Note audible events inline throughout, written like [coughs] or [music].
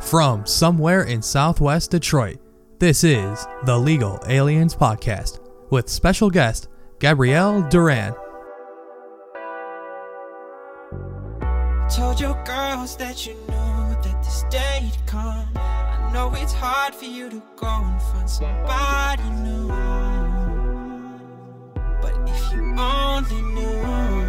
From somewhere in southwest Detroit, this is the Legal Aliens Podcast with special guest Gabriel Duran. Told your girls that you knew that this day'd come. I know it's hard for you to go and find somebody new. But if you only knew.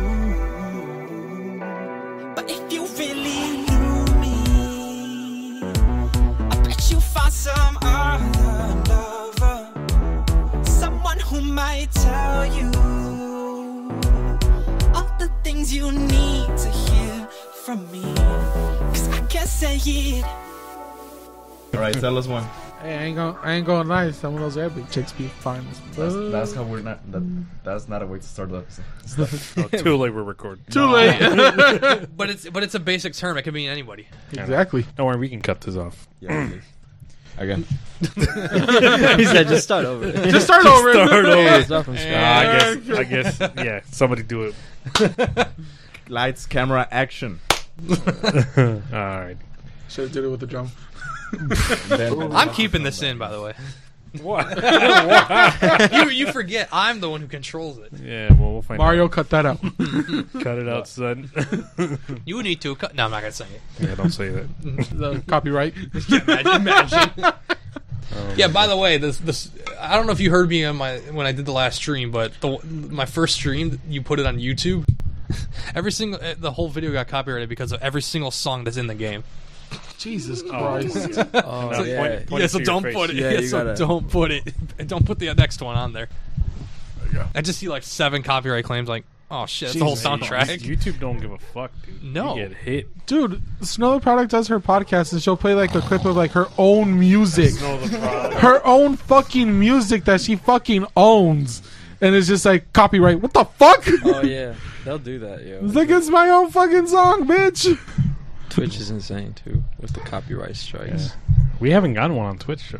Bet some other lover. Someone who might tell you all the things you need to hear from me. Cause I can't say it. All right, tell us one. Hey, I ain't gonna, I ain't gonna lie. Some of those Arabic chicks be fine That's, that's how we're not. That, that's not a way to start the episode. [laughs] Oh, too late. We're recording. Too late. [laughs] [laughs] But it's but it's a basic term. It can mean anybody. exactly. Don't worry, we can cut this off. Yeah, please. Again. [laughs] he said, "Just start over." [laughs] Just start over. Start over. Start from Ah, scratch. I guess. I guess. Yeah. Somebody do it. [laughs] Lights, camera, action. All right. Should have did it with the drum. I'm keeping this in, by the way. [laughs] What? you you forget I'm the one who controls it. yeah. Well, we'll find Mario, cut that out. out. [laughs] Cut it out, son. [laughs] You need to cut. No, I'm not gonna say it. yeah. Don't say that. the copyright. Imagine. imagine. yeah. By the way, this this I don't know if you heard me on my when I did the last stream, but the my first stream you put it on YouTube. Every single eh, the whole video got copyrighted because of every single song that's in the game. Jesus oh, Christ. [laughs] Oh, No, yeah. point- point yeah, so don't face. put it. Yeah, [laughs] Yeah, you so gotta- don't put it. Don't put the next one on there. I just see like seven copyright claims. Like, oh shit, that's the whole Jesus, soundtrack. YouTube don't give a fuck, dude. No. You get hit. Dude, Snow Product does her podcast and she'll play like a clip of like her own music. No, the. Her own fucking music that she fucking owns. And it's just like copyright. What the fuck? Oh [laughs] yeah, they'll do that, Yeah, It's like it's my own fucking song, bitch. Twitch is insane too with the copyright strikes. We haven't gotten one on Twitch. Though.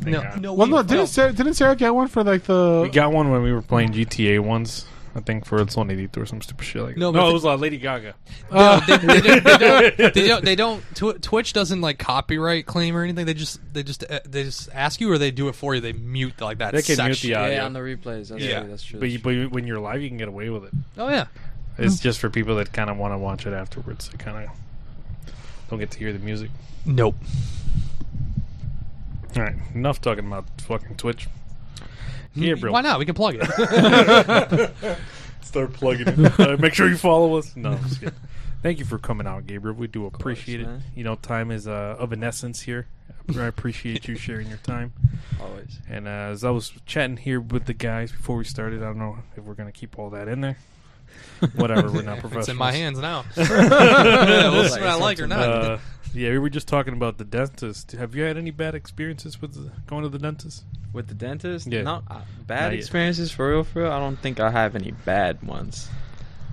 Thank No, God. no. Well, we- no, didn't Sarah, didn't Sarah get one for like the? We got one when we were playing GTA once. I think for its one eighty or some stupid shit like that. No, No, but it was uh, Lady Gaga. No, they, they, don't, they, don't, [laughs] they don't. They don't. Tw- Twitch doesn't like copyright claim or anything. They just they just uh, they just ask you or they do it for you. They mute like that. They can mute the audio. Yeah, on the replays. That's Yeah. true. That's true. But, you, but when you're live, you can get away with it. Oh yeah. It's just for people that kind of want to watch it afterwards. They kind of don't get to hear the music. Nope. All right, enough talking about fucking Twitch. Gabriel, Why not? We can plug it. [laughs] start plugging it. [laughs] Uh, make sure you follow us. No, I'm just kidding. [laughs] Thank you for coming out, Gabriel. We do appreciate it. man. You know, time is uh, of an essence here. I appreciate you sharing your time. Always. And uh, as I was chatting here with the guys before we started, I don't know if we're gonna keep all that in there. [laughs] Whatever, we're not professionals. it's in my hands now. [laughs] [laughs] yeah, we'll see what I like or not. Uh, yeah, we were just talking about the dentist. Have you had any bad experiences with the, going to the dentist? With the dentist, Yeah. no uh, bad Not yet. experiences for real. For real, I don't think I have any bad ones.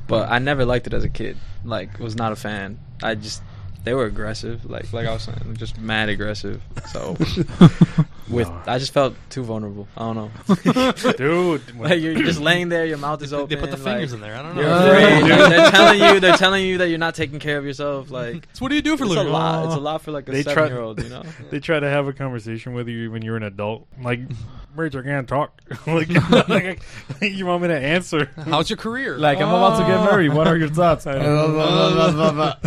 But I never liked it as a kid. Like, was not a fan. I just they were aggressive. Like, like I was saying, just mad aggressive. So, [laughs] [laughs] with No. I just felt too vulnerable. I don't know. [laughs] Dude, when- like you're just laying there, your mouth is open. They put the like, fingers in there. I don't know. You're afraid. dude. They're, they're telling you. They're telling you that you're not taking care of yourself. Like So what do you do for a it's a living? lot. It's a lot for like a They try- seven year old. You know. they try to have a conversation with you when you're an adult. Like, Rich, I can't talk. [laughs] [laughs] [laughs] like, like, you want me to answer? How's your career? Like, I'm about to get married. What are your thoughts? I know. Oh, that's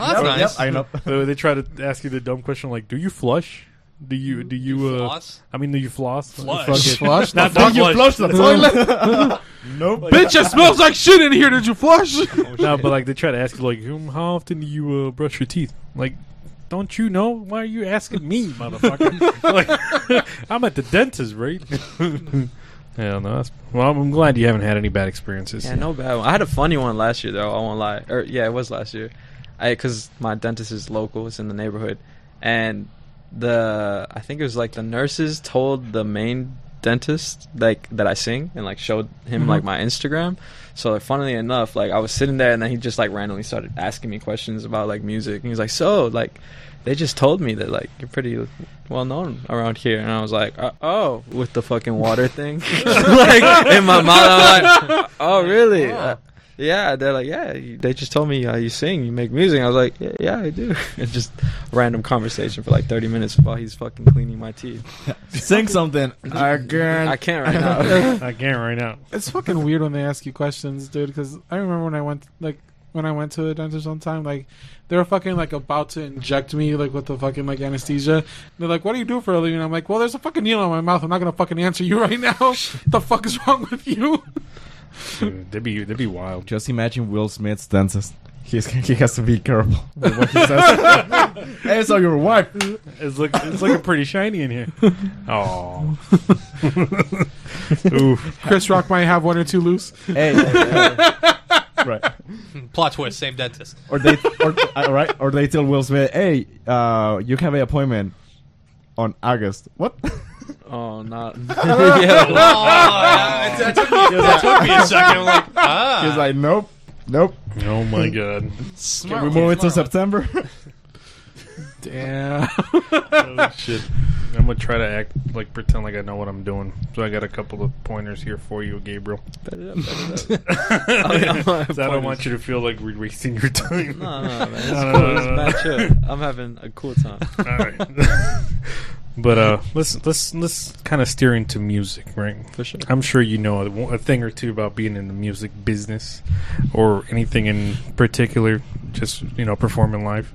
Yep, nice. yep, I know. So they try to ask you the dumb question like, "Do you flush? Do you do you, uh, Floss? I mean, do you floss? Flush. Fuck. Flush? Not don't You flush the toilet? nope. Bitch, it smells like shit in here. Did you flush? No, but like they try to ask you like, how often do you uh, brush your teeth? Like, don't you know? Why are you asking me, motherfucker? [laughs] like, [laughs] I'm at the dentist, right? [laughs] Hell no. That's, well, I'm glad you haven't had any bad experiences. Yeah, no bad one. I had a funny one last year though. I won't lie. Or yeah, it was last year. I because my dentist is local. It's in the neighborhood, and the I think it was like the nurses told the main dentist like that I sing and like showed him Mhm. like my Instagram. So like, funnily enough, like I was sitting there and then he just like randomly started asking me questions about like music. And he was like, "So like." They just told me that like you're pretty well known around here, and I was like, uh, "Oh, with the fucking water thing, [laughs] like in my mouth." I'm like, "Oh, really?" Uh, yeah, they're like, yeah. They just told me uh, you sing, you make music. I was like, yeah, yeah, I do. [laughs] and just random conversation for like thirty minutes while he's fucking cleaning my teeth. [laughs] Sing something again. [laughs] I can't right now. I can't right now. It's fucking weird when they ask you questions, dude. Because I remember when I went, like, when I went to a dentist one time, like, they were fucking like about to inject me, like, with the fucking like anesthesia. They're like, "What do you do for a living?" I'm like, "Well, there's a fucking needle in my mouth. I'm not gonna fucking answer you right now. the fuck is wrong with you?" Dude, they'd be they'd be wild. Just imagine Will Smith's dentist. He's, he has to be careful [laughs] with what he says. [laughs] hey, so your wife. It's look it's looking pretty shiny in here. [laughs] Oh. Oof. Chris Rock might have one or two loose. Hey, right. Plot twist, same dentist. Or they, or uh, right, or they tell Will Smith, "Hey, uh, you have an appointment on August." What? Oh, not. [laughs] [laughs] Oh, yeah, it, it took me, [laughs] it took me a second. I'm like, ah. He's like, "Nope, nope. Oh my god. smart we move it to September." Damn. Oh, shit. I'm gonna try to act like pretend like I know what I'm doing. So I got a couple of pointers here for you, Gabriel. Bet it up, bet it up. I don't I don't want you to feel like we're wasting your time. No, no, man. [laughs] It's No, no, cool. no, It's no, no. mad chill. I'm having a cool time. All right. [laughs] but uh, let's let's let's kind of steer into music, right? For sure. I'm sure you know a, a thing or two about being in the music business, or anything in particular. Just you know, performing live.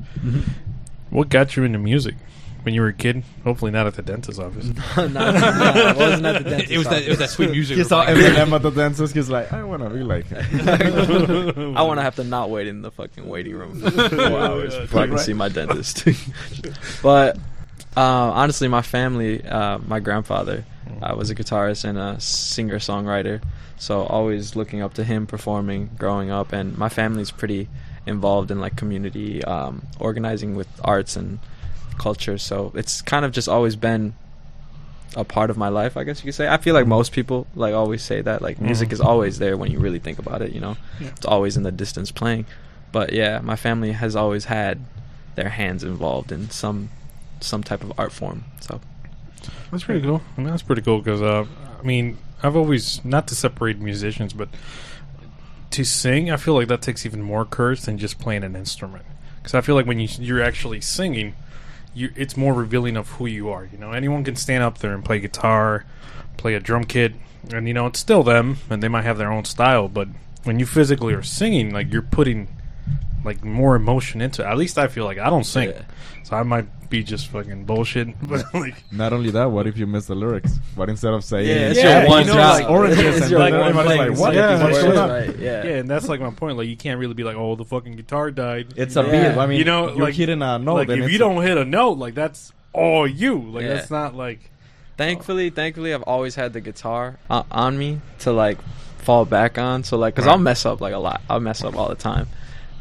What got you into music when you were a kid? Hopefully, not at the dentist's office. [laughs] no, no, I wasn't at the dentist. [laughs] it was that it was that sweet music. he we're saw playing. Eminem at the dentist. He's like, "I want to be like." him." [laughs] I want to have to not wait in the fucking waiting room for four hours before I can Right. see my dentist. but uh, honestly, my family, uh, my grandfather uh, was a guitarist and a singer songwriter, so always looking up to him performing growing up. And my family's pretty involved in like community um, organizing with arts and culture, so it's kind of just always been a part of my life, I guess you could say. I feel like most people like always say that like music Mhm. is always there when you really think about it, you know. Yeah. It's always in the distance playing. But yeah, my family has always had their hands involved in some some type of art form. So That's pretty cool. I mean, that's pretty cool because, uh, I mean, I've always, not to separate musicians, but to sing, I feel like that takes even more courage than just playing an instrument. Because I feel like when you, you're actually singing, you, it's more revealing of who you are. You know, anyone can stand up there and play guitar, play a drum kit, and, you know, it's still them, and they might have their own style, but when you physically are singing, like, you're putting, like, more emotion into it. At least I feel like I don't sing. Yeah. So I might be just fucking bullshit, [laughs] but, like, Not only that, what if you miss the lyrics? What instead of saying, Yeah, it's Yeah, your one you know, job. like, oranges It's and your then one like, what? Yeah, What's sure. going on? Right, yeah. Yeah, and that's like my point. Like you can't really be like, "Oh, the fucking guitar died." It's a Yeah. beat. I mean, You know, you're like- hitting a note. like if you don't hit a note, like that's all you. Like Yeah. that's not like Thankfully, thankfully, I've always had the guitar uh, on me to like fall back on. So like, cause Right. I'll mess up like a lot. I'll mess up all the time,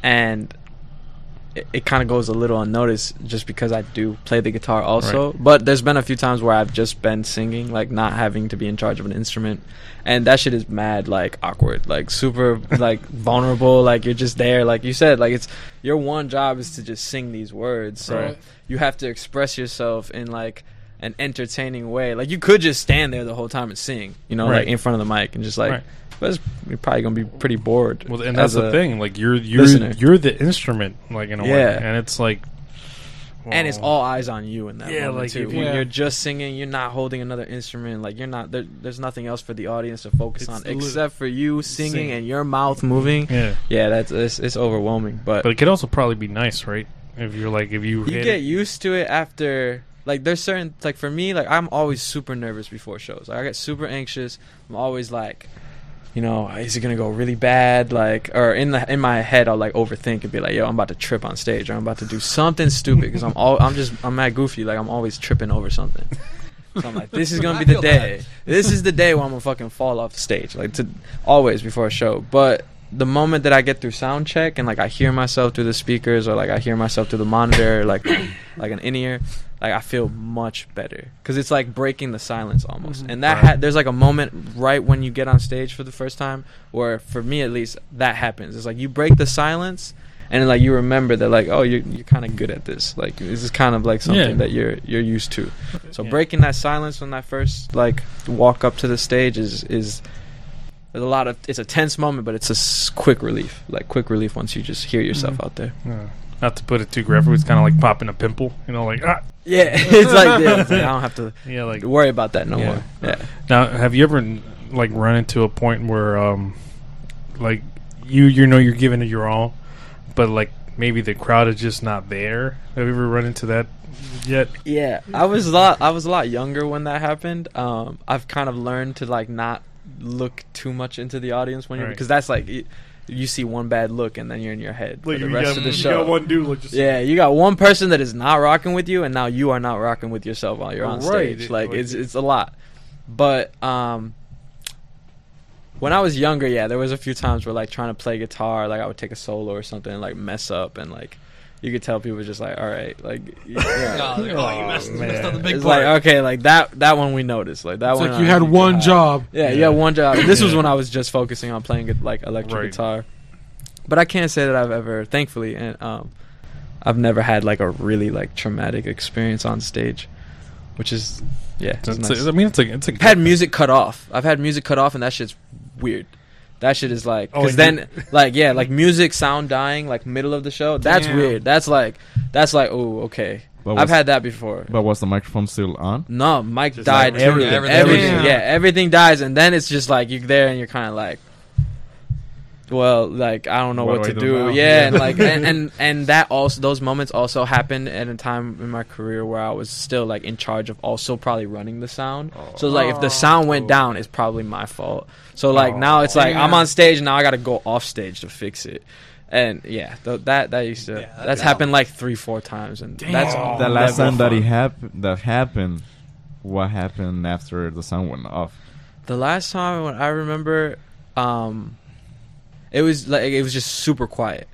and it, it kind of goes a little unnoticed just because I do play the guitar also. But there's been a few times where I've just been singing, like not having to be in charge of an instrument, and that shit is mad like awkward, like super [laughs] like vulnerable. Like you're just there, like you said, like it's your one job is to just sing these words. So Right. you have to express yourself in like an entertaining way. Like you could just stand there the whole time and sing, you know, Right. like in front of the mic and just like. Right. But you're probably gonna be pretty bored. well, and that's the thing. Like you're you're listener. you're the instrument, like in a way, and it's like, and it's all eyes on you in that Yeah, moment like, too. if When you- you're just singing, you're not holding another instrument. Like you're not. There, there's nothing else for the audience to focus It's on lit- except for you singing Sing. and your mouth moving. yeah. Yeah, that's it's, it's overwhelming. But, But it could also probably be nice, right? If you're like if you you hit get it, used to it after. Like there's certain like for me like I'm always super nervous before shows. Like I get super anxious. I'm always like, you know, is it gonna go really bad? Like or in the in my head I'll like overthink and be like, yo, I'm about to trip on stage or I'm about to do something stupid because I'm all I'm just I'm mad goofy. Like I'm always tripping over something. So I'm like, this is gonna be the day. This is the day where I'm gonna fucking fall off stage. Like to always before a show. But the moment that I get through sound check and like I hear myself through the speakers or like I hear myself through the monitor, like like an in ear, like I feel much better because it's like breaking the silence almost. Mhm. And that Right. ha- there's like a moment right when you get on stage for the first time where for me at least that happens. It's like you break the silence. And like you remember that, like oh, you're you're kind of good at this. Like this is kind of like something Yeah. that you're you're used to. So Yeah. breaking that silence when that first like walk up to the stage is is There's a lot of it's a tense moment, but it's a s- quick relief, like quick relief once you just hear yourself Mhm. out there. Yeah. Not to put it too graphic, it's kind of like popping a pimple. You know, like ah, Yeah, [laughs] it's like, yeah, it's like I don't have to [laughs] yeah, like worry about that no Yeah. more. Yeah. Now, have you ever like run into a point where um like you you know you're giving it your all, but like maybe the crowd is just not there? Have you ever run into that yet? Yeah, I was a lot. I was a lot younger when that happened. Um, I've kind of learned to like not look too much into the audience when you're Right. because that's like you, see one bad look and then you're in your head for the rest of the you show. got one dude like just yeah, you got one person that is not rocking with you, and now you are not rocking with yourself while you're on Right, stage. it- Like like it's it's a lot. But um, when I was younger, yeah, there was a few times where like trying to play guitar, like I would take a solo or something and like mess up, and like you could tell people just like, all right, like [laughs] yeah. Oh, they're- oh, you messed, you messed up the big it's part. like okay, like that that one we noticed, like that It's one. like you I had one I- job. Yeah, you had one job. And this was when I was just focusing on playing like electric Right. guitar. But I can't say that I've ever, thankfully, and um, I've never had like a really like traumatic experience on stage, which is yeah. It's It's nice. a- I mean, it's a it's a I've had music cut off. I've had music cut off, and that shit's weird. That shit is like, Oh, because and then, [laughs] like, yeah, like music sound dying, like middle of the show. That's Damn. weird. That's like, that's like, oh, okay. But I've was- had that before. But was the microphone still on? No, Mike Just died. like everything. Everything, Everything. everything, yeah, everything dies, and then it's just like you're there and you're kind of like, well, like I don't know What what, do to I do do. Yeah, Yeah. and like and, and [laughs] and that also those moments also happened at a time in my career where I was still like in charge of also probably running the sound. So like if the sound went down, it's probably my fault. So like now it's like I'm on stage now I got to go off stage to fix it. And yeah, th- that that used to Yeah, that- that's happened like three four times, and that's Damn. the last time that he happened, that happened, what happened after the sound went off? The last time when I remember, um, it was like it was just super quiet,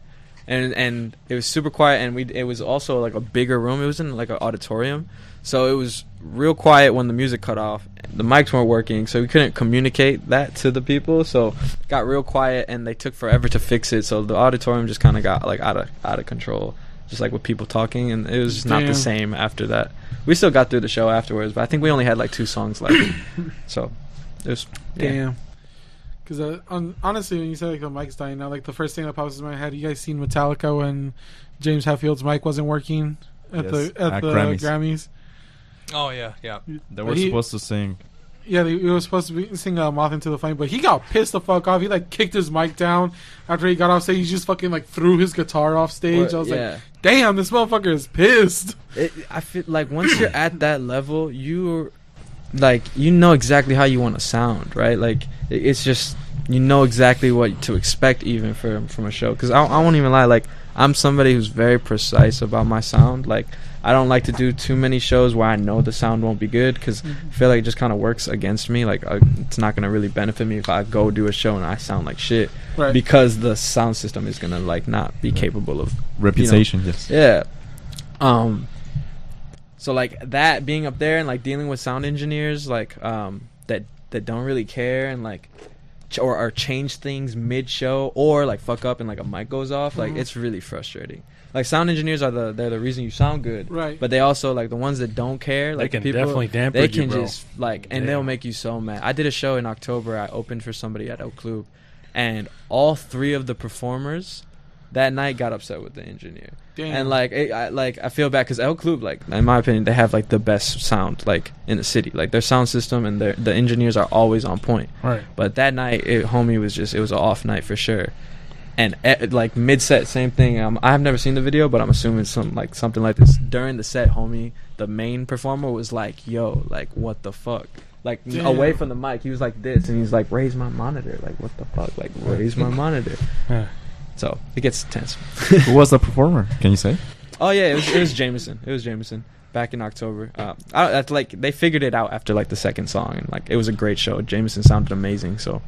and and it was super quiet, and we it was also like a bigger room. It was in like an auditorium, so it was real quiet when the music cut off. The mics weren't working, so we couldn't communicate that to the people. So it got real quiet, and they took forever to fix it. So the auditorium just kind of got like out of out of control, just like with people talking, and it was just not Damn. the same after that. We still got through the show afterwards, but I think we only had like two songs left. [coughs] so it was yeah. Damn. Because uh, on, honestly, when you say like the mic's dying now, like the first thing that pops in my head, you guys seen Metallica when James Hetfield's mic wasn't working at Yes, the at, at the Grammys. Grammys. oh yeah, yeah. They But were he- supposed to sing. Yeah, they, he was supposed to be sing uh, "Moth into the Flame," but he got pissed the fuck off. He like kicked his mic down after he got off stage. He just fucking like threw his guitar off stage. What- I was yeah. like, "Damn, this motherfucker is pissed." It, I feel like once you're at that level, you're like you know exactly how you want to sound, right? Like it's just you know exactly what to expect even from from a show. Because I, I won't even lie, like I'm somebody who's very precise about my sound. Like I don't like to do too many shows where I know the sound won't be good because I feel like it just kind of works against me. Like uh, it's not gonna really benefit me if I go do a show and I sound like shit Right. because the sound system is gonna like not be capable of Reputation, yes. yeah. Um. So like that being up there and like dealing with sound engineers like um that that don't really care and like ch- or or change things mid show or like fuck up and like a mic goes off like Mhm. it's really frustrating. Like sound engineers are the they're the reason you sound good. Right. But they also like the ones that don't care like they can people definitely damper they you, can bro. just like and Yeah. they'll make you so mad. I did a show in October. I opened for somebody at El Club, and all three of the performers that night got upset with the engineer. Damn. And like, it, I, like I feel bad because El Club, like in my opinion, they have like the best sound like in the city. Like their sound system and their the engineers are always on point. right. But that night, it, homie was just it was an off night for sure. And eh, like mid set, same thing. Um, I have never seen the video, but I'm assuming some like something like this during the set. Homie, the main performer was like, "Yo, like what the fuck." Like Damn. away from the mic, he was like this, and he's like, "Raise my monitor!" Like what the fuck? Like raise my monitor. Yeah. So it gets tense. Who was the performer? Can you say? Oh yeah, it was, it was Jameson. It was Jameson back in October. Uh, I, that's like they figured it out after like the second song, and like it was a great show. Jameson sounded amazing, so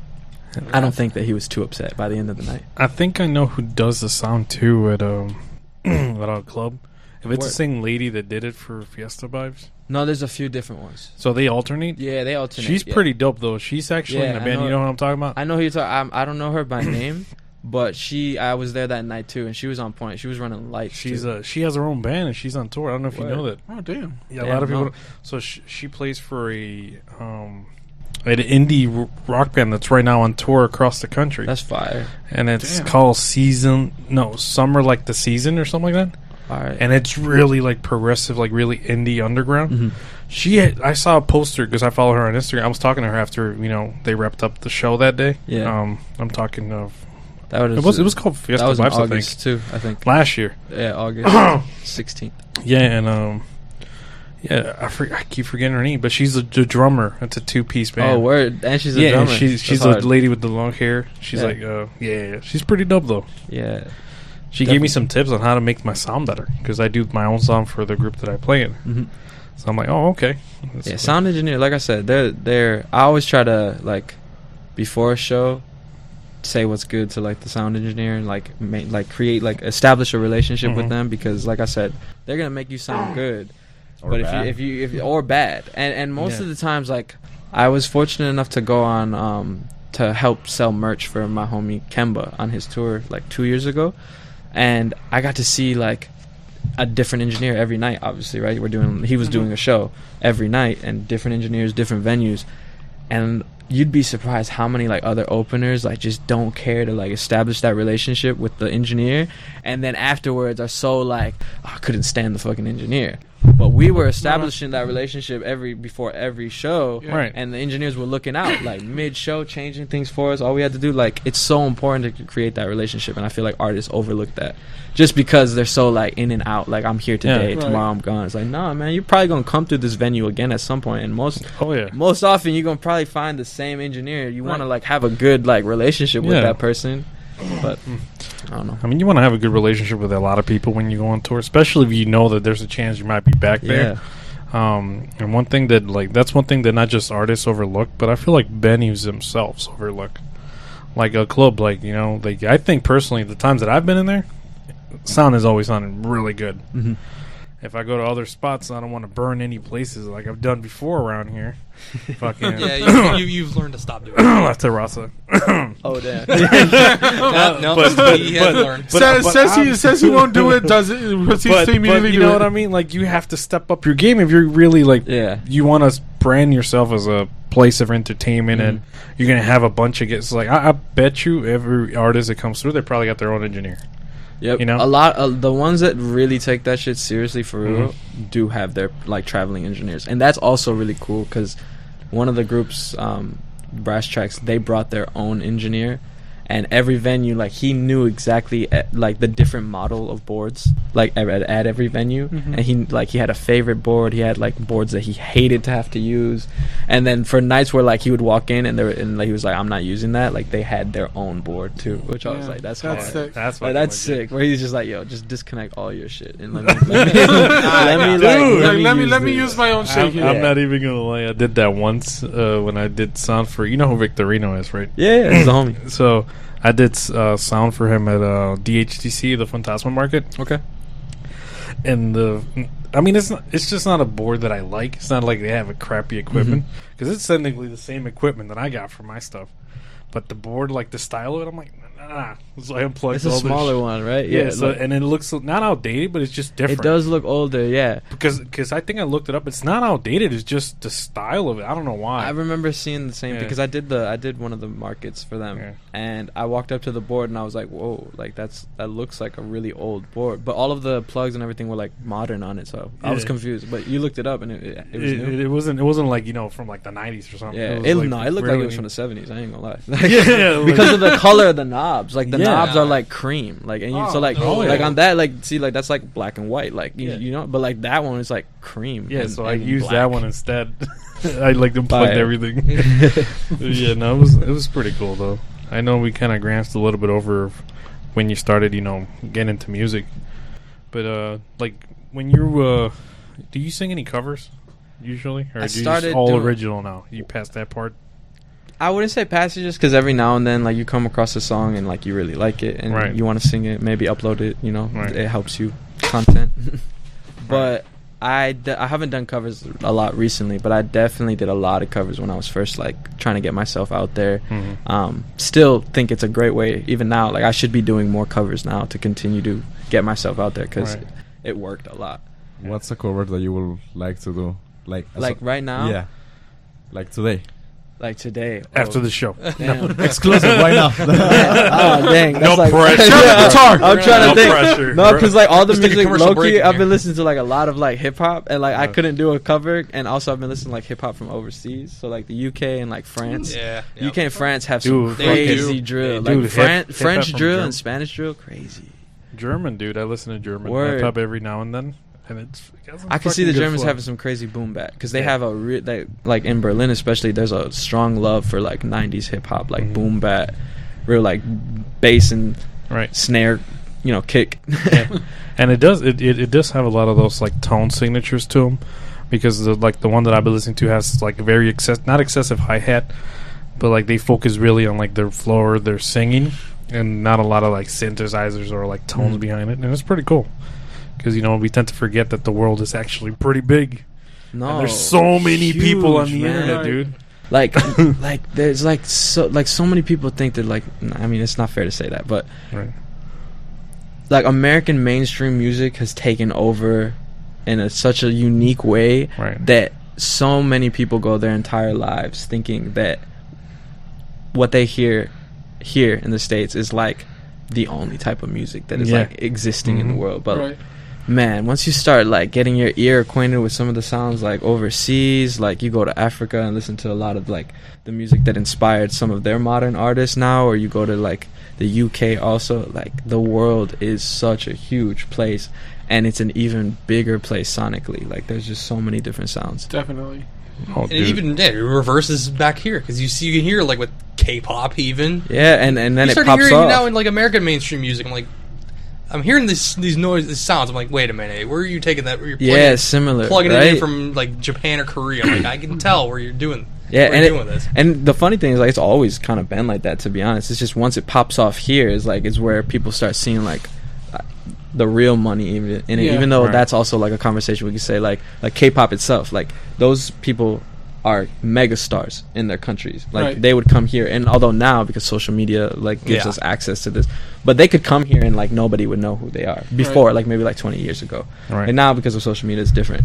I don't think that he was too upset by the end of the night. I think I know who does the sound too at um [clears throat] at our club. If it's the same lady that did it for Fiesta Vibes, No, there's a few different ones. so they alternate. Yeah, they alternate. She's yeah. pretty dope though. She's actually Yeah, in the band. know- you know what I'm talking about? I know who you're talking. I don't know her by name, but she. I was there that night too, and she was on point. She was running lights. She's too. uh she has her own band and she's on tour. I don't know if you know that. oh damn. Yeah, a Damn, lot of people. no. So she, she plays for a um an indie r- rock band that's right now on tour across the country, That's fire. and it's Damn. called Season. No, Summer like the Season or something like that. All right. And it's really like progressive, like really indie underground. Mhm. She, had, I saw a poster because I follow her on Instagram. I was talking to her after you know they wrapped up the show that day. Yeah. Um, I'm talking of that was it was it was called Fiesta that was in Vibes, I think August too. I think. last year. Yeah, August [coughs] sixteenth. Yeah, and um, yeah, I, for, I keep forgetting her name, but she's a, the drummer. It's a two piece band. Oh, word! And she's a yeah, drummer. she's That's she's hard. a lady with the long hair. She's Yeah. like, uh, yeah, she's pretty dope though. Yeah. She gave me some tips on how to make my sound better because I do my own sound for the group that I play in. hmm So I'm like, oh, okay. That's Yeah, cool. sound engineer. Like I said, they're they're. I always try to like before a show say what's good to like the sound engineer and like make, like create like establish a relationship with Mhm. them because like I said, they're gonna make you sound good. Or but bad. if you if you if or bad and and most Yeah. of the times like I was fortunate enough to go on um to help sell merch for my homie Kemba on his tour like two years ago, and I got to see like a different engineer every night. Obviously, right? We're doing he was doing a show every night and different engineers, different venues, and you'd be surprised how many like other openers like just don't care to like establish that relationship with the engineer. And then afterwards are so like "Oh, I couldn't stand the fucking engineer but we were establishing that relationship every before every show Yeah. Right. and the engineers were looking out like mid show changing things for us all we had to do like it's so important to create that relationship and I feel like artists overlook that just because they're so like in and out like I'm here today Right. tomorrow I'm gone it's like nah man you're probably gonna come through this venue again at some point and most Oh yeah. most often you're gonna probably find the same engineer. You want to like have a good like relationship with that person, but I don't know. I mean, you want to have a good relationship with a lot of people when you go on tour, especially if you know that there's a chance you might be back there. Um, and one thing that like that's one thing that not just artists overlook, but I feel like Benny's themselves overlook. Like a club, like you know, like I think personally, the times that I've been in there, sound has always sounded really good. hmm If I go to other spots, I don't want to burn any places like I've done before around here. [laughs] Fucking Yeah, you, [coughs] you, you've learned to stop doing that. La Terraza. [coughs] Oh damn. [laughs] no, no, but- he but- has learned. but- says, but says he says he won't do it. [laughs] Does it? Proceeds but, to but immediately you know it. what I mean? Like you have to step up your game if you're really like yeah, you want to brand yourself as a place of entertainment and mm-hmm. you're gonna have a bunch of guests. Like I, I bet you every artist that comes through, they probably got their own engineer. Yep. You know? a lot of the ones that really take that shit seriously for real Mm-hmm. do have their like traveling engineers, and that's also really cool because one of the groups, um, Brasstracks, they brought their own engineer. And every venue, like he knew exactly uh, like the different model of boards, like at, at every venue, Mhm. and he like he had a favorite board. He had like boards that he hated to have to use, and then for nights where like he would walk in and there and like, he was like, "I'm not using that." Like they had their own board too, which I was like, "That's that's hard. sick. That's Like, that's sick." Where he's just like, "Yo, just disconnect all your shit and let me [laughs] let me [laughs] let me, like, Dude. Like, let me let me use my own shit I'm, here. I'm not even gonna lie. I did that once uh, when I did sound for. You know who Victorino is, right? Yeah, yeah, he's a homie. So I did uh, sound for him at uh, DHDC, the Fantasma Market, Okay. and the. I mean, it's not, it's just not a board that I like. It's not like they have a crappy equipment because it's technically the same equipment that I got for my stuff. But the board, like the style of it, I'm like, nah. So I unplugged It's a all smaller sh- one, right? Yeah, so look, and it looks not outdated, but it's just different. it does look older. Yeah, because because I think I looked it up. It's not outdated. It's just the style of it. I don't know why. I remember seeing the same Yeah. because I did the I did one of the markets for them, Yeah. and I walked up to the board and I was like, "Whoa! Like that's that looks like a really old board." But all of the plugs and everything were like modern on it, so I was confused. But you looked it up and it, it, it was it, new. it, wasn't. It wasn't like you know from like the '90s or something. yeah, was, it, like, no, it looked like it was from the seventies. I ain't gonna lie. [laughs] [laughs] Yeah, because of the color of the knobs. Like the Yeah. knobs are like cream. Like and you so Oh, like oh, like yeah. on that like see like that's like black and white. Like you, Yeah. you know, but like that one is like cream. Yeah, and- so I and used that one instead. [laughs] I like unplugged everything. [laughs] yeah, no, it was it was pretty cool though. I know we kind of glanced a little bit over when you started, you know, getting into music, but uh, like when you uh, do you sing any covers usually, or I do you started all doing- original now? You passed that part. I wouldn't say passages because every now and then, like you come across a song and like you really like it and Right. you want to sing it, maybe upload it. You know, Right. it helps you content. [laughs] but I de- I haven't done covers a lot recently, but I definitely did a lot of covers when I was first like trying to get myself out there. Mhm. Um, still think it's a great way. Even now, like I should be doing more covers now to continue to get myself out there because Right. it worked a lot. What's a cover that you would like to do? Like, Like a- right now, Yeah. Like today. Like today. After Oh, the show. damn. Exclusive right now. [laughs] oh dang! That's No like, pressure. [laughs] Yeah, guitar. I'm trying to No think. pressure. No, because like all the Let's music, commercial low key, I've here. been listening to like a lot of like hip hop, and like I couldn't do a cover, and also I've been listening to like hip hop from overseas, so like the UK and like France. Yeah. UK and France have some Dude, they crazy do. drill, They like do. Fran- Hip- French from drill and Spanish drill, crazy. German, dude. I listen to German Word. hip hop every now and then, and it's. it I can see the Germans flow. having some crazy boom bap because they Yeah. have a re- they, like in Berlin especially. There's a strong love for like '90s hip hop, like Mhm. boom bap, real like bass and right. snare, you know, kick. Yeah. [laughs] and it does it, it, it does have a lot of those like tone signatures to them because the, like the one that I've been listening to has like very excess not excessive hi hat, but like they focus really on like their flow or their singing and not a lot of like synthesizers or like tones Mhm. behind it, and it's pretty cool because you know we tend to forget that the world is actually pretty big. no, and there's so many people on the man. internet, dude. like [laughs] like there's like so like so many people think that like I mean it's not fair to say that, but Right. like American mainstream music has taken over in a, such a unique way Right. that so many people go their entire lives thinking that what they hear here in the states is like the only type of music that is Yeah. like existing in the Mhm. world but right. Man once you start like getting your ear acquainted with some of the sounds like overseas like you go to africa and listen to a lot of like the music that inspired some of their modern artists now or you go to like the uk also like the world is such a huge place and it's an even bigger place sonically like there's just so many different sounds Definitely. Oh, And dude. even yeah, it reverses back here because you see you can hear like with K-pop even. yeah and and then you it start pops hearing off now in like American mainstream music. I'm like, I'm hearing this these noise, these sounds. I'm like, wait a minute, where are you taking that? Where you're plugging, yeah it- similar plugging right? it in from like Japan or Korea. I'm like, I can tell where you're doing. Yeah, and it, and the funny thing is like it's always kind of been like that. To be honest, it's just once it pops off here is like is where people start seeing like uh, the real money even in it. Yeah. even though Right. that's also like a conversation we could say like like K-pop itself. Like those people are mega stars in their countries. Like Right. they would come here, and although now because social media like gives Yeah. us access to this, but they could come here and like nobody would know who they are before, like maybe like 20 years ago. Right. And now because of social media, it's different.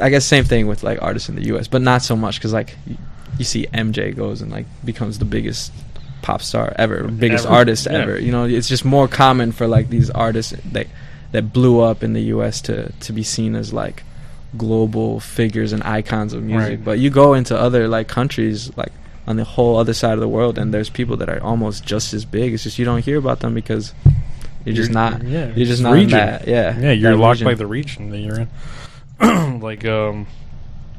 I guess same thing with like artists in the U.S., but not so much because like y- you see MJ goes and like becomes the biggest pop star ever, biggest Ever. artist Yeah. ever. You know, it's just more common for like these artists that that blew up in the U.S. to to be seen as like global figures and icons of music. Right. But you go into other like countries like on the whole other side of the world, and there's people that are almost just as big. It's just you don't hear about them because you're, just not. Yeah, You're just not in region. that. Yeah. Yeah, you're locked region. by the region that you're in. [clears throat] like, um,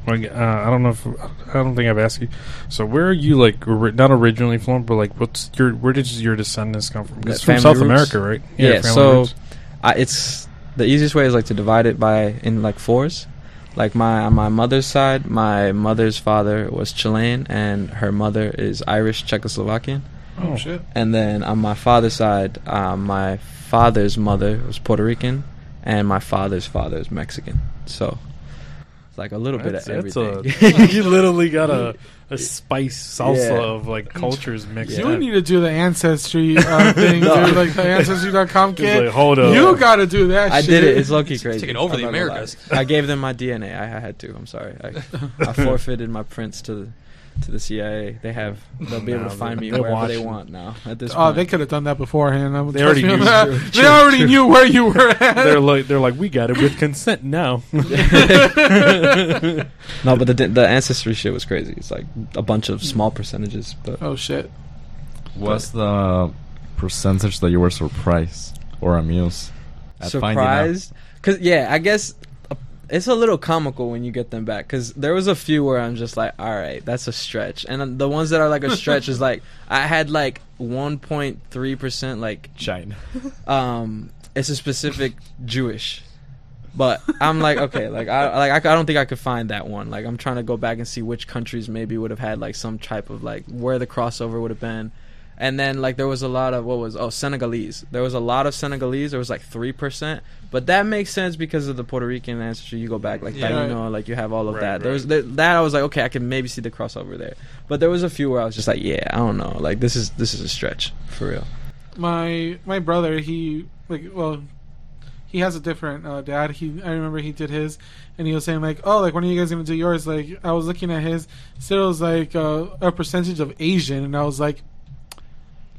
like uh, I don't know if I don't think I've asked you. So, where are you like ori- not originally from, but like, what's your where did your descendants come from? It's from South roots? America, right? Yeah, family so. I, it's the easiest way is like to divide it by in like fours. Like my on my mother's side, my mother's father was Chilean and her mother is Irish Czechoslovakian. Oh, shit. And then on my father's side, um, my father's mother was Puerto Rican, and my father's father is Mexican. So it's like a little bit of That's- that's everything. a- [laughs] you [laughs] literally got a a spice salsa Yeah. of like cultures mixed. You in. need to do the ancestry uh, [laughs] thing, No. dude. Like the ancestry.com It's kid. like, hold up. you got to do that. I shit. did it. It's low key crazy. taking over I'm the not gonna lie. Americas. I gave them my DNA. I, I had to. I'm sorry. I, I forfeited my prints to the to the CIA. They have. They'll be able to find me they're wherever they want now. At this Oh, point. they could have done that beforehand. I'm They already knew. that. True, They true, already true. knew where you were at. they're like they're like we got it with consent now. [laughs] [laughs] no, but the the ancestry shit was crazy. It's like a bunch of small percentages, but oh shit. What's the percentage that you were surprised or amused at finding out? surprised. Cause yeah, I guess it's a little comical when you get them back. Cause there was a few where I'm just like, all right, that's a stretch, and the ones that are like a stretch is like [laughs] I had like 1.3 percent like China. [laughs] um it's a specific Jewish. But I'm like, okay, [laughs] like I like I, I don't think I could find that one. Like I'm trying to go back and see which countries maybe would have had like some type of like where the crossover would have been. And then like there was a lot of what was oh Senegalese. There was a lot of Senegalese. There was like three percent, but that makes sense because of the Puerto Rican ancestry. You go back like Yeah. that, you know, like you have all of Right, that. There was there, that I was like, okay, I can maybe see the crossover there. But there was a few where I was just like, yeah, I don't know, like this is this is a stretch for real. my my brother he like well he has a different uh, dad. He I remember he did his, and he was saying like, oh, like when are you guys gonna do yours? Like I was looking at his, said it was like uh, a percentage of Asian, and I was like.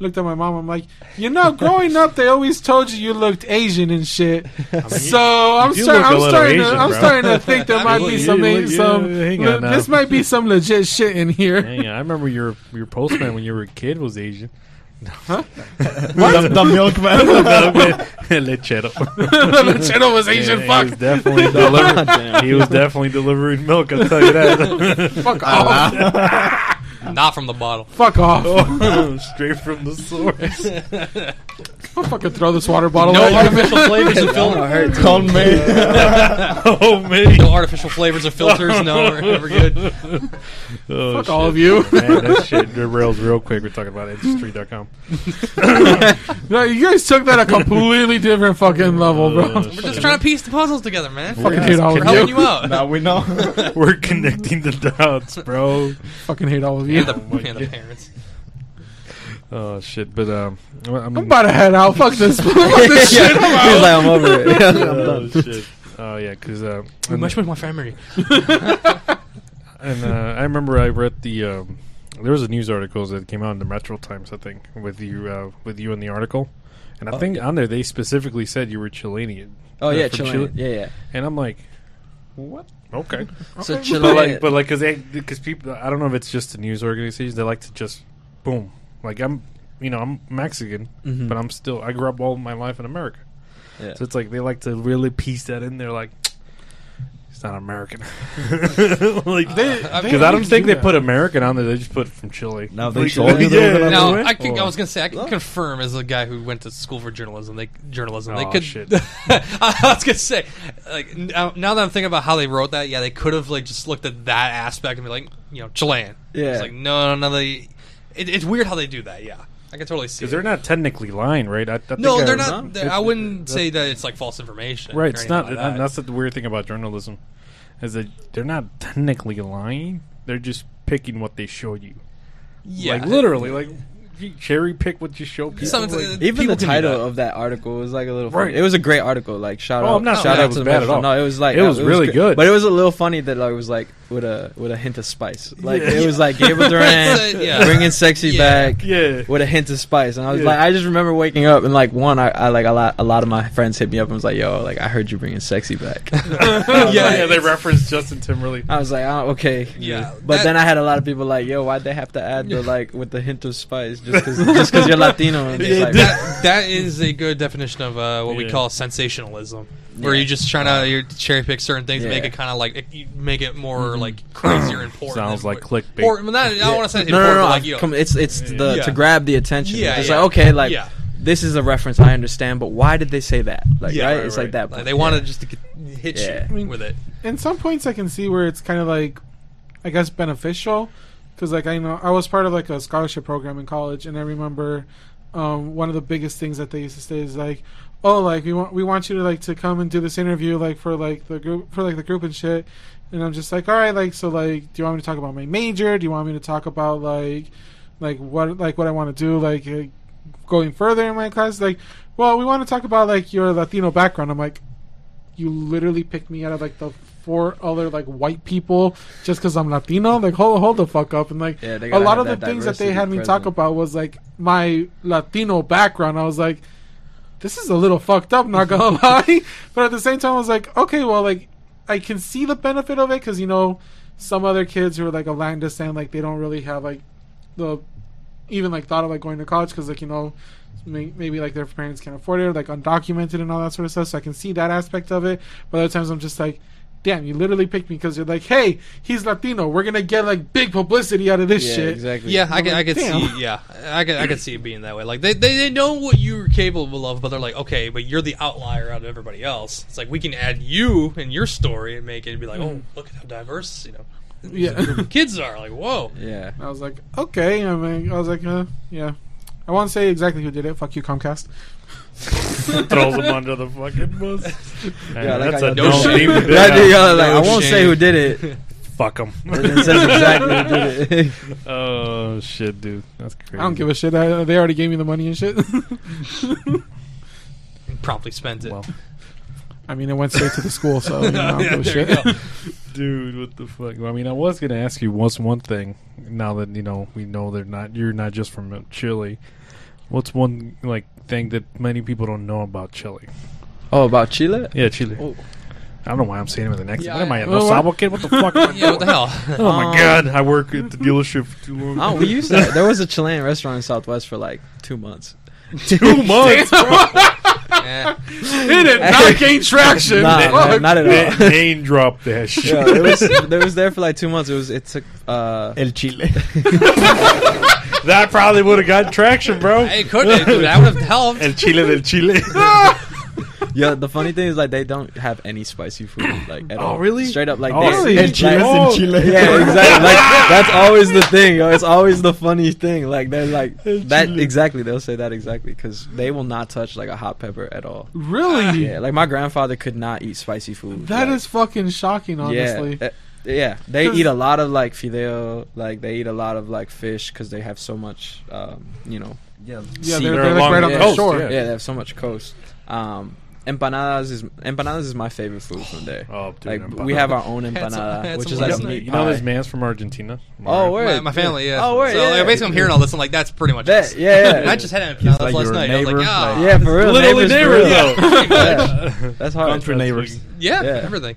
Looked at my mom. I'm like, you know, growing up, they always told you you looked Asian and shit. [laughs] so I'm, you start, look a I'm starting. Asian, to, I'm starting to think there [laughs] might mean, be you some look- some. yeah, hang this might be some legit shit in here. [laughs] Hang on, I remember your your postman when you were a kid was Asian. the, the milkman. Lechero. the channel was Asian. Yeah, fuck. He was definitely delivering. he was definitely delivering milk. I'll tell you that. Fuck off. [laughs] Not from the bottle. Fuck off. [laughs] Straight from the source. [laughs] I'll fucking throw this water bottle No at you. artificial flavors or filters. hurt. Call me. oh man. No artificial flavors or filters. No, we're, we're good. Oh, Fuck shit. all of you. Man, that shit derails real quick. We're talking about industry.com. no, you guys took that a completely different fucking level, bro. Uh, We're just trying to piece the puzzles together, man. fucking hate all We're of helping you. you out. now we know. We're connecting the dots, bro. fucking hate all of you. And the, [laughs] Oh and the parents. Oh shit! But um, I mean, I'm about to head out. Fuck this. [laughs] Fuck this Yeah, shit. I'm He's like, I'm over it. [laughs] I'm oh done. shit! Oh yeah, because uh, We and, much with my family. and, uh, I remember I read the um, there was a news article that came out in the Metro Times, I think, with you uh, with you in the article, and I think on there they specifically said you were Chilean. Oh Uh, yeah, Chilean. Chile. Yeah, yeah. And I'm like, what? Okay. [laughs] So But Chilean. like, but like, cause they, because people, I don't know if it's just the news organizations. They like to just, boom. Like I'm, you know, I'm Mexican, Mhm. but I'm still. I grew up all my life in America, Yeah. so it's like they like to really piece that in there. Like, he's not American. [laughs] like, They- because mean, I don't think they that. put American on there. They just put from Chile. Now they Like, told you they were gonna Now. I, can, I was gonna say I can confirm as a guy who went to school for journalism. They journalism. They Oh, could. shit. [laughs] I was gonna say, like now, uh, now that I'm thinking about how they wrote that, yeah, they could have like just looked at that aspect and be like, you know, Chilean. Yeah. It's like no, no, no. They, it, it's weird how they do that. Yeah, I can totally see. Because it. they're not technically lying, right? I, I think No, I- they're No? not. they're- I wouldn't say that it's like false information. Right, it's not. like that. that's the weird thing about journalism, is that they're not technically lying. They're just picking what they show you. yeah, like literally, like you cherry pick what you show people. Some- like- Even People the title that. of that article was like a little funny. Right. It was a great article. Like shout Oh, out, I'm not shout out to the bad at all. No, it was like uh, It was really great. good. but it was a little funny that like it was like with a with a hint of spice. [laughs] Like Yeah. it was like Gabriel [laughs] Duran It's yeah. bringing sexy Yeah. back. yeah, With a hint of spice, and I was Yeah. like, I just remember waking up and like one, I, I like a lot, a lot of my friends hit me up and was like, "Yo, like I heard you bringing sexy back." [laughs] yeah, Yeah, yeah. They referenced Justin Timberlake. I was like, oh, okay, Yeah, But that- then I had a lot of people like, "Yo, why'd they have to add the like with the hint of spice just because you're Latino?" Yeah, like, that, that is a good definition of uh, what we call sensationalism, where Yeah. you're just trying to you cherry pick certain things and make it kind of like make it more like crazy or [clears throat] important. Sounds like clickbait. Or not, I don't want to say no, no, important, no, but no. like you know, come, it's it's the Yeah. to grab the attention. Yeah, it's yeah. like okay, like Yeah. this is a reference I understand, but why did they say that? Like Yeah, right? right, it's right. like that. like, point. they wanted Yeah. just to get, hit Yeah. you with it. in some points I can see where it's kind of like, I guess beneficial, because like I know I was part of like a scholarship program in college, and I remember um, one of the biggest things that they used to say is like, oh, like we want we want you to like to come and do this interview like for like the group for like the group and shit, and I'm just like, all right, like so like, do you want me to talk about my major? Do you want me to talk about like, like what like what I want to do like. Uh, going further in my class like well we want to talk about like your latino background i'm like you literally picked me out of like the four other like white people just because I'm Latino. Like hold hold the fuck up and like Yeah, a lot of the things that they had me talk about was like my Latino background. I was like, this is a little fucked up, not gonna [laughs] lie. But at the same time, I was like, okay, well, like I can see the benefit of it because you know some other kids who are like of Latin descent, like they don't really have like the even like thought of like going to college because like you know maybe like their parents can't afford it, like undocumented and all that sort of stuff. So I can see that aspect of it. But other times I'm just like, damn, you literally picked me because you're like, hey, he's Latino. We're gonna get like big publicity out of this yeah, shit. exactly. Yeah, I I'm can, I like, could damn. see. Yeah, I could, I could see it being that way. Like they, they, they know what you're capable of, but they're like, okay, but you're the outlier out of everybody else. It's like we can add you and your story and make it be like, oh, look at how diverse, you know, Yeah. [laughs] kids are. Like, whoa. Yeah. I was like, okay. I mean, I was like, uh, yeah. I won't say exactly who did it. Fuck you, Comcast. [laughs] Throws them under the fucking bus. Man, Yeah, like that's I a no dumb shame. thing to do. Yeah, dude, like, No I won't say who did it. [laughs] Fuck them. it says exactly who did it. [laughs] oh shit, dude, that's crazy. I don't give a shit. I, they already gave me the money and shit. Promptly spent it. Well, I mean, it went straight to the school, so you know, I don't Yeah, give a shit. Dude, what the fuck? Well, I mean, I was gonna ask you what's one thing. Now that you know, we know they're not. You're not just from Chile. What's one like thing that many people don't know about Chile? Oh, about Chile? Yeah, Chile. Oh. I don't know why I'm saying it with an accent. Yeah, what am I, a I- no well, Sabo kid? What the [laughs] fuck? Am I Yeah, what the hell? [laughs] Oh my Um, god! I work at the dealership for too long. [laughs] Oh, we used to. There was a Chilean restaurant in Southwest for like two months. two months. Yeah. It did not gain traction. Nah, Fuck. man, not at all. Name drop that shit. Yeah, it was. It was there for like two months. It was. It took. Uh, El Chile. That probably would have got traction, bro. Hey, could it? Dude, that would have helped. El Chile del Chile. [laughs] yeah, the funny thing is like they don't have any spicy food like at Oh, all. really? Straight up like Oh, they, really? El like- Chile's Oh, in Chile. Yeah, exactly. [laughs] Like that's always the thing. Yo. It's always the funny thing. Like they're like that exactly. They'll say that exactly because they will not touch like a hot pepper at all. Really? Yeah, like my grandfather could not eat spicy food. That like, is fucking shocking, honestly. Yeah, uh, yeah. they eat a lot of like fideo. Like they eat a lot of like fish because they have so much. Um, you know. Yeah. Yeah, they're, They're they're like right the on the coast, shore. yeah. yeah, they have so much coast. Um, empanadas is empanadas is my favorite food from there. Oh, dude, like empanada. we have our own Had some- empanada, which is like night. meat You know this man's from Argentina. Oh, Right. word. My, my family, yeah. Oh, word, so yeah, like, basically, I'm hearing all this. I'm like, that's pretty much. That- us. yeah, yeah. [laughs] I just had an empanadas like last your night. I was like, neighbor, yeah, for real. Literally neighbors, neighbors, for though. [laughs] Yeah. [laughs] That's hard. Country That's neighbors. yeah, Yeah. everything.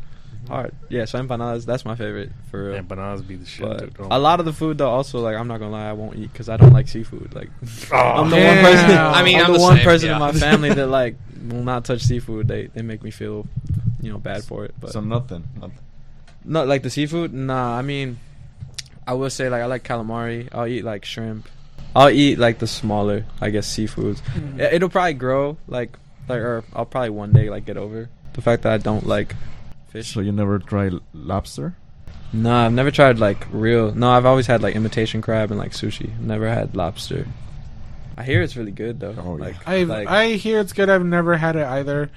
Hard. Yeah, so empanadas, that's my favorite for real. Empanadas be the shit. But dude. A lot of the food though, also like I'm not gonna lie, I won't eat because I don't like seafood. Like [laughs] Oh, I'm the Damn. one person. I mean, I'm, I'm the, the one same, person yeah. in my family that [laughs] like will not touch seafood. They they make me feel, you know, bad for it. But So nothing. nothing. not like the seafood. Nah, I mean, I will say like I like calamari. I'll eat like shrimp. I'll eat like the smaller, I guess, seafoods. Mm. It- It'll probably grow like like or I'll probably one day like get over the fact that I don't like fish. So you never try lobster? No, I've never tried like real. No, I've always had like imitation crab and like sushi. Never had lobster. I hear it's really good though. Oh, yeah. I like, I hear it's good. I've never had it either.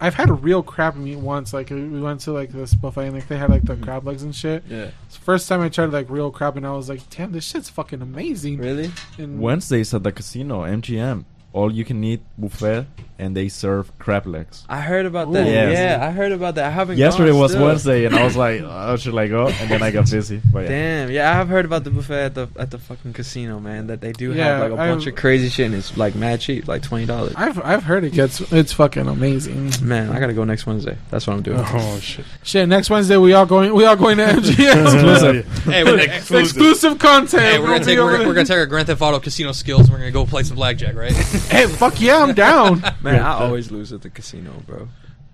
I've had a real crab meat once. Like we went to like this buffet and like they had like the mm-hmm. crab legs and shit. yeah. It's first time I tried like real crab and I was like, damn, this shit's fucking amazing. Really? And Wednesdays at the casino, MGM. All you can eat buffet, and they serve crab legs. I heard about that. Ooh. Yes. Yeah, I heard about that. I haven't. Yesterday gone was still. Wednesday, and I was like, [laughs] oh, should I go? And then I got [laughs] busy. But yeah. Damn, yeah, I have heard about the buffet at the at the fucking casino, man. That they do Yeah, have like a bunch of crazy shit, and it's like mad cheap, like twenty dollars. I've I've heard it gets it's fucking amazing. Man, I gotta go next Wednesday. That's what I'm doing. Oh shit! Shit, next Wednesday we are going we all going to MGM. [laughs] Exclusive. Hey, we're, Exclusive content. hey, we're gonna take we're, we're gonna take our Grand Theft Auto casino skills. and We're gonna go play some blackjack, right? Hey, fuck yeah, I'm down. Man, I always lose at the casino, bro.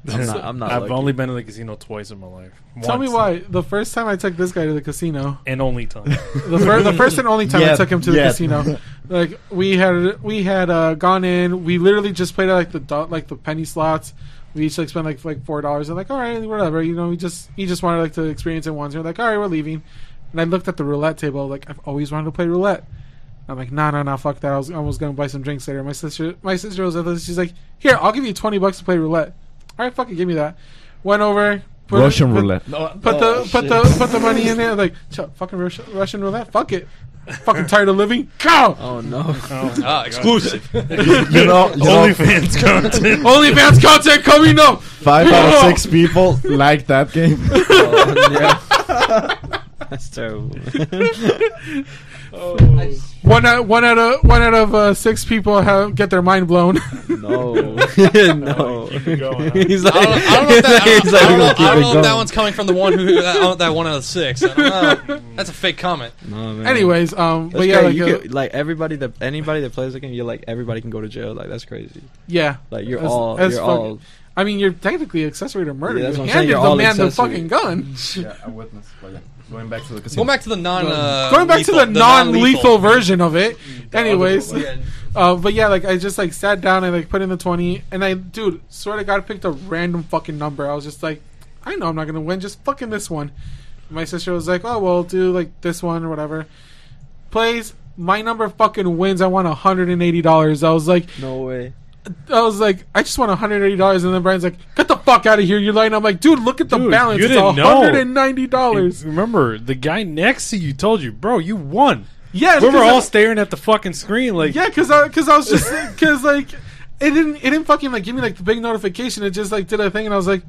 I'm not. I'm not. I've lucky. only been to the casino twice in my life. Tell me Once. why. The first time I took this guy to the casino, And only time. [laughs] the, fir- the first and only time I Yeah, took him to the yeah. casino, like we had we had uh, gone in. We literally just played at like the do- like the penny slots. We each like spent like like four dollars. And like, all right, whatever. You know, we just he just wanted like to experience it once. We're like, all right, we're leaving. And I looked at the roulette table. Like I've always wanted to play roulette. I'm like, nah, nah, nah, fuck that. I was, I was gonna buy some drinks later. My sister, my sister was at us. She's like, here, I'll give you twenty bucks to play roulette. All right, fucking give me that. Went over. put- Russian put- roulette. Put the put the put the money in there. Like, "Ch- fucking Russian, Russian roulette. Fuck it. fucking tired of living. Go. Oh no. Ah, [laughs] exclusive. you know, you know OnlyFans content. [laughs] OnlyFans content coming up. five out of six people like that game. Oh, yeah. [laughs] That's terrible. One out one out of one out of uh, six people have get their mind blown. [laughs] no. [laughs] no. keep it going, huh? He's like, I don't, I don't know if that, don't, like, don't know, gonna keep I don't it know if that one's coming from the one who that, that one out of six. I don't know. That's a fake comment. No, man. Anyways, um, That's but yeah, like, you uh, could, like everybody that anybody that plays the game, you're like everybody can go to jail. Like that's crazy. yeah. Like you're As- all as you're fuck- all I mean, you're technically accessory to murder. Yeah, you what I'm saying, handed you're the all man the fucking gun. yeah, a witness. But yeah. Going back to the casino. Going back to the non. Uh, Going back lethal- to the, non-lethal non-lethal. version of it. Anyways, [laughs] uh, but yeah, like I just like sat down and like put in the twenty, and I, dude, swear to God, picked a random fucking number. I was just like, I know I'm not gonna win, just fucking this one. My sister was like, oh well, do like this one or whatever. Plays. My number fucking wins. I won hundred and eighty dollars. I was like, no way. I was like, I just won hundred eighty dollars, and then Brian's like, get the fuck out of here, you're lying. I'm like, dude, look at the Dude, balance. you It's didn't hundred and ninety dollars. Remember, the guy next to you told you, bro, you won. Yeah, We were because I- all staring at the fucking screen like, Yeah, because I, cause I was just [laughs] because like it didn't. It didn't fucking like give me like the big notification. It just like did a thing, and I was like,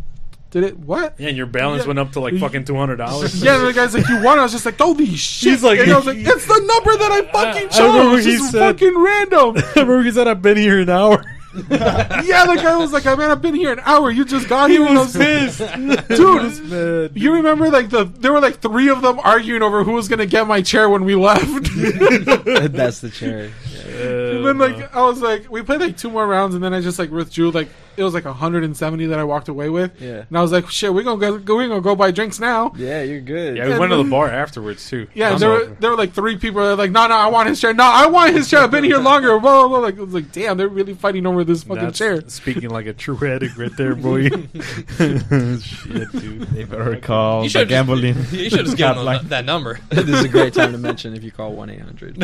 "Did it what?" Yeah, and your balance Yeah. went up to like fucking [laughs] two hundred dollars. Yeah, and the guy's like, "You won." I was just like, "Holy shit!" He's like- and I was like, [laughs] "It's the number that I fucking I remember chose. he said- fucking random." I remember he said I've been here an hour. [laughs] yeah, the guy was like, "I man, I've been here an hour. You just got here." And I was pissed, [laughs] Dude, man. You remember like the there were like three of them arguing over who was gonna get my chair when we left. [laughs] That's the cherry. and then like I was like, we played like two more rounds, and then I just like withdrew. Like it was like 170 that I walked away with. Yeah. And I was like, shit, we're gonna go, go we're gonna go buy drinks now. Yeah, you're good. Yeah, we went to the bar afterwards too. Yeah, there were there were like three people that were like, no, no, I want his chair. No, I want his chair. I've been here [laughs] longer. Blah blah blah. Like it was like, damn, they're really fighting over this fucking That's chair. Speaking like a true addict right there, boy. [laughs] [laughs] Shit, dude. They better call You the should gambling. You should just give him that, that number. this is a great time to mention if you call 1 800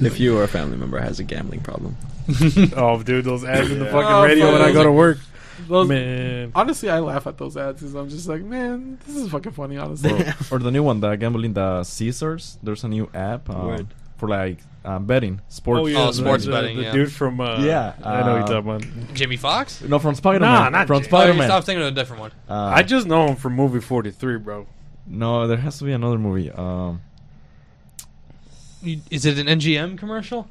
if you or a family member has a gambling problem. [laughs] Oh, dude, those ads in the fucking Oh, radio when I fuck. go to work. Those, Man. honestly, I laugh at those ads because I'm just like, man, this is fucking funny. Honestly, or, or the new one, the gambling, the Caesars. There's a new app Word. for like um, betting, sports. Oh, the- sports the, betting, The yeah. dude from uh, Yeah, I know uh, you're talking about. Jimmy Fox? No, from Spider Man. Nah, not from Jay- Oh, Spider I Man. was thinking of a different one. uh, I just know him from movie 43, bro. no, there has to be another movie. Um, You- Is it an MGM commercial?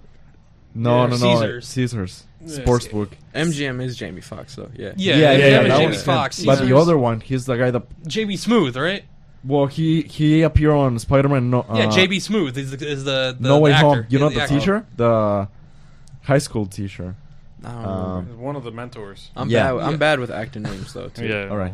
No, Yeah, no, no, Caesars. Caesars Yeah. Sportsbook. MGM is Jamie Foxx, though. Yeah. Yeah, yeah, yeah. yeah, that Jamie one's Foxx. good. But the other one, he's the guy that. JB Smoove, right? Well, he he appeared on Spider Man. No, uh, yeah, JB Smoove is the, is the, the No Way actor. Home. You Yeah, know the, actor. teacher, the high school teacher. Um, one of the mentors. I'm yeah. bad. I'm Yeah. bad with acting names though. Too. [laughs] Yeah. All right.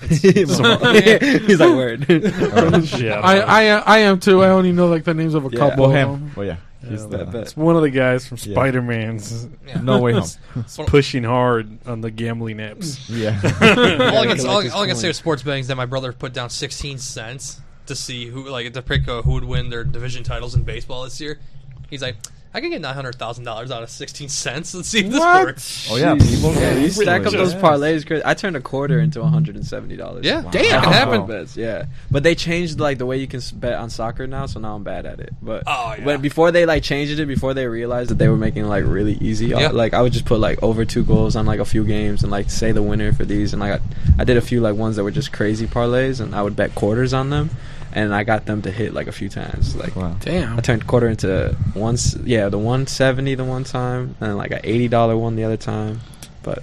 [laughs] [laughs] He's like word. yeah. I I am, I am too. I only know like the names of a Yeah. couple. Well, him. Well, yeah. He's Yeah, the, bet, bet. It's one of the guys from Yeah. Spider Man's Yeah. No Way Home. [laughs] [laughs] pushing hard on the gambling apps. Yeah. [laughs] all I can, all, his all I can say coin. with sports betting is that my brother put down 16 cents to see who, like, to pick uh, who would win their division titles in baseball this year. He's like, I can get nine hundred thousand dollars out of 16 cents. Let's see if this What? works. oh yeah. People. Yeah, you stack up those Yeah. parlays. Crazy. I turned a quarter into 170 dollars. Yeah, Wow. damn, it happened. Wow. Bets, yeah, but they changed like the way you can bet on soccer now, so now I'm bad at it. But Oh, yeah. when before they like changed it, before they realized that they were making like really easy, Yeah. Uh, like I would just put like over two goals on like a few games and like say the winner for these, and like I, I did a few like ones that were just crazy parlays, and I would bet quarters on them, and I got them to hit like a few times. Like Wow. Damn. I turned quarter into once, yeah, the 170 the one time, and like an eighty dollar one the other time. But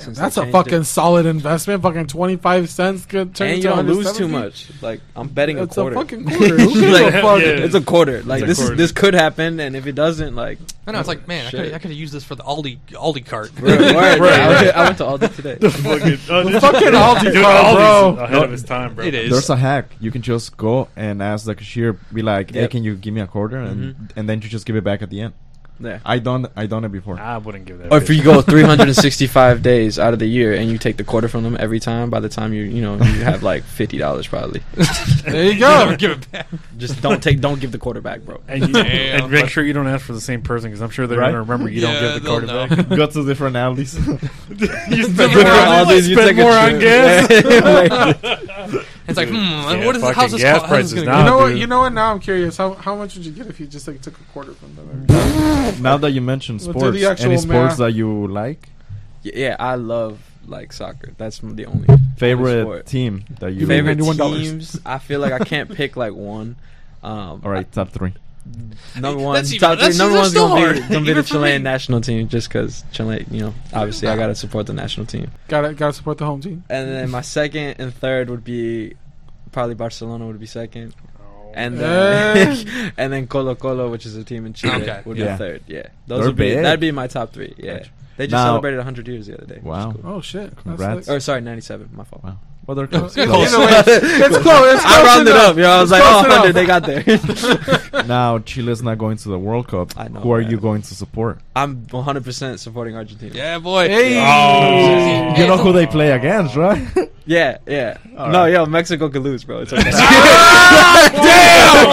since That's a fucking it- solid investment. Fucking twenty five cents could turn and into you don't lose too much. Like I'm betting It's a a quarter. fucking [laughs] quarter. Like, a fuck? yeah. It's a quarter. Like a this, quarter. this could happen, and if it doesn't, like I know. It's like, man, I Shit. could I could have used this for the Aldi Aldi cart. Word, [laughs] word, Right, I, right. went, I went to Aldi today. [laughs] The fucking, oh, The fucking Aldi Dude, car, Aldi's bro. Ahead of his time, bro. It is. There's a hack. You can just go and ask the cashier, be like, "Hey, Yep. can you give me a quarter?" and Mhm. and then you just give it back at the end. Yeah. I done I done it before. I wouldn't give that. Or if you go 365 [laughs] days out of the year and you take the quarter from them every time, by the time you you know you have like fifty dollars probably. [laughs] There you Never go. [laughs] give it back. Just don't take, don't give the quarter back, bro. and, you, and make sure you don't ask for the same person because I'm sure they're Right? gonna remember you Yeah, don't give the they'll know. back. Go to different alleys. you spend Different more on, Aldi's, you spend take a more on gas. It's like, hmm, Yeah, what is fucking how's this, gas co- how's this gonna now. You go? know what? dude. You know what? Now I'm curious. How how much would you get if you just like took a quarter from them? now that you mentioned We'll do sports, the actual any sports math. that you like? Yeah, yeah, I love like soccer. That's the only Favorite sport. team that you Favorite- favorite $91. teams. I feel like I can't pick like one. Um, All right, top three. Number one, even- top three. Number one's gonna hard. be, gonna be [laughs] the Chilean me. national team, just because Chile. You know, obviously I gotta support the national team. Gotta gotta support the home team. And then my second and third would be probably Barcelona would be second, oh. and then [laughs] and then Colo Colo, which is a team in Chile, Okay. would Yeah. be third. Yeah, those They're would be big. that'd be my top three. Yeah, Gotcha. they just Now- celebrated 100 years the other day. Wow. cool. Oh shit! That's Congrats. Or sorry, 97. My fault. Wow. Well, they're close. Good Close. way, [laughs] it's close. It's I close rounded enough. up, yo. I was It's like, oh, 100, enough. they got there. [laughs] now Chile's not going to the World Cup. I know, Who are man. you going to support? I'm 100% supporting Argentina. Yeah, boy. Hey. Oh. You know who they play against, right? [laughs] Yeah, yeah. All no, right. yo, Mexico could lose, bro. It's okay. Ah, damn,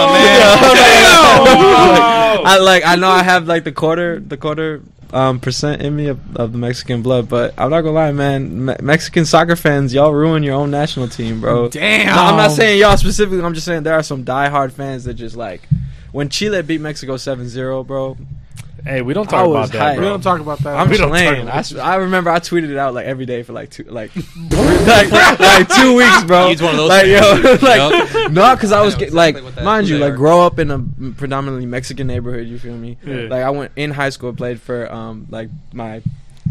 oh, I like. I know I have like the quarter, the quarter um percent in me of, of the Mexican blood, but I'm not gonna lie, man. Me- Mexican soccer fans, y'all ruin your own national team, bro. Damn. No, I'm not saying y'all specifically. I'm just saying there are some diehard fans that just like when Chile beat Mexico 7-0, bro. Hey, we don't I talk was about that. hyped. We Bro. don't talk about that. I'm We don't Chilean. talk I, s- I remember I tweeted it out like every day for like two like [laughs] like, like two weeks, bro. He's one of those Like yo, fans. [laughs] like Yep. no, because I I was know get, exactly like, that- mind who you, they like are. grow up in a predominantly Mexican neighborhood. You feel me? Yeah. Like I went in high school, played for um like my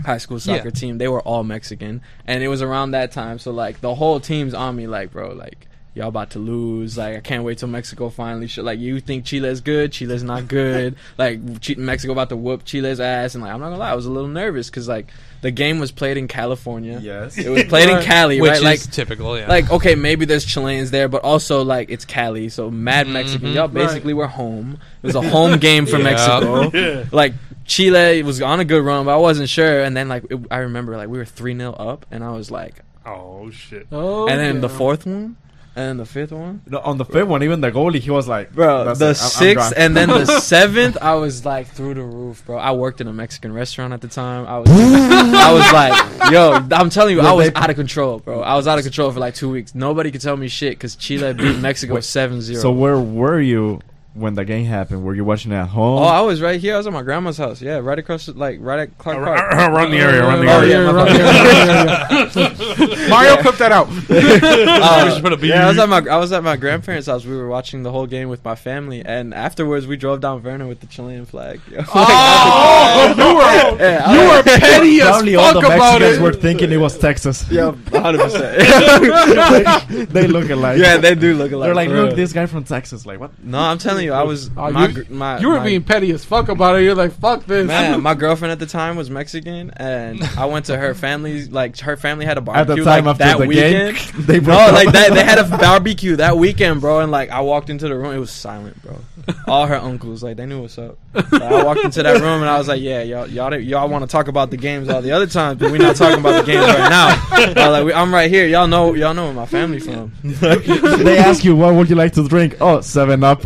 high school soccer Yeah. team. They were all Mexican, and it was around that time. So like the whole team's on me, like bro, like. Y'all about to lose. Like I can't wait till Mexico finally. Sh- like you think Chile's good, Chile's not good. [laughs] like Ch- Mexico about to whoop Chile's ass, and like I'm not gonna lie, I was a little nervous because like the game was played in California. Yes. It was played in Right. Cali, Which right? is Like typical, yeah. like okay, maybe there's Chileans there, but also like it's Cali, so mad Mexican. Mhm. Y'all basically were home. It was a home game for [laughs] Yeah. Mexico. [laughs] Yeah. Like Chile was on a good run, but I wasn't sure. And then like it, I remember like we were three 0 up, and I was like, Oh shit. Oh, and then the fourth one, and the fifth one. No, on the fifth one, even the goalie, he was like, Bro, the it, I'm- I'm sixth and then the [laughs] seventh, I was like through the roof, bro. I worked in a Mexican restaurant at the time. I was, [laughs] I was like, yo, I'm telling you, I was out of control, bro. I was out of control for like two weeks. Nobody could tell me shit because Chile beat Mexico Wait, 7-0. So where were you when the game happened? Were you watching it at home? Oh, I was right here. I was at my grandma's house. Yeah, right across, the- like right at Clark Park. Run the area. Run the Oh, area. [laughs] [laughs] Mario, clip that out. [laughs] Uh, We should put a yeah, I was at my I was at my grandparents' house. We were watching the whole game with my family, and afterwards we drove down Vernor with the Chilean flag. Yo. Oh, you were Yeah, you were petty as Probably all the about Mexicans it. were thinking it was Texas. Yeah, hundred percent. they look alike. Yeah, they do look alike. They're like, look, real. this guy from Texas. Like, what? No, I'm telling you, I was Oh, my, you- my You were my- being petty as fuck about it. You're like, fuck this. Man, [laughs] my girlfriend at the time was Mexican, and I went to her family. Like her family had a At barbecue the time like, after that the weekend. game, [laughs] they No, up. like that. They had a [laughs] barbecue that weekend, bro. And like, I walked into the room. It was silent, bro. All her uncles, like, they knew what's up. Like, I walked into that room and I was like, "Yeah, y'all, y'all, y'all want to talk about the games all the other times, but we're not talking about the games right now. Uh, like, we, I'm right here. Y'all know, y'all know where my family from. they ask you, what would you like to drink? Oh, Seven Up.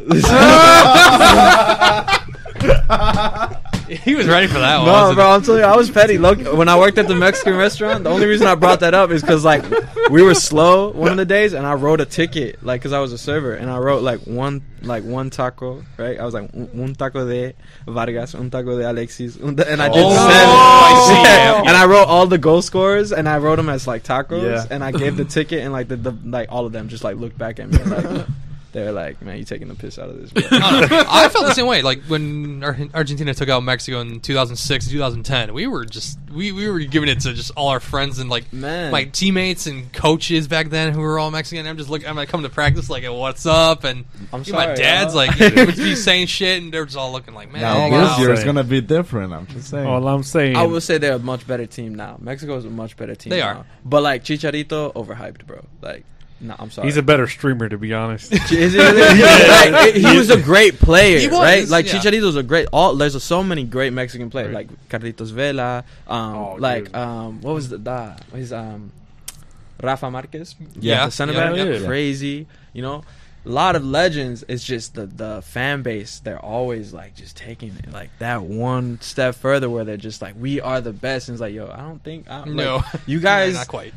He was ready for that one. No, wasn't bro, I'm telling you, I was petty. Look, when I worked at the Mexican restaurant, the only reason I brought that up is because like we were slow one of the days, and I wrote a ticket, like because I was a server, and I wrote like one, like one taco, right? I was like un, un taco de Vargas, un taco de Alexis, un ta- and I did Oh, seven. I see, Yeah. [laughs] yeah. And I wrote all the goal scorers, and I wrote them as like tacos, Yeah. and I gave the ticket, and like the, the like all of them just like looked back at me, and, like they're like, "Man, you taking the piss out of this." [laughs] Bro. I, know. I felt the same way. Like when Ar- Argentina took out Mexico in 2006, 2010, we were just we, we were giving it to just all our friends and like Man. my teammates and coaches back then who were all Mexican. I'm just looking. I'm like coming to practice like, what's up? And I'm even my dad's y'all. like [laughs] would be saying shit, and they're just all looking like, man, Now, all this I'm year is gonna be different. I'm just saying. All I'm saying. I would say they're a much better team now. Mexico is a much better team. They now. are. but like Chicharito, overhyped, bro. Like, no, I'm sorry. He's a better streamer, to be honest. [laughs] Is he [laughs] really? Like, he was a great player, He was, right? Like yeah. Chicharito's a great. All there's so many great Mexican players, Right. like Carlitos Vela, um, Oh, like dude. um, what was the da? His um, Rafa Marquez, Yeah, the center yeah, back, yeah. crazy. You know, a lot of legends. It's just the the fan base. They're always like just taking it like that one step further, where they're just like, we are the best. And it's like, yo, I don't think. I'm. no, you [laughs] guys not quite.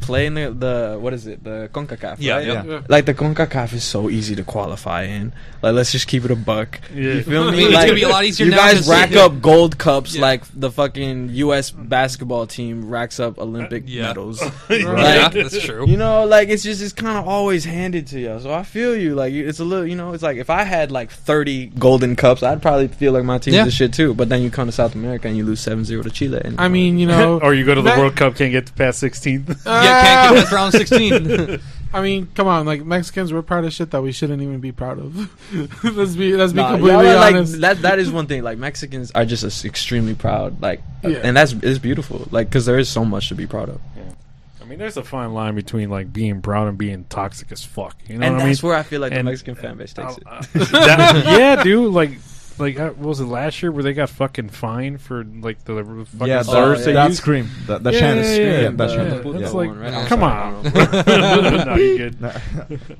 Play in the, the what is it the Concacaf? Yeah, right? yeah. Yeah. Like the Concacaf is so easy to qualify in. Like let's just keep it a buck. Yeah. You feel I [laughs] me? mean, it's gonna be a lot easier You now guys rack yeah. up gold cups Yeah. like the fucking U.S. basketball team racks up Olympic Yeah. medals. [laughs] [laughs] yeah, that's true. You know, like it's just it's kind of always handed to you. So I feel you. Like it's a little, you know, it's like if I had like thirty golden cups, I'd probably feel like my team's Yeah. the shit too. But then you come to South America and you lose 7-0 to Chile. And I mean, you know, or you go to the that- World Cup, can't get past 16th. yeah, can't get past round 16. [laughs] I mean, come on, like Mexicans, we're proud of shit that we shouldn't even be proud of. [laughs] let's be let's be Nah, completely y'all like, honest. that that is one thing. Like Mexicans are just extremely proud. Like, Yeah. and that's it's beautiful. Like, because there is so much to be proud of. I mean, there's a fine line between like being proud and being toxic as fuck. You know and what I mean? that's where I feel like the Mexican fan base takes it. Uh, [laughs] that- yeah, dude. Like, like uh, what was it last year where they got fucking fined for like the fucking yeah, slurs oh, they that used? scream, that, that Yeah, chant, yeah, is- yeah, yeah, yeah. that The- chant. the yeah. It's like, right? Come on. I [laughs] no, you good.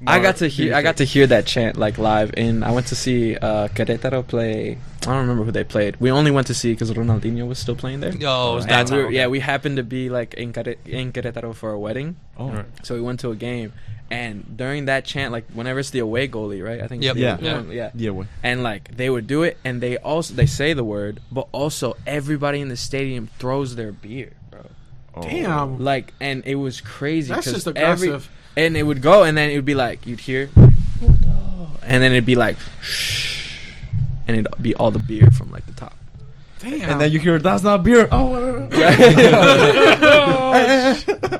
[laughs] I got to hear I got to hear that chant like live in I went to see uh Querétaro play I don't remember who they played. We only went to see because Ronaldinho was still playing there. Yo, it was And that we time. were- yeah, we happened to be like in, Quere- in Querétaro for a wedding, Oh, Right. so we went to a game. And during that chant, like whenever it's the away goalie, right? I think. Yep. Yeah. yeah, yeah. Yeah, well, And like they would do it, and they also they say the word, but also everybody in the stadium throws their beer, bro. oh. Damn. Like, and it was crazy. That's 'cause just every- aggressive. and it would go, and then it would be like you'd hear, and then it'd be like, shh, and it'd be all the beer from like the top. Damn. And then you hear that's not beer. Oh, [laughs] [laughs] [laughs]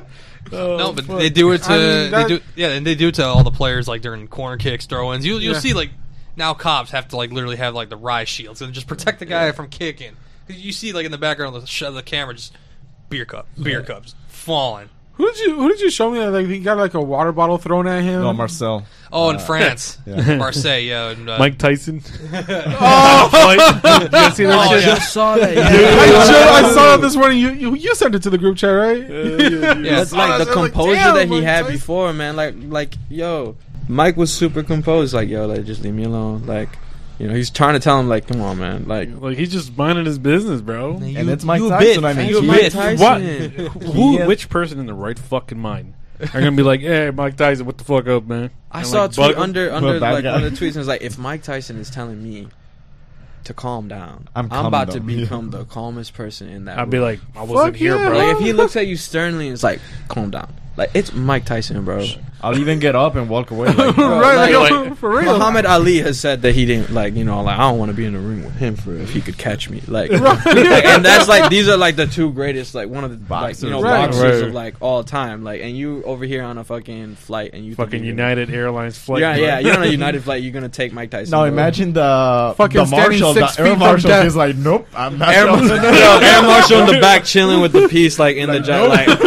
Oh, no, but they do it to I mean, that- they do yeah, and they do it to all the players like during corner kicks, throw-ins. You you'll Yeah. see like now cops have to like literally have like the rise shields and just protect the guy from kicking. 'Cause you see like in the background of the, sh- the camera just beer cup, beer cups falling. Who did you who did you show me that like he got like a water bottle thrown at him? no, Marcel. Oh, in France, [laughs] yeah. Marseille, yeah. And, uh, Mike Tyson. [laughs] Oh, Fight. [laughs] you see that Oh, shit? yeah. saw that. I, ju- I saw it this morning. You, you you sent it to the group chat, right? yeah. That's like the I like, composure that he Mike had Tyson. before, man. Like, like, yo, Mike was super composed. Like, yo, like, just leave me alone. Like, you know, he's trying to tell him, like, come on, man. Like, Like he's just minding his business, bro. And it's Mike you Tyson. bit, I mean, you he Mike Tyson. What? [laughs] Who? Which person in the right fucking mind are gonna be like, "Hey, Mike Tyson, what the fuck up, man?" I And, saw like, a tweet under under like guy. one of the tweets and it was like, if Mike Tyson is telling me to calm down, I'm I'm, calming about to down. become [laughs] the calmest person in that. I'd be like, "I wasn't Fuck here, yeah. bro." like, if he looks at you sternly, and it's like, calm down. Like, it's Mike Tyson, bro. I'll even get up and walk away. Like, [laughs] right, like, like- yo, for real. Muhammad Ali has said that he didn't like you know like I don't want to be in the ring with him for if he could catch me like, [laughs] [laughs] like, and that's like these are like the two greatest like one of the like you know Boxers. Right. boxers Right. of like all time like and you over here on a fucking flight and you fucking you're gonna- United Airlines flight. yeah bro. yeah you're on a United flight you're gonna take Mike Tyson now bro. imagine the Fucking the standing marshal, the feet air from marshal. death. He's like, nope, I'm not. Air, jumping Mar- in." Yo, Air Marshal in the back chilling with the piece like in the Like, jet like, like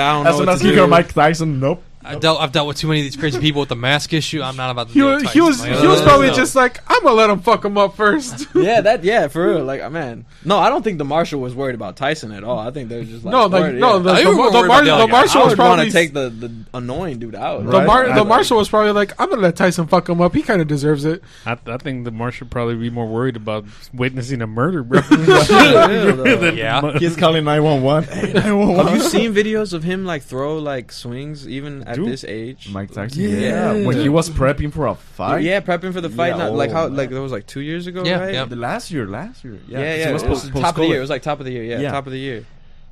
I don't know As soon what as to you Mike Tyson, nope. I've dealt, I've dealt with too many of these crazy people with the mask issue. I'm not about to. he deal was with he was Tyson. He was probably no. just like I'm gonna let him fuck him up first. [laughs] yeah that yeah for real [laughs] like man no I don't think the marshal was worried about Tyson at all I think they're just like no, like no, yeah. the, I the, think we were the, worried mar- about the the other guy. marshal I was would want probably to take the, the annoying dude out. the, mar- the marshal was probably like I'm gonna let Tyson fuck him up. He kind of deserves it. I, I think the marshal probably be more worried about witnessing a murder, bro. [laughs] Yeah. Yeah. He's calling 911. Have you seen videos of him like throw like swings even at Dude. this age? Mike Tyson? Yeah. Yeah. When he was prepping for a fight? Yeah, prepping for the fight. Yeah, not, like oh, how man. like that was like two years ago, Yeah, right? yeah. The last year, last year. Yeah, Yeah, yeah. 'cause he was it was post- top of the year. It was like top of the year. Yeah, Yeah. top of the year.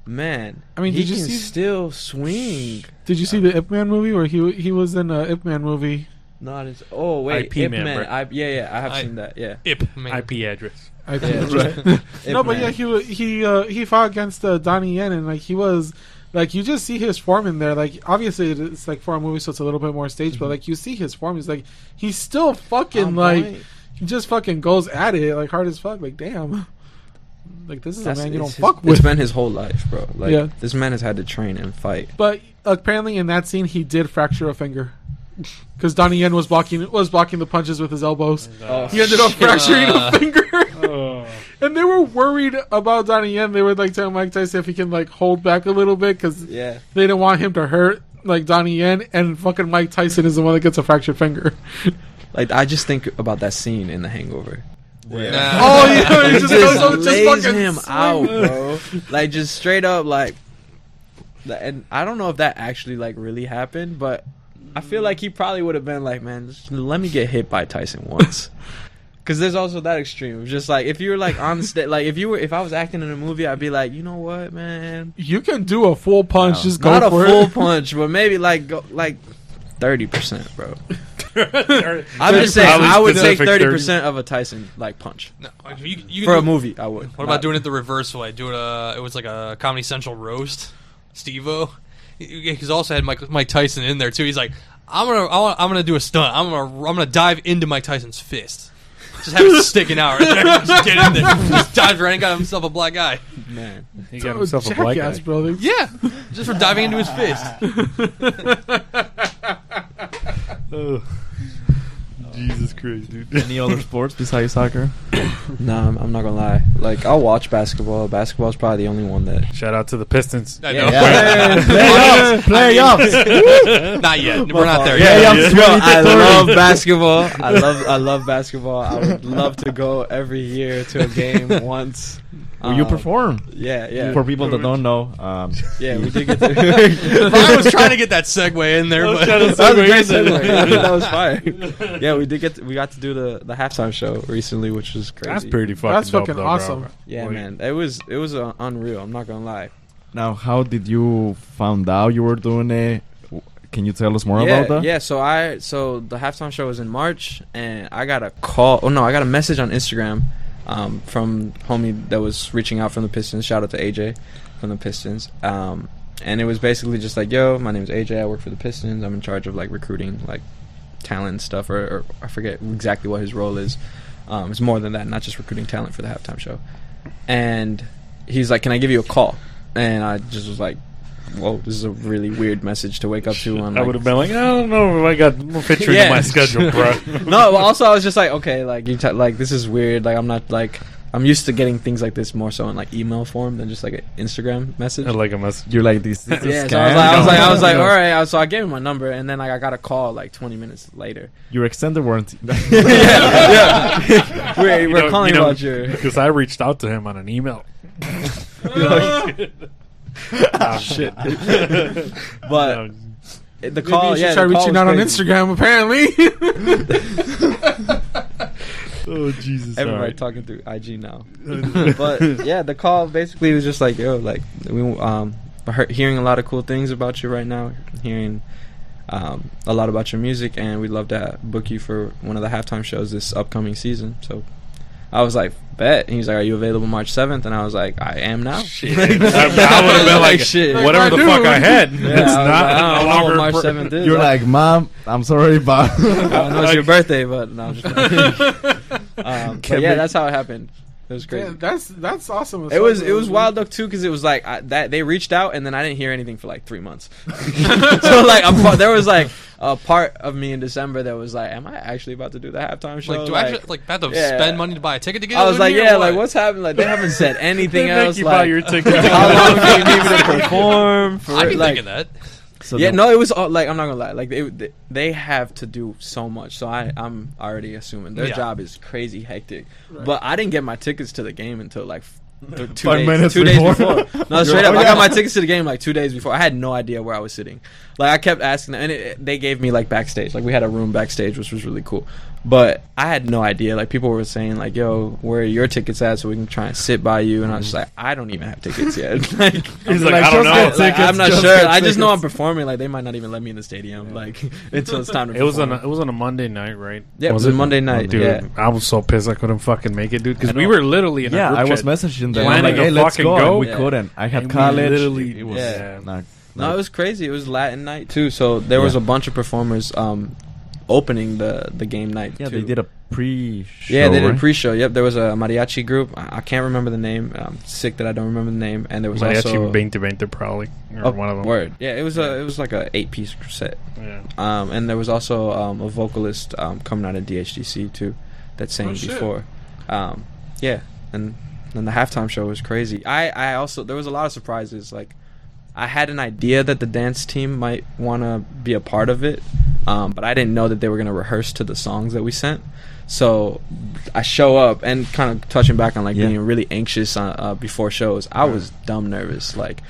Man, I mean, he did you can see- still swing. Did you see the Ip Man movie where he he was in a Ip Man movie? Not as oh wait, IP Ip Man, Man. I, yeah, yeah, I have I- seen that. Yeah, Ip, man. IP address. I Yeah, [laughs] think. no, but yeah, he he uh, he fought against uh, Donnie Yen, and like he was like you just see his form in there. Like obviously it's like for a movie, so it's a little bit more staged, but mm-hmm. like you see his form. He's like he's still fucking like he just fucking goes at it like hard as fuck. Like damn, like this is That's- a man you don't it's his- fuck It's with. been his whole life, bro. Like Yeah. this man has had to train and fight. But apparently in that scene he did fracture a finger. [laughs] Because Donnie Yen was blocking was blocking the punches with his elbows. Oh, He ended up fracturing Uh. a [laughs] finger. Oh. [laughs] And they were worried about Donnie Yen. They were like telling Mike Tyson if he can like hold back a little bit because yeah. they didn't want him to hurt like Donnie Yen. And fucking Mike Tyson is the one that gets a fractured finger. Like I just think about that scene in The Hangover. Nah. oh yeah, He he just, just, goes up, just lays fucking him swing. out, bro. like just straight up, like. And I don't know if that actually like really happened, but I feel like he probably would have been like, "Man, let me get hit by Tyson once." [laughs] Because there's also that extreme. Just like if you were like on stage, like if you were, if I was acting in a movie, I'd be like, you know what, man, You can do a full punch. Wow. Just go not a for full it. punch, but maybe like go, like thirty percent, bro. [laughs] I'm Very just saying, probably I would take specific thirty 30. percent of a Tyson like punch No, you, you for can a do- movie. I would. What about doing it the reverse way? Do it. Uh, it was like a Comedy Central roast. Steve-O. He- He's also had Mike, Mike Tyson in there too. He's like, I'm gonna, I want, I'm gonna do a stunt. I'm gonna, I'm gonna dive into Mike Tyson's fist. Just have it sticking out right there. Just get in there. Just dives right and got himself a black eye. man? He got himself a black eye. brother. Yeah, just for diving into his fist. [laughs] Jesus Christ, dude. Any other [laughs] sports besides soccer? Nah, I'm, I'm not gonna lie. Like I'll watch basketball. Basketball's probably the only one that. Shout out to the Pistons. I know. Yeah. Playoffs. [laughs] Not yet. We're not there Yeah, yet. yeah. Yo, I love basketball. I love I love basketball. I would love to go every year to a game [laughs] once. Well, you Um, perform. Yeah, yeah. For people that don't know, um, [laughs] yeah, we [laughs] did get to. [laughs] I was trying to get that segue in there, but that was a great segue. that was fire. Yeah, we did get to, we got to do the the halftime show recently, which was crazy. That's pretty fucking. That's dope, fucking though, bro. awesome. Yeah, Like, man, it was it was uh, unreal. I'm not gonna lie. now how did you found out you were doing it? Can you tell us more yeah, about that? yeah. So I so the halftime show was in March, and I got a call. Oh no, I got a message on Instagram um, from homie that was reaching out from the Pistons. Shout out to AJ from the Pistons. Um, and it was basically just like, "Yo, my name is AJ. I work for the Pistons. I'm in charge of like recruiting, like talent stuff, or, or I forget exactly what his role is. Um, it's more than that, not just recruiting talent for the halftime show." And he's like, "Can I give you a call?" And I just was like, "Whoa, this is a really weird message to wake up to." On I like, would have been like, I don't know if I got more fit you Yeah. into my schedule, bro. [laughs] no, but also I was just like, okay, like you, t- like this is weird. Like I'm not like I'm used to getting things like this more so in like email form than just like an Instagram message. I like a message. You're like these. this [laughs] yeah, so I was like, I was like, I was like, [laughs] all right. So I gave him my number, and then like I got a call like 20 minutes later. Your extended warranty. yeah, we're, You we're know- calling you know, about your. because I reached out to him on an email. Oh [laughs] shit! [laughs] but the Maybe call, you should yeah, try the call reaching was out on crazy. Instagram. Apparently, [laughs] oh Jesus! Everybody talking through IG now. but yeah, the call basically was just like, yo, like we um we're hearing a lot of cool things about you right now, hearing um a lot about your music, and we'd love to book you for one of the halftime shows this upcoming season. So I was like, bet. And he's like, are you available March seventh? And I was like, I am now. Shit. [laughs] I, I would have been like, shit. whatever the Dude. fuck I had. Yeah, it's I not. like, I no don't know what March seventh is. You're like, mom, I'm sorry, but I know it's your birthday, but no, I'm just [laughs] um, but yeah, that's how it happened. It was crazy. Yeah, that's that's awesome. as It was fuck, it was wild though too because it was like I, that they reached out and then I didn't hear anything for like three months. [laughs] so like I'm, there was like a part of me in December that was like, am I actually about to do the halftime show? like, do I actually like have to yeah. spend money to buy a ticket to get? It? I was like, here or yeah, like what's happening? Like they haven't said [laughs] anything They make else. you buy like your [laughs] ticket. how long do you need me to perform? For I'd be like, thinking that. So yeah, no, it was all, like I'm not gonna lie. Like they they have to do so much, so I I'm already assuming their Yeah. job is crazy hectic. But I didn't get my tickets to the game until like f- th- [laughs] two Five days, minutes two before. days before. [laughs] No, straight You're up, I got "Oh, my tickets to the game like two days before. I had no idea where I was sitting. Like I kept asking, them, and it, it- they gave me like backstage. Like we had a room backstage, which was really cool. But I had no idea. Like people were saying, like, "Yo, where are your tickets at? So we can try and sit by you." And I was just like, "I don't even have tickets yet." [laughs] like, [laughs] He's like, Like, I don't just know. get like, tickets, I'm not sure. I just know I'm performing. Like they might not even let me in the stadium. Like until [laughs] it's time to. It was on. A, it was on a Monday night, right? Yeah, it was a Monday night. Dude, Yeah. I was so pissed I couldn't fucking make it, dude. Because we were literally in a yeah, group I was chat. messaging them. Planning I'm like, hey, let's fucking go. go. We Yeah. couldn't. I had And college. literally- it was Yeah. not, No, it was crazy. It was Latin night too. So there was Yeah. a bunch of performers um, opening the the game night. yeah, too. they did a pre-show. Yeah, they did right? a pre-show. Yep, there was a mariachi group. I, I can't remember the name. I'm sick that I don't remember the name. And there was Mariachi also Veinte Veinte probably. Or oh, one of them. word. Yeah, it was a it was like a eight piece set. Yeah. Um, and there was also um, a vocalist um, coming out of DHDC too that sang Oh, shit. before. Um, yeah, and then the halftime show was crazy. I, I also there was a lot of surprises. Like I had an idea that the dance team might want to be a part of it, um, but I didn't know that they were going to rehearse to the songs that we sent. So I show up and kind of touching back on like Yeah. being really anxious on, uh, before shows. I was dumb nervous. Like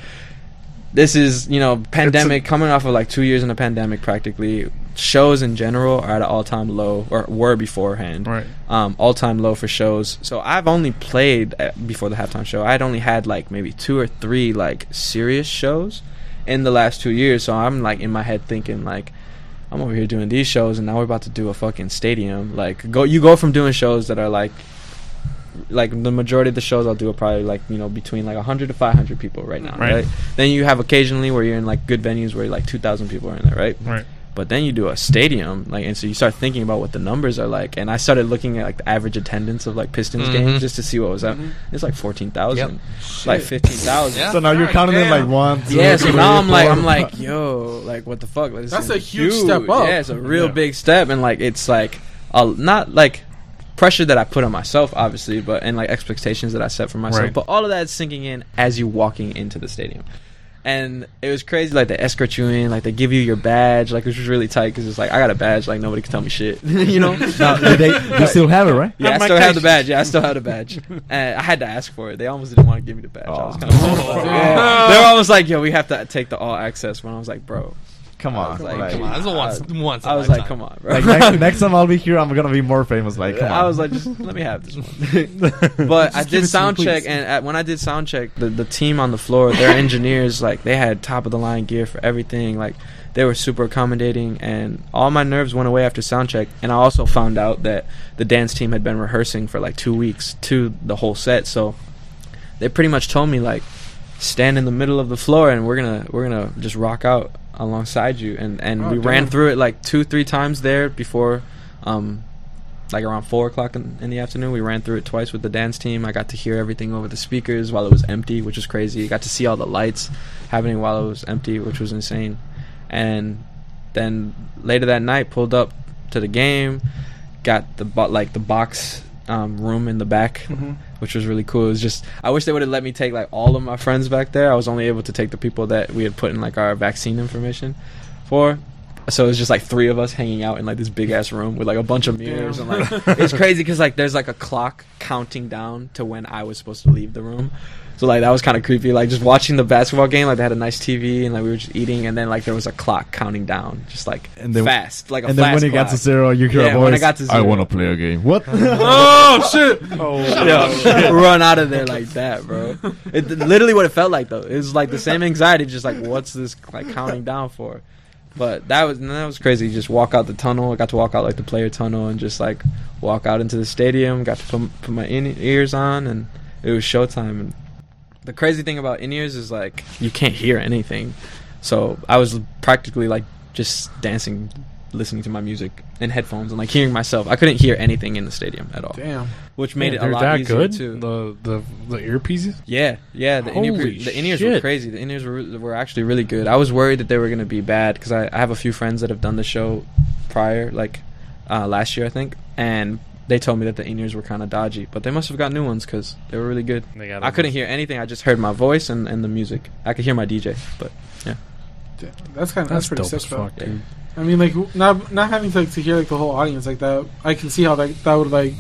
this is you know pandemic coming off of like two years in a pandemic practically. Shows in general are at an all time low or were beforehand Right. um, all time low for shows. So I've only played at, before the halftime show. I'd only had like maybe two or three like serious shows in the last two years. So I'm like in my head thinking like I'm over here doing these shows, and now we're about to do a fucking stadium. Like go, you go from doing shows that are like. Like the majority of the shows I'll do are probably like you know between like 100 to 500 people right now, Right. right? Then you have occasionally where you're in like good venues where like 2,000 people are in there, right? Right. But then you do a stadium, like, and so you start thinking about what the numbers are like. And I started looking at like the average attendance of like Pistons Mhm. games just to see what was up. Mhm. It's like fourteen thousand, Yep. like fifteen thousand. Yeah. So now you're counting them damn. like one, two, Yeah, so three, now I'm like. I'm like, [laughs] yo, like, what the fuck? Like, That's is a huge step up. Yeah, it's a real Yeah. big step, and like, it's like, a, not like pressure that I put on myself, obviously, but and like expectations that I set for myself. Right. But all of that is sinking in as you're walking into the stadium. And it was crazy. Like they escort you in, like they give you your badge, like which was really tight because it's like I got a badge, like nobody can tell me shit, [laughs] you know. [laughs] Now, do they, you [laughs] still have it, right? Yeah, I I'm still have the badge. Yeah, I still have the badge. And I had to ask for it. They almost didn't want to give me the badge. I was Oh. kind of yeah. They were almost like, "Yo, we have to take the all access." When I was like, "Bro," Come I on. was like, like, Come on, this is a once, once. in I a was like, "Come on, bro." like, next, next time I'll be here, I'm gonna be more famous. Like, come on. I was like, just let me have this one. [laughs] but I did it to me, sound check, and at, when I did sound check, the, the team on the floor, their [laughs] engineers, like they had top of the line gear for everything. Like they were super accommodating, and all my nerves went away after sound check. And I also found out that the dance team had been rehearsing for like two weeks to the whole set, so they pretty much told me like stand in the middle of the floor and we're gonna we're gonna just rock out alongside you and and Oh, we ran through it like two three times there before um like around four o'clock in, in the afternoon. We ran through it twice with the dance team. I got to hear everything over the speakers while it was empty which was crazy. Got to see all the lights happening while it was empty which was insane. And then later that night pulled up to the game got the bo- like the box um, room in the back Mhm. which was really cool. It was just I wish they would have let me take like all of my friends back there. I was only able to take the people that we had put in like our vaccine information for. So it was just like three of us hanging out in like this big ass room with like a bunch of mirrors and like [laughs] it's crazy because like there's like a clock counting down to when I was supposed to leave the room. So like that was kind of creepy. Like just watching the basketball game, like they had a nice TV and like we were just eating, and then like there was a clock counting down, just like And then- fast, like a and then fast when it got to zero, you hear Yeah, a voice. when I got to I want to play a game. What? [laughs] Oh shit! [laughs] Oh, Yeah, run out of there like that, bro. It literally what it felt like though. It was like the same anxiety, just like what's this like counting down for? But that was that was crazy. Just walk out the tunnel. I got to walk out like the player tunnel and just like walk out into the stadium. Got to put put my in ears on and it was showtime. And the crazy thing about in ears is like you can't hear anything. So I was practically like just dancing, listening to my music in headphones and like hearing myself. I couldn't hear anything in the stadium at all, Damn. which made it a lot that easier good. too. The the the earpieces. Yeah, yeah. The in Holy the in-ears were crazy. The in-ears were were actually really good. I was worried that they were gonna be bad because I, I have a few friends that have done the show prior, like uh, last year I think, and they told me that the in-ears were kind of dodgy, but they must have got new ones because they were really good. They got I couldn't hear anything. I just heard my voice and, and the music. I could hear my DJ, but Damn. That's kind of That's that's, pretty dope sick as fuck, Yeah. dude. I mean, like not not having to, to hear like the whole audience like that. I can see how that that would like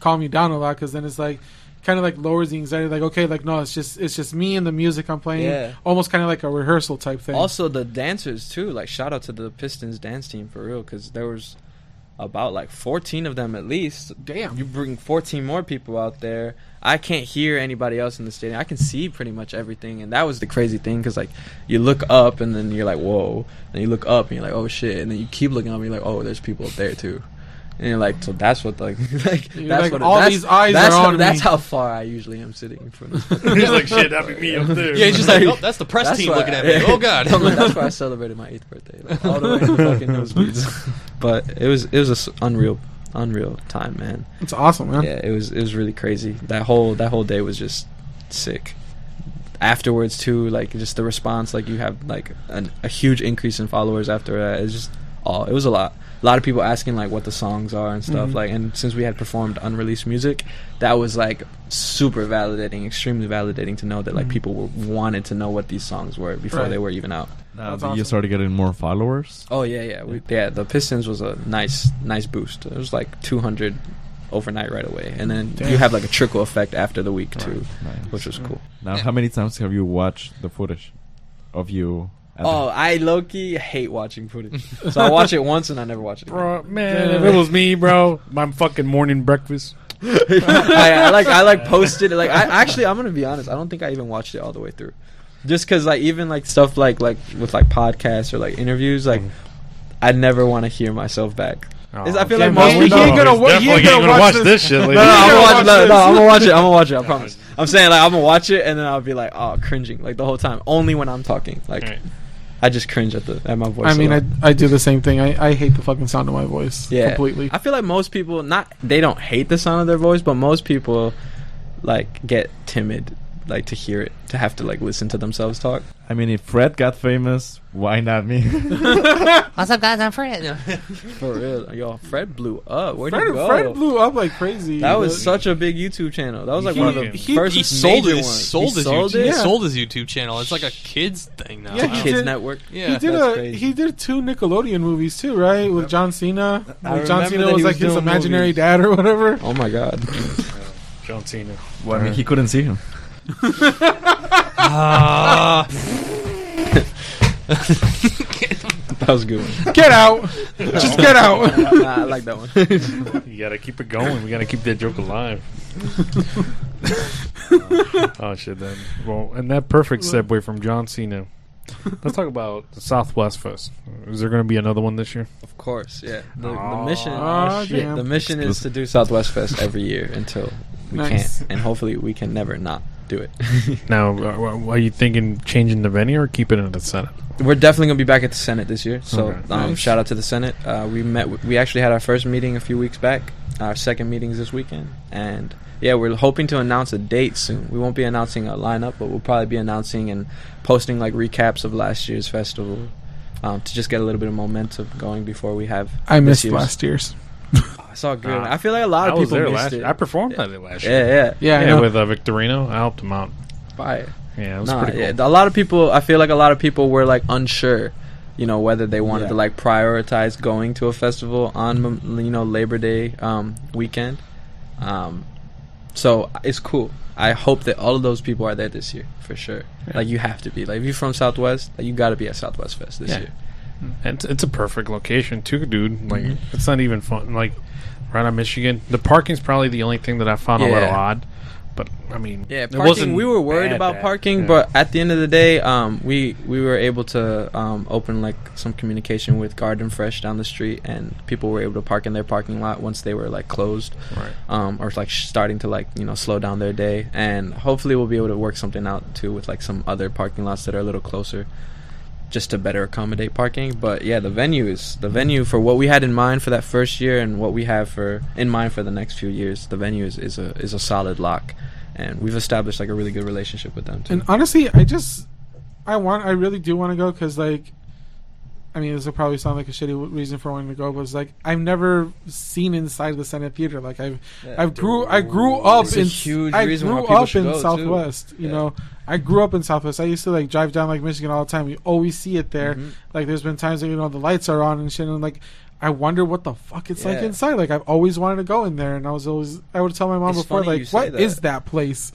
calm you down a lot because then it's like kind of like lowers the anxiety. Like okay, like no, it's just it's just me and the music I'm playing. Yeah. Almost kind of like a rehearsal type thing. also the dancers too. Like shout out to the Pistons dance team for real because there was about like 14 of them at least. damn. you bring 14 more people out there i can't hear anybody else in the stadium i can see pretty much everything and that was the crazy thing because like you look up and then you're like whoa and you look up and you're like oh shit and then you keep looking up and you're like oh there's people up there too and you're like so that's what like [laughs] like You're that's like, what all that's, these eyes that's are how, on that's me. how far i usually am sitting from [laughs] He's like, shit, that'd be me up [laughs] there. Yeah, he's just like, oh, that's the press That's team why- looking at me. Oh god. that's why I celebrated my eighth birthday, like, all the way in the fucking nosebleeds. But it was it was a s- unreal, unreal time, man. It's awesome, man. Yeah, it was it was really crazy. That whole that whole day was just sick. Afterwards too, like just the response, like you have like an, a huge increase in followers after that. It's just oh, it was a lot. A lot of people asking like what the songs are and stuff. Mhm. Like, and since we had performed unreleased music, that was like super validating, extremely validating to know that like Mhm. people were, wanted to know what these songs were before Right. they were even out. Now That's that you started getting more followers. Oh yeah, yeah, we, yeah. The Pistons was a nice, nice boost. It was like 200 overnight right away, and then Damn. you have like a trickle effect after the week too, Nice. which was cool. Now, how many times have you watched the footage of you? At the- Oh, I low key hate watching footage, [laughs] so I watch it once and I never watch it. again. Bro, man, if it was me, bro, my fucking morning breakfast. [laughs] I, I like I like [laughs] posted like I actually I'm gonna be honest. I don't think I even watched it all the way through, just because like even like stuff like like with like podcasts or like interviews like Mhm. I never want to hear myself back. Is- I feel Yeah, like no, most he people. ain't gonna wa- he ain't gonna gonna watch watch this. this shit. No, Like, no, I'm gonna watch watch. No, this. no, I'm gonna watch it. I'm gonna watch it. I promise. I'm saying like I'm gonna watch it and then I'll be like, oh, cringing like the whole time. Only when I'm talking. Like Right. I just cringe at the at my voice. I mean, I. I do the same thing. I, I hate the fucking sound of my voice yeah, completely. I feel like most people not they don't hate the sound of their voice, but most people like get timid like to hear it, to have to like listen to themselves talk. I mean, if Fred got famous, why not me? [laughs] What's up, guys? I'm Fred. [laughs] For real, yo, Fred blew up. Where'd Fred, he go? Fred blew up like crazy. that was The- such a big YouTube channel. That was like He- one of the he- first he sold major his ones. sold he his sold YouTube, it. he Yeah. sold his YouTube channel. It's like a kids thing now. Yeah, a kids did- network. Yeah. he did a crazy. he did two Nickelodeon movies too, right? With John Cena. I Like John Cena that was like his imaginary movies. dad or whatever. Oh my god. [laughs] John Cena. well, I mean, he couldn't see him. Ah. [laughs] that was a good one. Get out! Just get out! [laughs] nah, I like that one. You gotta keep it going. We gotta keep that joke alive. [laughs] oh shit! Then, well, and that perfect segue from John Cena. Let's talk about the Southwest Fest. Is there going to be another one this year? Of course, yeah. The, the mission, Aw, shit. the mission is to do Southwest Fest every year until we Nice. can't, and hopefully we can never not do it. [laughs] Now, uh, are you thinking changing the venue or keeping it at the Senate? We're definitely gonna be back at the Senate this year. So Okay. um, Nice. shout out to the Senate. Uh, we met. We actually had our first meeting a few weeks back. Our second meeting's this weekend, and yeah, we're hoping to announce a date soon. We won't be announcing a lineup, but we'll probably be announcing and posting like recaps of last year's festival um, to just get a little bit of momentum going before we have. I this missed year's. last year's. I saw good. Ah. I feel like a lot I of was people there missed last. it. I performed at it last year. yeah, yeah, Yeah, I Yeah, know. with uh, Victorino, I helped him out. fire. Yeah, it was Nah, pretty cool. yeah, a lot of people. I feel like a lot of people were like unsure, you know, whether they wanted Yeah. to like prioritize going to a festival on you know Labor Day um, weekend. Um, so it's cool. I hope that all of those people are there this year for sure. Like you have to be. Like if you're from Southwest, like, you got to be at Southwest Fest this Yeah. year. And it's, it's a perfect location too, dude. Like Mhm. it's not even fun. Like right on Michigan, the parking's probably the only thing that I found a little odd. But I mean, Yeah, it parking. wasn't We were worried bad, about bad. parking, Yeah. but at the end of the day, um, we we were able to um, open like some communication with Garden Fresh down the street, and people were able to park in their parking lot once they were like closed, right. um, or like starting to like you know slow down their day. And hopefully, we'll be able to work something out too with like some other parking lots that are a little closer, just to better accommodate parking. But yeah, the venue is the venue for what we had in mind for that first year, and what we have for in mind for the next few years. The venue is, is a is a solid lock and we've established like a really good relationship with them too. And honestly, I just, I want, I really do want to go because, like, I mean, this will probably sound like a shitty reason for wanting to go, but it's like I've never seen inside the Senate Theater. Like I've, I've grew, I grew up in, huge I grew up in go, too. Southwest. You Yeah. know, I grew up in Southwest. I used to like drive down like Michigan all the time. You always see it there. Mhm. Like there's been times that you know the lights are on and shit, and like. I wonder what the fuck it's like inside. Like I've always wanted to go in there, and I was always I would tell my mom It's before, like, what is that. that place?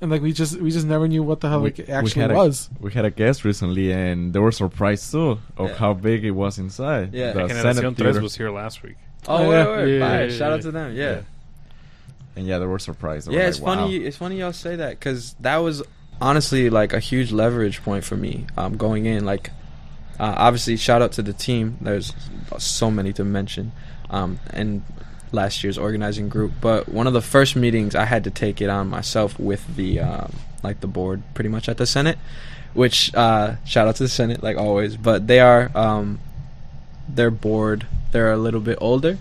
And like we just we just never knew what the hell We- like it we actually had a- was. We had a guest recently, and they were surprised too of Yeah. how big it was inside. Yeah. the Generación Senate Theater. was here last week. Oh, Oh, wait, yeah. wait, Yeah, fire. yeah, Shout out to them. Yeah, and yeah, they were surprised. They yeah. were it's like, funny. wow. It's funny y'all say that because that was honestly like a huge leverage point for me um, going in. Like, uh, obviously, shout out to the team. There's so many to mention, um, and last year's organizing group. But one of the first meetings, I had to take it on myself with the um, like the board, pretty much at the Senate. Which uh, shout out to the Senate, like always. But they are um, their board. They're a little bit older,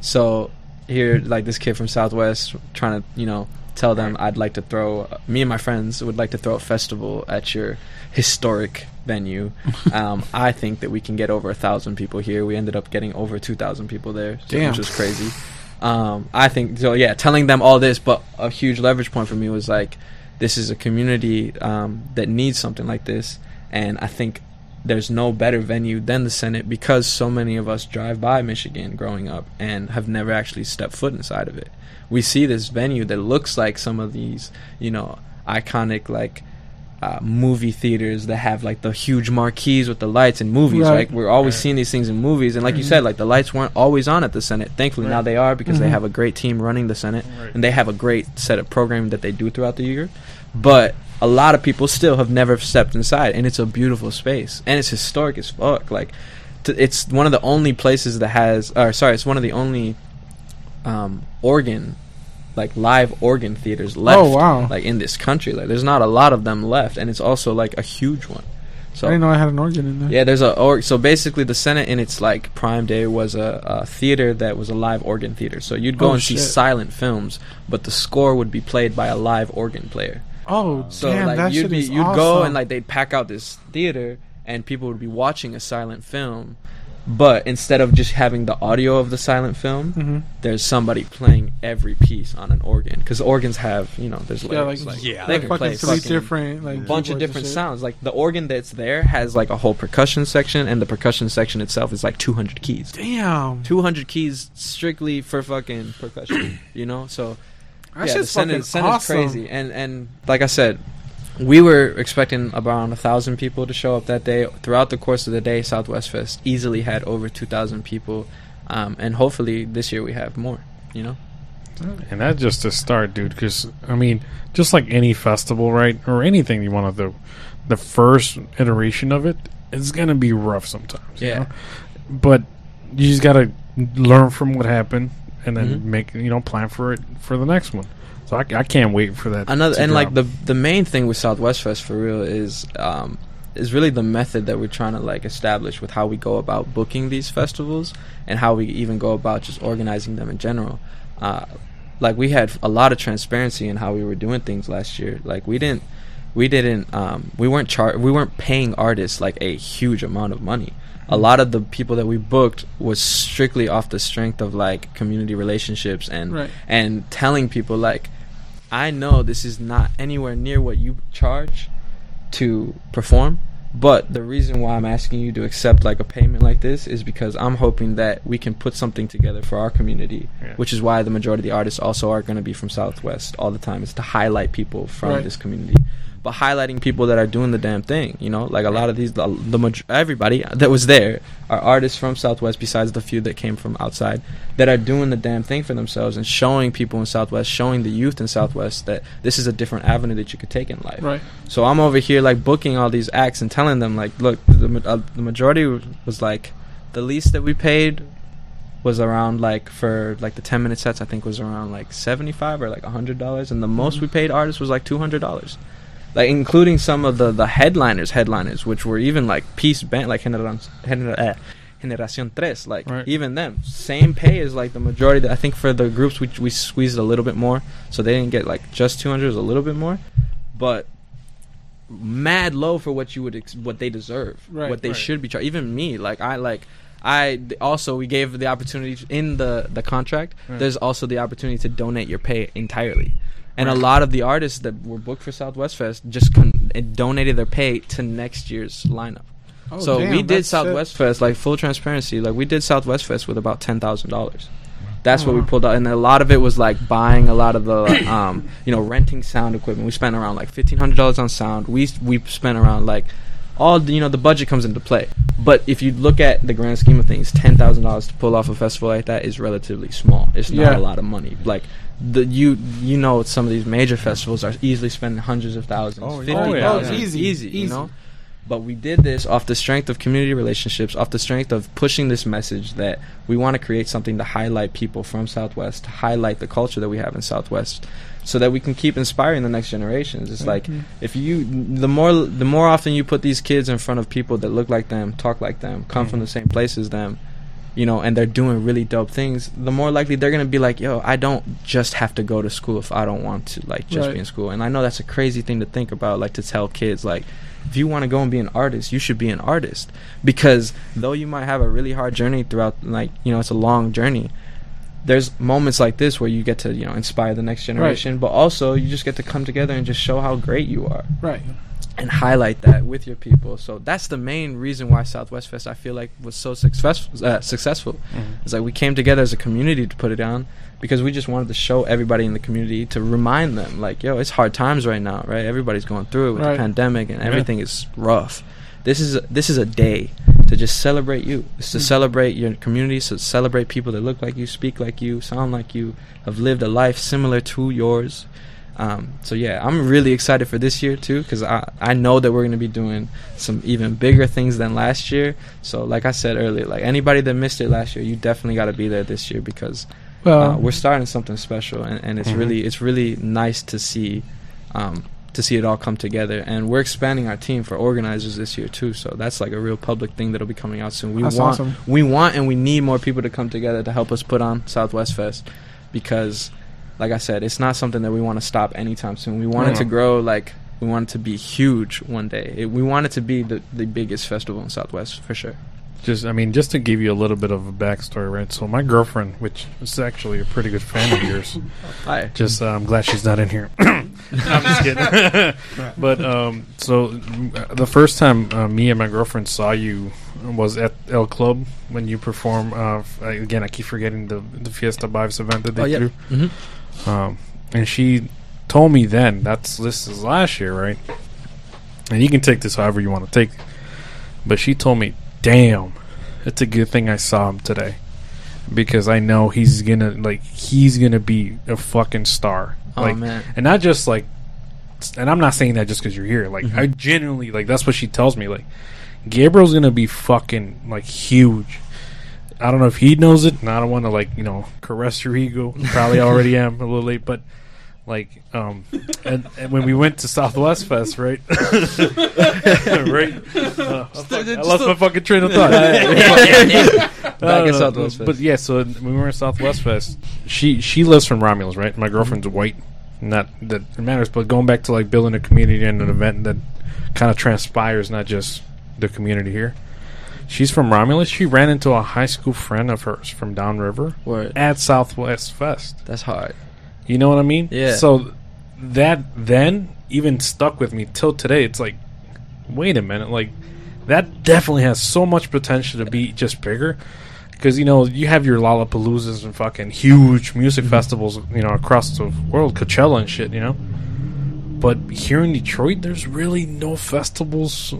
so here, like this kid from Southwest, trying to you know tell them I'd like to throw me and my friends would like to throw a festival at your historic venue. [laughs] um, I think that we can get over a thousand people here. We ended up getting over two thousand people there, so- which was crazy. Um, I think so. Yeah, telling them all this, but a huge leverage point for me was like, this is a community um, that needs something like this, and I think there's no better venue than the Senate because so many of us drive by Michigan growing up and have never actually stepped foot inside of it. We see this venue that looks like some of these, you know, iconic like uh, movie theaters that have like the huge marquees with the lights in movies. Right. Like we're always seeing these things in movies, and like you said, like the lights weren't always on at the Senate. Thankfully, now they are because they Mhm. have a great team running the Senate, Right. and they have a great set of programming that they do throughout the year. But a lot of people still have never stepped inside, and it's a beautiful space, and it's historic as fuck. Like, t- it's one of the only places that has, or sorry, it's one of the only um, organ, like live organ theaters left. Oh, wow. Like in this country, like there's not a lot of them left, and it's also like a huge one. So I didn't know I had an organ in there. yeah, there's a or so basically the Senate in its like prime day was a, a theater that was a live organ theater. So you'd go Oh, and see silent films, but the score would be played by a live organ player. Oh, So damn, like that you'd shit be is you'd awesome. go and like they'd pack out this theater and people would be watching a silent film, but instead of just having the audio of the silent film, Mhm. there's somebody playing every piece on an organ because organs have you know there's Yeah, like- like, Yeah. they like can fucking play three different like a bunch of different sounds. Like the organ that's there has like a whole percussion section, and the percussion section itself is like 200 keys. Damn, 200 keys strictly for fucking percussion, you know? So that yeah, the shit's Senate, fucking Senate's awesome. crazy. And and like I said, we were expecting around a thousand people to show up that day. Throughout the course of the day, Southwest Fest easily had over 2,000 people, um, and hopefully this year we have more. You know? And that's just a start, dude. Because I mean, just like any festival, right, or anything you want to do, the first iteration of it is gonna be rough sometimes. you Yeah. know? But you just gotta learn from what happened, and then Mhm. make you know plan for it for the next one. So I, I can't wait for that. Another to and like the the main thing with Southwest Fest for real is um, is really the method that we're trying to like establish with how we go about booking these festivals and how we even go about just organizing them in general. Uh, like we had a lot of transparency in how we were doing things last year. Like we didn't we didn't um, we weren't char- we weren't paying artists like a huge amount of money. A lot of the people that we booked was strictly off the strength of like community relationships and Right. and telling people like I know this is not anywhere near what you charge to perform, but the reason why I'm asking you to accept like a payment like this is because I'm hoping that we can put something together for our community, Yeah. which is why the majority of the artists also are going to be from Southwest all the time. Is to highlight people from Right. this community. But highlighting people that are doing the damn thing, you know, like a lot of these, the, the everybody that was there are artists from Southwest, besides the few that came from outside, that are doing the damn thing for themselves and showing people in Southwest, showing the youth in Southwest that this is a different avenue that you could take in life. Right. So I'm over here like booking all these acts and telling them like, look, the uh, the majority was like, the least that we paid was around like for like the 10 minute sets I think was around like 75 or like $100 and the most we paid artists was like $200 like including some of the the headliners headliners which were even like peace band like Generacion, Gener- eh, Generacion Tres like Right. even them same pay as like the majority that I think for the groups we we squeezed a little bit more so they didn't get like just 200 it was a little bit more but mad low for what you would ex- what they deserve Right, what they right. should be charged even me like I like I also we gave the opportunity in the the contract. Right. There's also the opportunity to donate your pay entirely, and a lot of the artists that were booked for Southwest Fest just con- donated their pay to next year's lineup. Oh, so damn, we did Southwest shit. Fest like full transparency. Like we did Southwest Fest with about ten thousand dollars. That's what we pulled out, and a lot of it was like buying a lot of the, [coughs] um, you know, renting sound equipment. We spent around like fifteen hundred dollars on sound. We we spent around like all the, you know the budget comes into play. But if you look at the grand scheme of things, ten thousand dollars to pull off a festival like that is relatively small. It's not Yeah. a lot of money. Like the you you know some of these major festivals are easily spending hundreds of thousands, Oh, fifty oh, yeah. thousand, Oh, yeah. Oh, it's easy, easy, you know. But we did this off the strength of community relationships, off the strength of pushing this message that we want to create something to highlight people from Southwest, to highlight the culture that we have in Southwest, so that we can keep inspiring the next generations. It's like mm-hmm. if you, the more, the more often you put these kids in front of people that look like them, talk like them, come from mm-hmm. the same place as them, you know, and they're doing really dope things, the more likely they're gonna be like, "Yo, I don't just have to go to school if I don't want to, like, just Right. be in school." And I know that's a crazy thing to think about, like to tell kids, like, if you want to go and be an artist, you should be an artist because though you might have a really hard journey throughout, like, you know, it's a long journey. There's moments like this where you get to, you know, inspire the next generation, but also you just get to come together and just show how great you are Right. And highlight that with your people. So that's the main reason why Southwest Fest I feel like was so successful. Uh, successful. It's like we came together as a community to put it on because we just wanted to show everybody in the community to remind them, like, yo, it's hard times right now, right? Everybody's going through it with Right. the pandemic and Yeah. everything is rough. This is a, this is a day to just celebrate you. It's to celebrate your community, to celebrate people that look like you, speak like you, sound like you, have lived a life similar to yours. Um, so yeah, I'm really excited for this year too because I I know that we're gonna be doing some even bigger things than last year. So like I said earlier, like anybody that missed it last year, you definitely got to be there this year because Well, uh, we're starting something special, and, and it's Mhm. really it's really nice to see um, to see it all come together. And we're expanding our team for organizers this year too. So that's like a real public thing that'll be coming out soon. We That's want awesome. we want and we need more people to come together to help us put on Southwest Fest because like I said, it's not something that we want to stop anytime soon. We want it to grow like we want it to be huge one day. It, we want it to be the, the biggest festival in Southwest for sure. Just, I mean, just to give you a little bit of a backstory, right? So my girlfriend, which is actually a pretty good fan of yours, [laughs] Hi. just uh, I'm glad she's not in here. [coughs] I'm just kidding. [laughs] but um, so mm, the first time uh, me and my girlfriend saw you was at El Club when you perform. Uh, again, I keep forgetting the the Fiesta Vibes event that they Oh, yeah. do. Mhm. Um, and she told me then that's this is last year, right? And you can take this however you want to take. it. But she told me, "Damn, it's a good thing I saw him today." Because I know he's gonna like he's gonna be a fucking star. Oh like, man. and not just like and i'm not saying that just because you're here like Mm-hmm. i genuinely like that's what she tells me like gabriel's gonna be fucking like huge i don't know if he knows it and i don't want to like you know caress your ego probably already am a little late but like um and, and when we went to southwest fest right [laughs] right Uh, fuck, i lost my fucking train of thought [laughs] Back no, at no, Southwest but yeah, so when we were in Southwest Fest, she she lives from Romulus, right? My girlfriend's white. Not that it matters, but going back to like building a community and an event that kind of transpires, not just the community here. She's from Romulus. She ran into a high school friend of hers from downriver Word. at Southwest Fest. That's hard. You know what I mean? Yeah. So that then even stuck with me till today. It's like, wait a minute, like that definitely has so much potential to be just bigger. Because you know you have your Lollapaloozas and fucking huge music mm-hmm. festivals, you know, across the world, Coachella and shit, you know. But here in Detroit, there's really no festivals.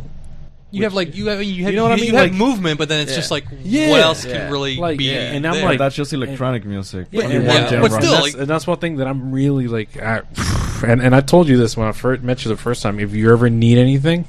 You have like you have you have You know what I you have Like- movement, but then it's Yeah. just like Yeah. what else Yeah. can really Like, be? yeah, and I'm there? like- that's just electronic music. Yeah, Only and- one yeah, genre. but and still, that's, like- and that's one thing that I'm really like. I, [sighs] and and I told you this when I first met you the first time. If you ever need anything,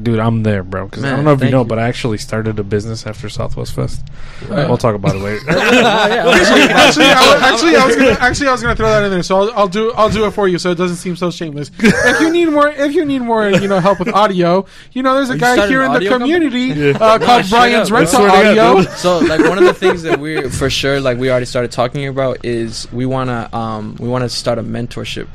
dude, I'm there, bro. Because I don't know if you know, you. but I actually started a business after Southwest Fest. We'll talk about it later. [laughs] [laughs] actually, I, actually, I was gonna actually I was gonna throw that in there, so I'll, I'll do I'll do it for you, so it doesn't seem so shameless. if you need more, if you need more, you know, help with audio, you know, there's a you guy here in the audio company? community uh, called Brian's up, Rental bro. I swear to God, Audio. dude. so like one of the things that we're for sure like we already started talking about is we want to um we want to start a mentorship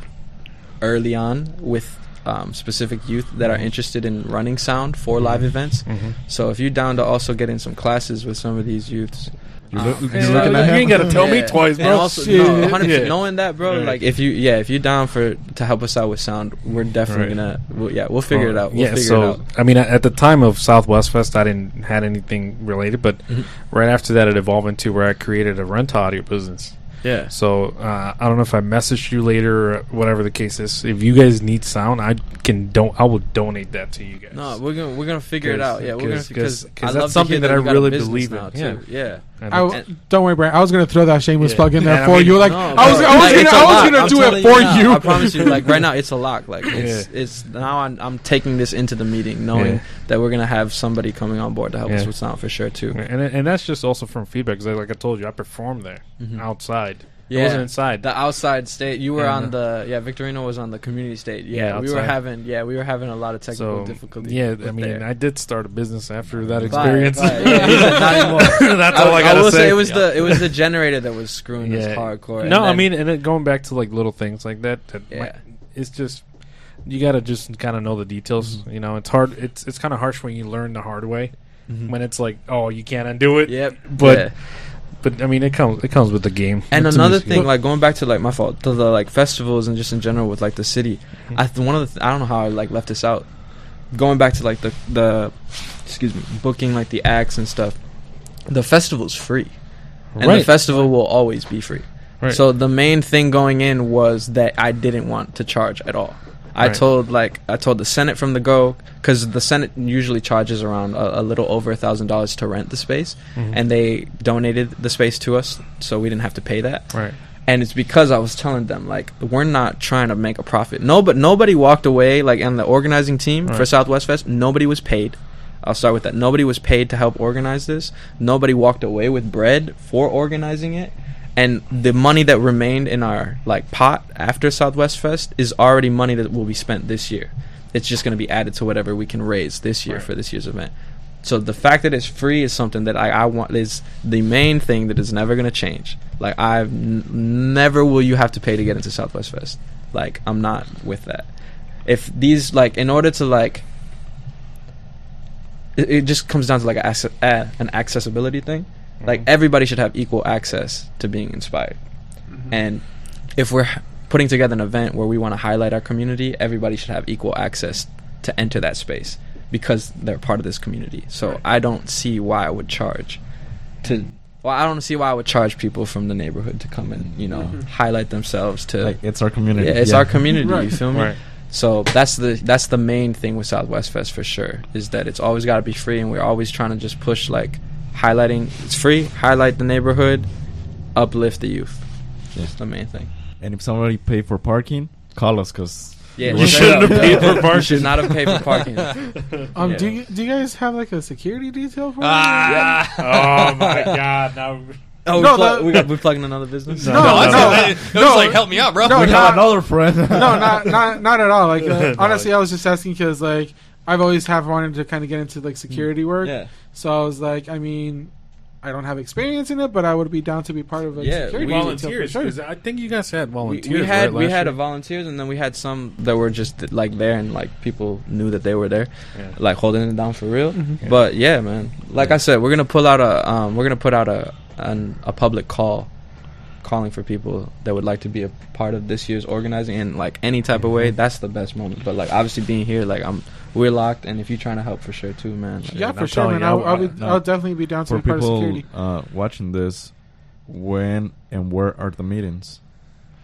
early on with um, specific youth that are interested in running sound for live events. So if you're down to also get in some classes with some of these youths, You um, you Yeah, looking you at him? ain't gotta tell me Yeah. twice, And bro. also, no, 100%, Yeah. knowing that, bro, Right. like if you, yeah, if you're down for to help us out with sound, we're definitely Right. gonna, we'll, yeah, we'll figure it out. We'll yeah, figure so it out. I mean, at at the time of Southwest Fest, I didn't had anything related, but Mhm. right after that, it evolved into where I created a rental audio business. Yeah, So uh, I don't know if I messaged you later or whatever the case is. If you guys need sound, I can don't. I will donate that to you guys. no, we're gonna we're gonna figure it out. Yeah, we're gonna 'Cause- because that's something hear that I you got a really believe in. now, Yeah. yeah. And I w- don't worry, Brian. I was gonna throw that shameless Yeah. plug in there And I for mean- you. Like No, I was, I was like, gonna, it's a I was gonna I'm do it for now, you. I promise you. Like right now, it's a lock. Like [laughs] it's Yeah. it's now I'm I'm taking this into the meeting, knowing Yeah. that we're gonna have somebody coming on board to help us with sound for sure too. and and that's just also from feedback because, like I told you, I performed there mm-hmm. outside. I Mm-hmm. Wasn't inside. The outside state, you were Yeah. on the yeah. Victorino was on the community state. Yeah, Yeah, we were having yeah we were having a lot of technical so difficulty. yeah, I mean, there. I did start a business after that experience. bye. [laughs] Yeah, not anymore. [laughs] that's all I, I, gotta will say. say it was the it was the generator that was screwing us Yeah. hardcore. no, and I mean, and then going back to like little things like that. that Yeah. it's just you got to just kind of know the details. Mm-hmm. You know, it's hard. It's it's kind of harsh when you learn the hard way. Mm-hmm. When it's like, oh, you can't undo it. Yep, But yeah. But I mean, it comes it comes with the game. And It's another thing, like going back to like my fault, to the like festivals and just in general with like the city. Mm-hmm. I th- one of the th- I don't know how I like left this out. Going back to like the the excuse me, booking like the acts and stuff. The festival's free, and the festival will always be free. Right. So the main thing going in was that I didn't want to charge at all. I Right. told like I told the Senate from the go because the Senate usually charges around a, a little over a thousand dollars to rent the space, Mhm. and they donated the space to us, so we didn't have to pay that. right. And it's because I was telling them like we're not trying to make a profit. No, but nobody walked away like and the organizing team for Right. Southwest Fest. Nobody was paid. I'll start with that. Nobody was paid to help organize this. Nobody walked away with bread for organizing it. And the money that remained in our like pot after Southwest Fest is already money that will be spent this year. It's just going to be added to whatever we can raise this year Right. for this year's event. So the fact that it's free is something that I, I want is the main thing that is never gonna change. Like I've n- never will you have to pay to get into Southwest Fest. Like I'm not with that. If these like in order to like, it, it just comes down to like a, uh, an accessibility thing. Like everybody should have equal access to being inspired. Mm-hmm. And if we're putting together an event where we want to highlight our community, everybody should have equal access to enter that space because they're part of this community. So I don't see why I would charge to. Well, I don't see why I would charge people from the neighborhood to come and you know mm-hmm. highlight themselves to. Like it's our community. yeah, it's our community. Right. You feel me? Right. So that's the that's the main thing with Southwest Fest for sure is that it's always got to be free, and we're always trying to just push like highlighting. It's free, highlight the neighborhood, uplift the youth. Yeah. That's the main thing. And if somebody pay for parking, call us because Yeah, You shouldn't have paid for You parking. should not have paid for parking. [laughs] Um, Yeah. do you do you guys have like a security detail for Ah, [laughs] oh my god! Now [laughs] Oh, we, No, plug- that- we got we plugging another business. No, no, no, that's no, it. It was no. like, help me out, bro. No, we no. have another friend. No, not not not at all. Like uh, No. honestly, I was just asking because like I've always have wanted to kind of get into like hmm. security work. Yeah, So I was like, I mean, I don't have experience in it, but I would be down to be part of a Yeah, security we- volunteers. for sure. 'cause I think you guys had we, volunteers. we had right, we last had a volunteers, and then we had some that were just like there, and like people knew that they were there, Yeah. like holding it down for real. Mm-hmm. Yeah. But yeah, man. Like I said, we're gonna pull out a um, we're gonna put out a an, a public call, calling for people that would like to be a part of this year's organizing in like any type of way. Mm-hmm. That's the best moment. But like obviously being here, like I'm we're locked, and if you're trying to help for sure too, man. Like, yeah, for I'm sure, man. you, I'll, I- I'll, no. I'll definitely be down to for be part of people security. uh, watching this, when and where are the meetings?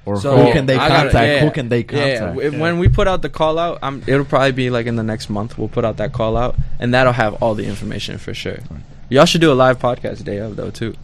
Or So, who can they I gotta- contact? yeah, who can they Yeah, contact? w- when we put out the call out, um, it'll probably be like in the next month. We'll put out that call out, and that'll have all the information for sure. Y'all should do a live podcast day of though too.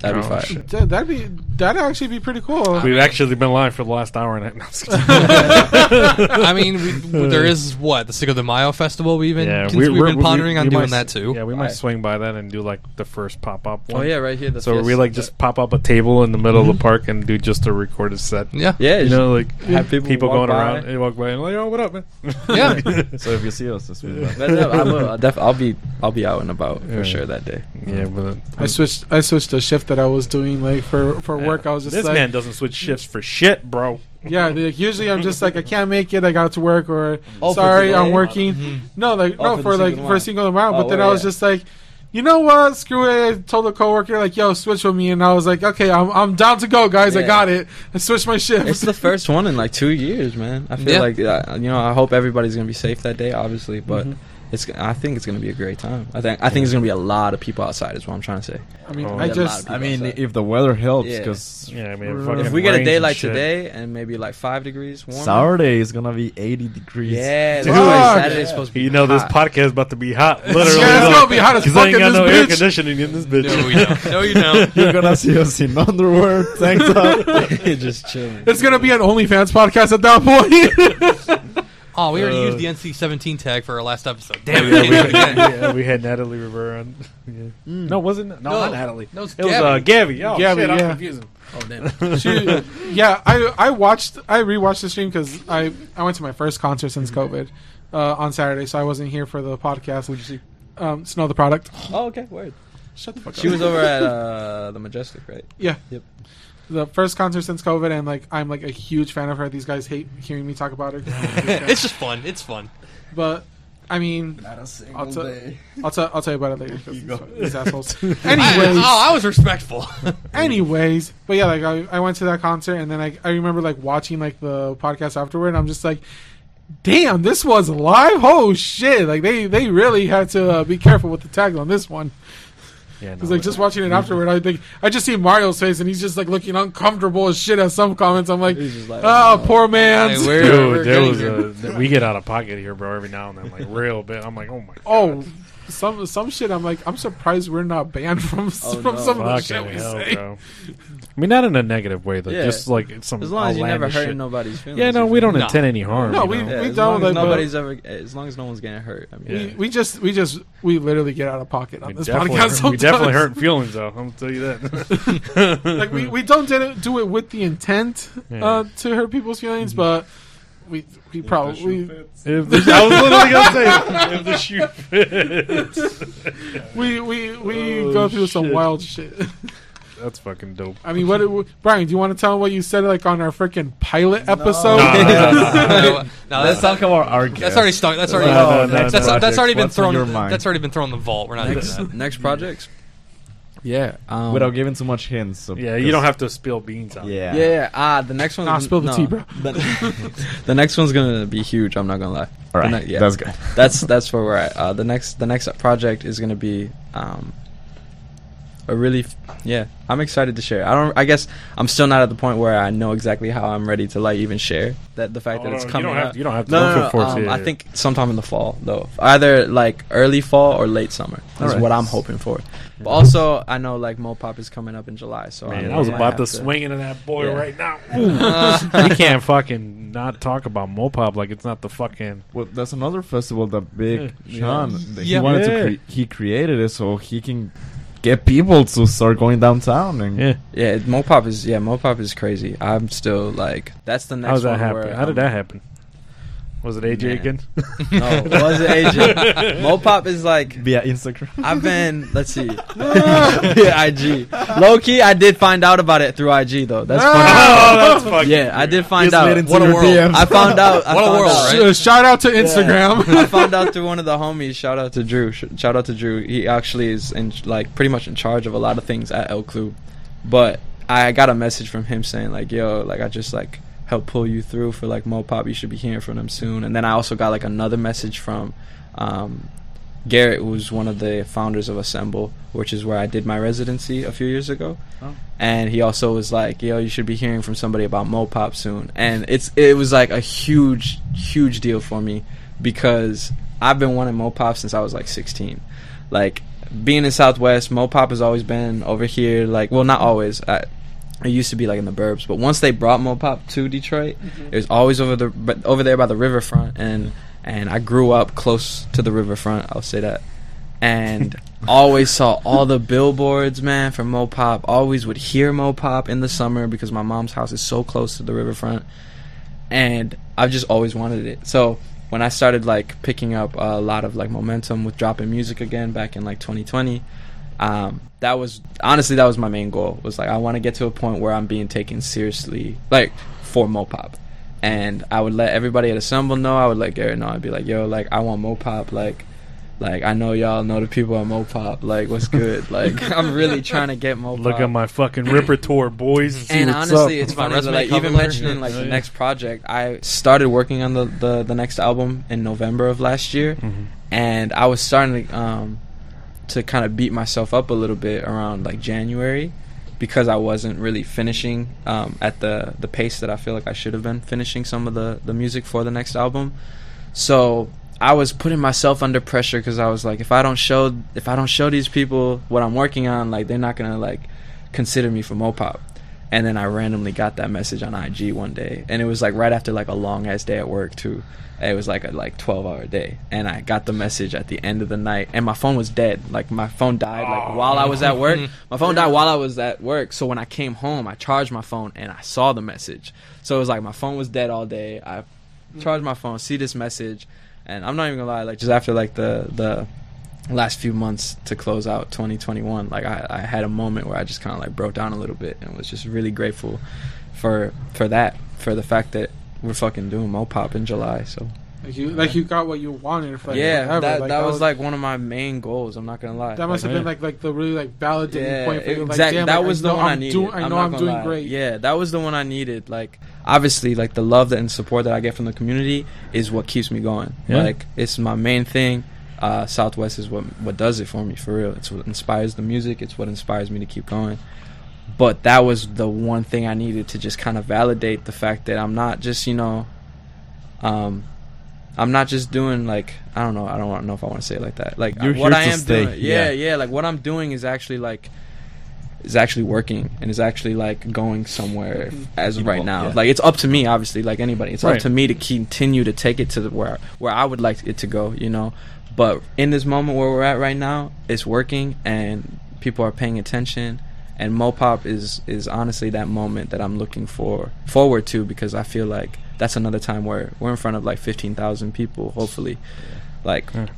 That'd be Oh, fire. shit. Th- That'd be that'd actually be pretty cool. We've actually been live for the last hour and a half. No, I'm just kidding. I mean, we, there is what the Cinco de Mayo festival. We've been yeah, cons- we're, we've we're, been pondering we, on we doing might, that too. Yeah, we might Alright. swing by that and do like the first pop up. Oh yeah, right here. The So we fiesta. like just pop up a table in the middle of the park and do just a recorded set. Yeah, yeah, You know, like have people, people walk going by. around and walk by and like, oh, what up, man? [laughs] Yeah. [laughs] so if you see us, this week, But no, I will. I'll, def- I'll be I'll be out and about Yeah. for sure that day. yeah, but I switched. I switched a shift that I was doing like for for work. I was just this like, man doesn't switch shifts for shit, bro. yeah. Like, usually I'm just like I can't make it. I got to work or Oh, sorry? I'm working. Mhm. No, like Oh, no for for, like for a single amount. Oh, but then I was at? just like. You know what? Screw it. I told a coworker like, "Yo, switch with me," and I was like, "Okay, I'm I'm down to go, guys. I got it." I switched my shift. It's the first one in like two years, man. I feel Yeah. like uh, you know. I hope everybody's gonna be safe that day, obviously, but Mhm. It's. I think it's gonna be a great time. I think. I think there's gonna be a lot of people outside. Is what I'm trying to say. I mean, Oh, I just I mean, outside. if the weather helps, Yeah. because Yeah, I mean, If we get a rains day like shit. today and maybe like five degrees warmer. Saturday is gonna be 80 degrees. Yeah, Dude. that's why Fuck. Saturday's supposed to be. You know this podcast is about to be hot. [laughs] Literally, Yeah, it's gonna be hot as fuck I ain't in got this no air conditioning in this bitch. No, we don't. No, you don't. [laughs] You're gonna see us in underwear, tank top. [laughs] just chilling. it's gonna be an OnlyFans podcast at that point. Oh, we already Uh, used the NC-17 tag for our last episode. Damn yeah, it! we, can't do it had, [laughs] yeah, we had Natalie Rivera on. [laughs] Yeah. No, wasn't it? No, No. not Natalie. No, it's it was Gabby. uh, Gabby. Oh, Gabby, shit, I'm yeah. confusing. Oh damn. [laughs] She- yeah, I I watched I rewatched the stream because I I went to my first concert since COVID uh, on Saturday, so I wasn't here for the podcast. Who'd you see? Um, Snow Tha Product. Oh, okay, word. Shut the fuck She up. was over at uh, the Majestic, right? Yeah. Yep. The first concert since COVID, and like I'm like a huge fan of her. These guys hate hearing me talk about her. [laughs] it's just fun. It's fun. but I mean, Not a single I'll tell- day. I'll tell I'll tell you about it later. You these [laughs] assholes. I, Anyways, oh, I was respectful. [laughs] anyways, but yeah, like I, I went to that concert, and then I I remember like watching like the podcast afterward, and I'm just like. Damn, this was live. Oh shit! Like they, they really had to uh, be careful with the tag on this one. Yeah, no, Because like just watching it afterward, I think I just see Mario's face and he's just like looking uncomfortable as shit at some comments. I'm like, He's just like, oh, poor man. Hey, we're- Dude, there was a we get out of pocket here, bro. Every now and then, like real bit. I'm like, oh my. Oh, God. oh, some some shit. I'm like, I'm surprised we're not banned from Oh, from no. some of the shit we hell, say. bro. I mean, not in a negative way, though. Yeah. Just like some As long as you never hurt nobody's feelings. Yeah, no, we don't? No. intend any harm. No, we- know? Yeah, we don't, long as like, but- nobody's ever, as long as no one's getting hurt. I mean, Yeah. We, we just we just we literally get out of pocket on We this definitely, podcast. hurt, we definitely hurt feelings, though. I'm gonna tell you that. [laughs] like we, we don't do it, do it with the intent Yeah. uh, to hurt people's feelings, but we we probably If the, I was literally gonna say [laughs] if the shoe fits. we we we Oh, go through some wild shit. That's fucking dope. I mean, what, what Brian? Do you want to tell them what you said like on our freaking pilot episode? [laughs] No, no, no, no, that's, talk about our that's already stuck. That's already No, no, no, that's, no. that's, that's already been What's thrown. That's already been thrown in the vault. We're not doing that. next projects. Yeah. Um, without giving too much hints. So Yeah, you don't have to spill beans out. Yeah. Yeah, yeah. Ah, the next one. Nah, spill the tea, bro. The, [laughs] the next one's gonna be huge. I'm not gonna lie. All right. Ne- yeah. That's good. that's that's where we're at. Uh, the next the next project is gonna be um, a really yeah. I'm excited to share. I don't. I guess I'm still not at the point where I know exactly how I'm ready to like even share that the fact Oh, that it's coming you don't out. have, you don't have to no, look no, no, um, I think sometime in the fall though. Either like early fall or late summer is Alright. what I'm hoping for. But also, I know like Mopop is coming up in July, so Man, I, I was about have to swing into that boy Yeah. right now. [laughs] You can't fucking not talk about Mopop like it's not the fucking. Well, that's another festival that Big Yeah. Sean Yeah. he wanted Yeah. to cre- he created it so he can get people to start going downtown and Yeah, Yeah, Mopop is yeah, Mopop is crazy. I'm still like that's the next how's that one happen? where How did that happen? Was it AJ Man. again? No, it wasn't AJ. [laughs] Mopop is like via Instagram. I've been let's see. [laughs] yeah, IG. Low key I did find out about it through IG though. That's funny. [laughs] oh, that's fucking. Yeah, I did find out. What a world. DMs. I found out. I What a world, out. right? Shout out to Instagram. I found out through one of the homies. Shout out to Drew. Shout out to Drew. He actually is in like pretty much in charge of a lot of things at El Club. But I got a message from him saying like, "Yo, like I just like help pull you through for like Mopop. You should be hearing from them soon." And then I also got like another message from um, Garrett, who's one of the founders of Assemble, which is where I did my residency a few years ago. Oh. And he also was like, "Yo, you should be hearing from somebody about Mopop soon." And it's it was like a huge, huge deal for me because I've been wanting Mopop since I was like 16. Like being in Southwest, Mopop has always been over here. Like, well, not always. I, it used to be like in the burbs, but once they brought Mopop to Detroit, mm-hmm. it was always over the but over there by the riverfront, and and I grew up close to the riverfront. I'll say that, and [laughs] always saw all the billboards, man, for Mopop. Always would hear Mopop in the summer because my mom's house is so close to the riverfront, and I've just always wanted it. So when I started like picking up a lot of like momentum with dropping music again back in like 2020, um, that was honestly that was my main goal. Was like I want to get to a point where I'm being taken seriously, like for Mopop. And I would let everybody at Assemble know. I would let Garrett know. I'd be like, "Yo, like I want Mopop. Like, like I know y'all know the people at Mopop. Like, what's good? [laughs] Like, I'm really trying to get Mopop. Look at my fucking repertoire, boys. See And what's honestly, up. it's My funny, that, resume like even mentioning like Oh, the yeah. next project. I started working on the, the the next album in November of last year, Mhm. and I was starting to um to kind of beat myself up a little bit around like January because I wasn't really finishing um, at the the pace that I feel like I should have been finishing some of the the music for the next album. So I was putting myself under pressure because I was like, if I don't show if I don't show these people what I'm working on, like they're not gonna like consider me for Mopop. And then I randomly got that message on IG one day, and it was like right after like a long ass day at work too. It was like a like twelve hour day, and I got the message at the end of the night, and my phone was dead. Like my phone died like while I was at work. [laughs] My phone died while I was at work. So when I came home, I charged my phone, and I saw the message. So it was like my phone was dead all day. I charged my phone, see this message, and I'm not even gonna lie. Like just after like the the last few months to close out 2021 like i, I had a moment where i just kind of like broke down a little bit and was just really grateful for for that for the fact that we're fucking doing mopop in july so like you, like you got what you wanted. For, like, yeah forever. that, Like, that was like one of my main goals i'm not gonna lie that must Like, have been like like the really like validating yeah, point for you. Like, exactly. damn, that like, was the one I I'm needed. doing- I I'm know I'm doing lie. great. Yeah, that was the one I needed. Like, obviously, like the love and support that I get from the community is what keeps me going. Yeah. Like, it's my main thing. Uh, Southwest is what what does it for me for real. It's what inspires the music. It's what inspires me to keep going. But that was the one thing I needed to just kind of validate the fact that I'm not just you know, um, I'm not just doing like I don't know. I don't know if I want to say it like that. Like You're what I am stay, doing. Yeah, yeah. yeah. Like what I'm doing is actually like is actually working and is actually like going somewhere as of right now. yeah. Like it's up to me, obviously, like anybody. It's Right. up to me to continue to take it to the where where I would like it to go. You know, but in this moment where we're at right now, it's working and people are paying attention. and Mopop is is honestly that moment that I'm looking for forward to because I feel like that's another time where we're in front of like 15,000 people hopefully like Yeah.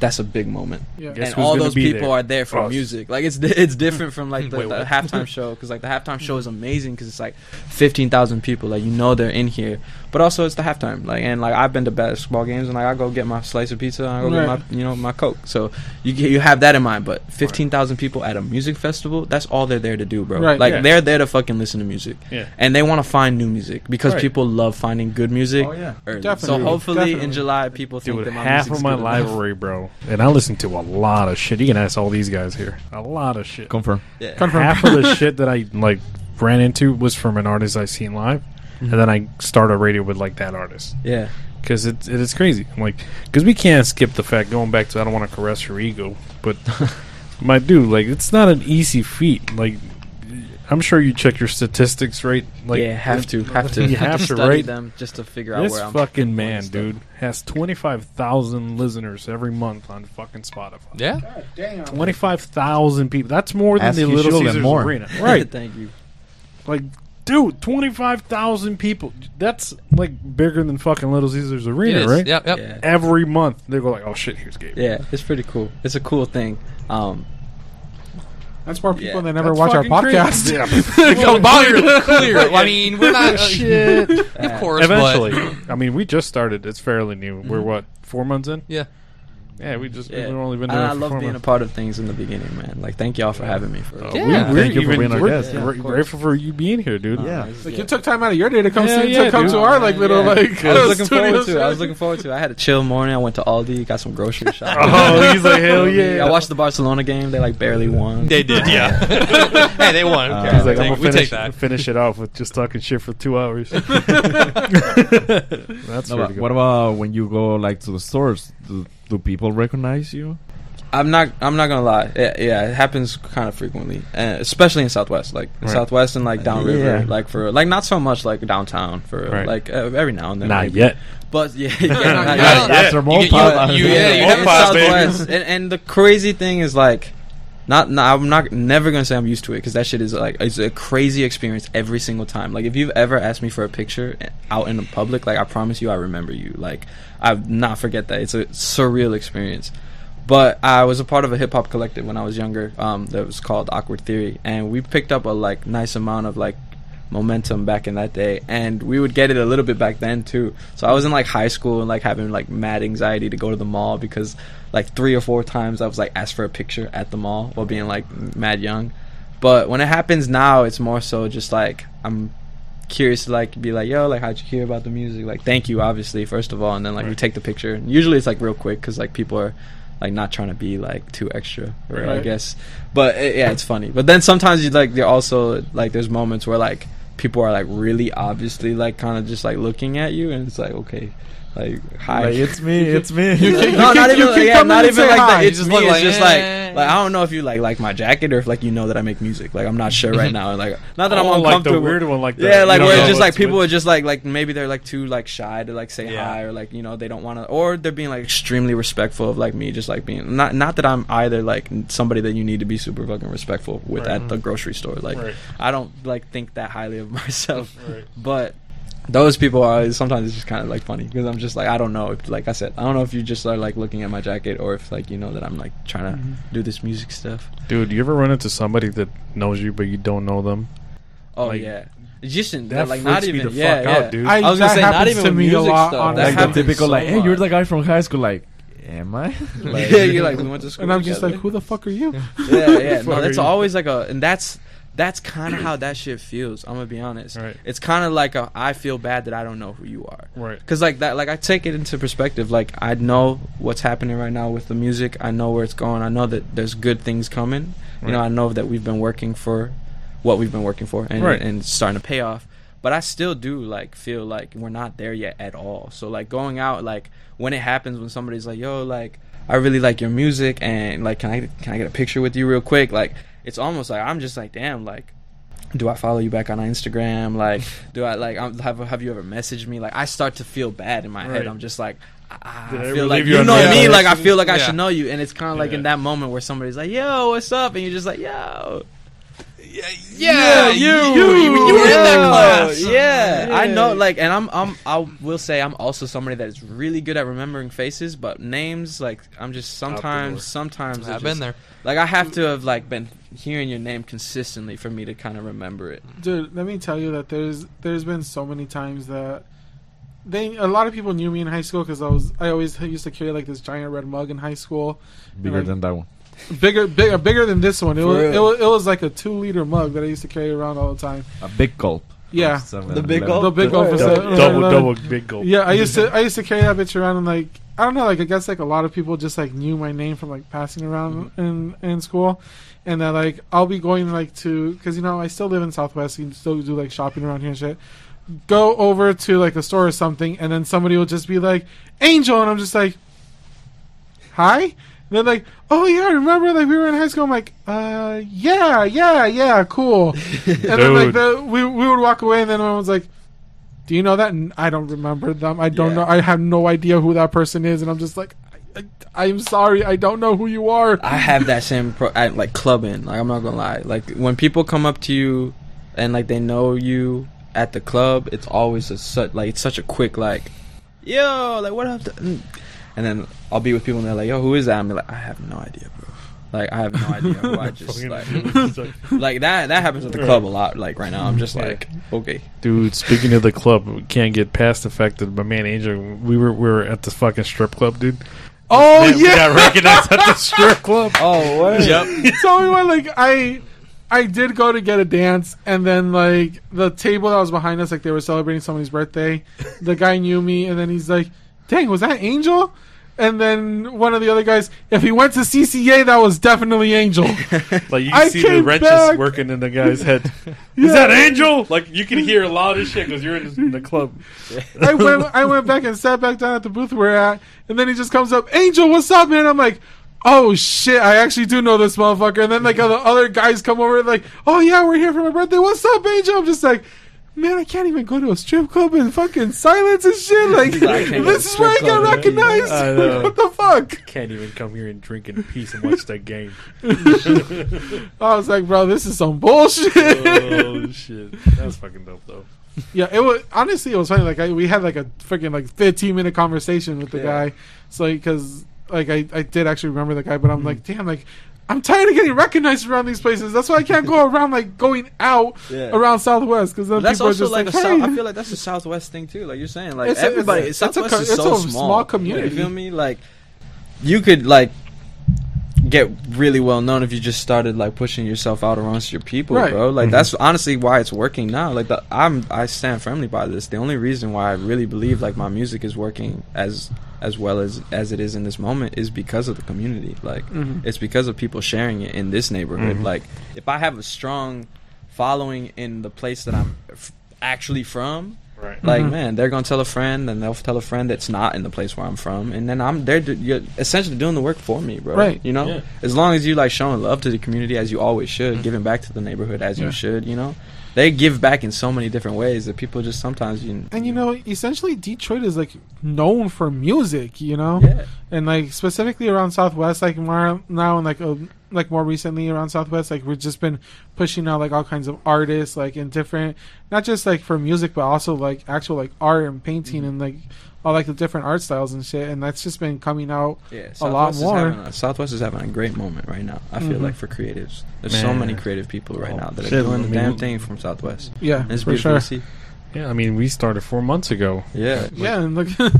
that's a big moment Yeah. And all those people there? are there for Us. music. Like it's it's different from like [laughs] the, Wait, the halftime show because like the halftime [laughs] show is amazing because it's like fifteen thousand people. Like you know they're in here, but also it's the halftime. Like and like I've been to basketball games and like I go get my slice of pizza and I go Right. get my you know my coke. So you you have that in mind. But fifteen thousand people at a music festival, that's all they're there to do, bro. Right. Like Yeah. they're there to fucking listen to music Yeah. and they want to find new music because Right. people love finding good music. Oh, yeah. early. Definitely. So hopefully Definitely. in July people think Dude, that my half of my good enough. library, bro, and I listen to a lot of shit. You can ask all these guys here. A lot of shit. Confirm. Yeah. Confirm. Half of the [laughs] shit that I like ran into was from an artist I seen live, Mm-hmm. and then I start a radio with like that artist Yeah. because it's it is crazy. I'm like, because we can't skip the fact going back to I don't want to caress your ego, but [laughs] my dude, like it's not an easy feat. Like I'm sure you check your statistics, right? Like yeah, have to, [laughs] have to. You have [laughs] to, study right? them just to figure out This where I'm fucking man, dude, has 25,000 listeners every month on fucking Spotify. Yeah. Damn. 25,000 people. That's more than As the he Little Caesars more. Arena. Right. Thank you. like, dude, 25,000 people. That's like bigger than fucking Little Caesars Arena, is. right? Yep. Yep. Yeah. Every month they go like, "Oh shit, here's Gabe." Yeah, it's pretty cool. It's a cool thing. Um, That's more people Yeah. that never That's watch our fucking podcast. [laughs] crazy. [laughs] Clear. Clear. I mean, we're not. [laughs] shit. Of course. Eventually, But, I mean, we just started. It's fairly new. We're what four months in? yeah. Yeah, we just yeah. we've only been and doing. it I love being a part of things in the beginning, man. Like, thank y'all for having me. For Uh, Yeah. we, Thank you for being our guest. Yeah, gra- of course. grateful for you being here, dude. Yeah. Like you took time out of your day to come Hell see, yeah, to come dude. to our like little Yeah. like I was looking forward to. it. I was looking forward to. it. I had a chill morning. I went to Aldi, got some grocery [laughs] shopping. Oh, he's like, hell [laughs] yeah. I watched the Barcelona game. They like barely won. They did. Yeah. [laughs] hey, they won. Who Uh. He's like, we, I'm take, gonna we finish, take that. finish it off with just talking shit for two hours. That's No, good. what about when you go like to the stores? Do, people recognize you? I'm not. I'm not gonna lie. Yeah, yeah it happens kind of frequently, uh, especially in Southwest, like in Right. Southwest and like downriver, Yeah. like for like not so much like downtown for Right. like uh, every now and then. Not maybe. yet. But yeah, [laughs] [laughs] yeah, Not not yet. After You- Mopop, you- you- yeah, you in have- Southwest, and, and the crazy thing is like, not, not I'm not never gonna say I'm used to it because that shit is like it's a crazy experience every single time. Like if you've ever asked me for a picture out in the public, like I promise you, I remember you. Like I will not forget that. It's a surreal experience. But I was a part of a hip hop collective when I was younger. Um, that was called Awkward Theory, and we picked up a like nice amount of like momentum back in that day. And we would get it a little bit back then too. So i was in like high school and like having like mad anxiety to go to the mall because like three or four times i was like asked for a picture at the mall while being like mad young. But when it happens now it's more so just like i'm curious to like be like yo like how'd you hear about the music? Like thank you obviously first of all. And then like we take the picture. And usually it's like real quick because like people are like not trying to be like too extra or i guess. But uh, yeah it's funny. But then sometimes you like they're also like there's moments where like people are like really obviously like kind of just like looking at you and it's like okay like hi Like, it's me, it's me. [laughs] no, not even you can yeah, come in not even like hi. that. It's Just just me. like, It's just like like I don't know if you like like my jacket or if like you know that I make music. Like I'm not sure right now. Like not that I'm [laughs] Oh, like the uncomfortable. weird one, like the- yeah, like don't where it's just like people what- are just like like maybe they're like too like shy to like say Yeah. hi or like you know they don't want to or they're being like extremely respectful of like me just like being not not that I'm either like somebody that you need to be super fucking respectful with Right. at the grocery store. Like Right. I don't like think that highly of [laughs] myself, Right. but those people are sometimes it's just kind of like funny because I'm just like I don't know if like I said I don't know if you just are like looking at my jacket or if like you know that I'm like trying to Mm-hmm. do this music stuff. Dude, you ever run into somebody that knows you but you don't know them? Oh Like, yeah, it's just in- That like not even the yeah fuck yeah. out, dude. I, I was gonna say, not even to with me a music lot. stuff. on That like the typical, so like, hey, you're the guy from high school. Like, am I? Like, [laughs] yeah, you're like we went to school, and I'm just like, who the fuck are you? yeah, yeah. [laughs] No, are that's always like a, and that's that's kind of how [clears throat] that shit feels. I'm gonna be honest. Right. It's kind of like a, I feel bad that I don't know who you are. Right. Cause like that, like I take it into perspective. Like I know what's happening right now with the music. I know where it's going. I know that there's good things coming. You know, I know that we've been working for what we've been working for, and Right. and starting to pay off. But I still do like feel like we're not there yet at all. So like going out, like when it happens, when somebody's like, "Yo, like I really like your music," and like, can I can I get a picture with you real quick? Like it's almost like I'm just like, damn, like do I follow you back on Instagram? Like, [laughs] do I like um, have have you ever messaged me? Like, I start to feel bad in my head. I'm just like, I I feel like you you know me. Like, I feel like I should know you. And it's kind of like Yeah. in that moment where somebody's like, "Yo, what's up?" and you're just like, "Yo." Yeah, you, you, you were in that class. Yeah, I know. Like, and I'm, I'm, I will say, I'm also somebody that is really good at remembering faces, but names, like, I'm just sometimes, sometimes I've it's been just- there. Like, I have to have like been hearing your name consistently for me to kind of remember it. Dude, let me tell you that there's there's been so many times that they a lot of people knew me in high school because I was I always used to carry like this giant red mug in high school, Bigger Like- than that one. Bigger bigger bigger than this one. It was, it was it was like a two liter mug that I used to carry around all the time. A big gulp. Yeah, The big gulp? the big gulp. Double- double, double, big gulp. Yeah, I used to I used to carry that bitch around and like I don't know like I guess like a lot of people just like knew my name from like passing around mm-hmm. in in school, and that like I'll be going like to because you know I still live in Southwest, you can still do like shopping around here and shit. Go over to like a store or something, and then somebody will just be like Angel, and I'm just like, hi. And they're like, oh yeah, remember like we were in high school. I'm like, uh, yeah, yeah, yeah, cool. [laughs] and then like the, we we would walk away, and then I was like, do you know that? And I don't remember them. I don't Yeah. know. I have no idea who that person is, and I'm just like, I, I, I'm sorry, I don't know who you are. I have that same pro- I, like clubbing. Like I'm not gonna lie. Like when people come up to you and like they know you at the club, it's always a such like it's such a quick like, yo, like what up? to-". And then I'll be with people and they're like, yo, who is that? I'm like, I have no idea, bro. Like I have no idea who I [laughs] just [laughs] [laughs] like like that. That happens at the club a lot. Like right now, I'm just like, okay, Dude, speaking of the club, we can't get past the fact that my man Angel, we were we were at the fucking strip club, dude. oh Man, we yeah. got recognized at the strip club. oh what? Yep. Tell me what, like I, I did go to get a dance, and then like the table that was behind us, like they were celebrating somebody's birthday. The guy knew me, and then he's like, "Dang, was that Angel?" And then one of the other guys, if he went to CCA, that was definitely Angel. [laughs] Like you I can see the came wrenches back. working in the guy's head. [laughs] Is that Angel? Like you can hear loud as shit because you're in the, in the club. I went, I went back and sat back down at the booth we're at, and then he just comes up, Angel, what's up, man? I'm like, oh shit, I actually do know this motherfucker. And then like other other guys come over, and like, oh yeah, we're here for my birthday. What's up, Angel? I'm just like. Man, I can't even go to a strip club in fucking silence and shit. Like, I can't go to this is where I get recognized. I know. what the fuck? Can't even come here and drink in peace and watch that game. [laughs] I was like, bro, this is some bullshit. oh shit, that's fucking dope though. Yeah, it was honestly it was funny. Like I, we had like a freaking like fifteen minute conversation with the Yeah. guy. So because like I, I did actually remember the guy, but I'm mm-hmm. like, damn, like I'm tired of getting recognized around these places. That's why I can't go [laughs] around like going out Yeah. around Southwest because then that's people are just like, like, a hey. I feel like that's a Southwest thing too. Like you're saying, like It's a- it's a- everybody, it's a Southwest is it's so a small. small community. You feel me? Like you could like get really well known if you just started like pushing yourself out amongst your people, Right. bro. Like Mhm. that's honestly why it's working now. Like the, I'm, I stand firmly by this. The only reason why I really believe like my music is working as as well as as it is in this moment is because of the community. Like Mhm. it's because of people sharing it in this neighborhood. Mhm. Like if I have a strong following in the place that I'm f- actually from, Right. like Mhm. man, they're gonna tell a friend, and they'll tell a friend that's not in the place where I'm from, and then I'm they're you're essentially doing the work for me, bro. Right. You know, Yeah. as long as you like showing love to the community as you always should, giving back to the neighborhood as Yeah. you should. You know, they give back in so many different ways that people just sometimes you. and you know, essentially Detroit is like known for music, you know, Yeah. And like specifically around Southwest, like more now and like uh, like more recently around Southwest, like we've just been pushing out like all kinds of artists, like in different, not just like for music, but also like actual like art and painting Mm-hmm. and like all like the different art styles and shit, and that's just been coming out. Yeah, A lot Southwest more. Is having a, Southwest is having a great moment right now. I feel Mhm. like for creatives, there's so many creative people right Oh, now that are doing the damn thing from Southwest. Yeah, And it's for beautiful sure. to see. Yeah, I mean, we started four months ago. Yeah, Yeah, and look, [laughs] [laughs] Like,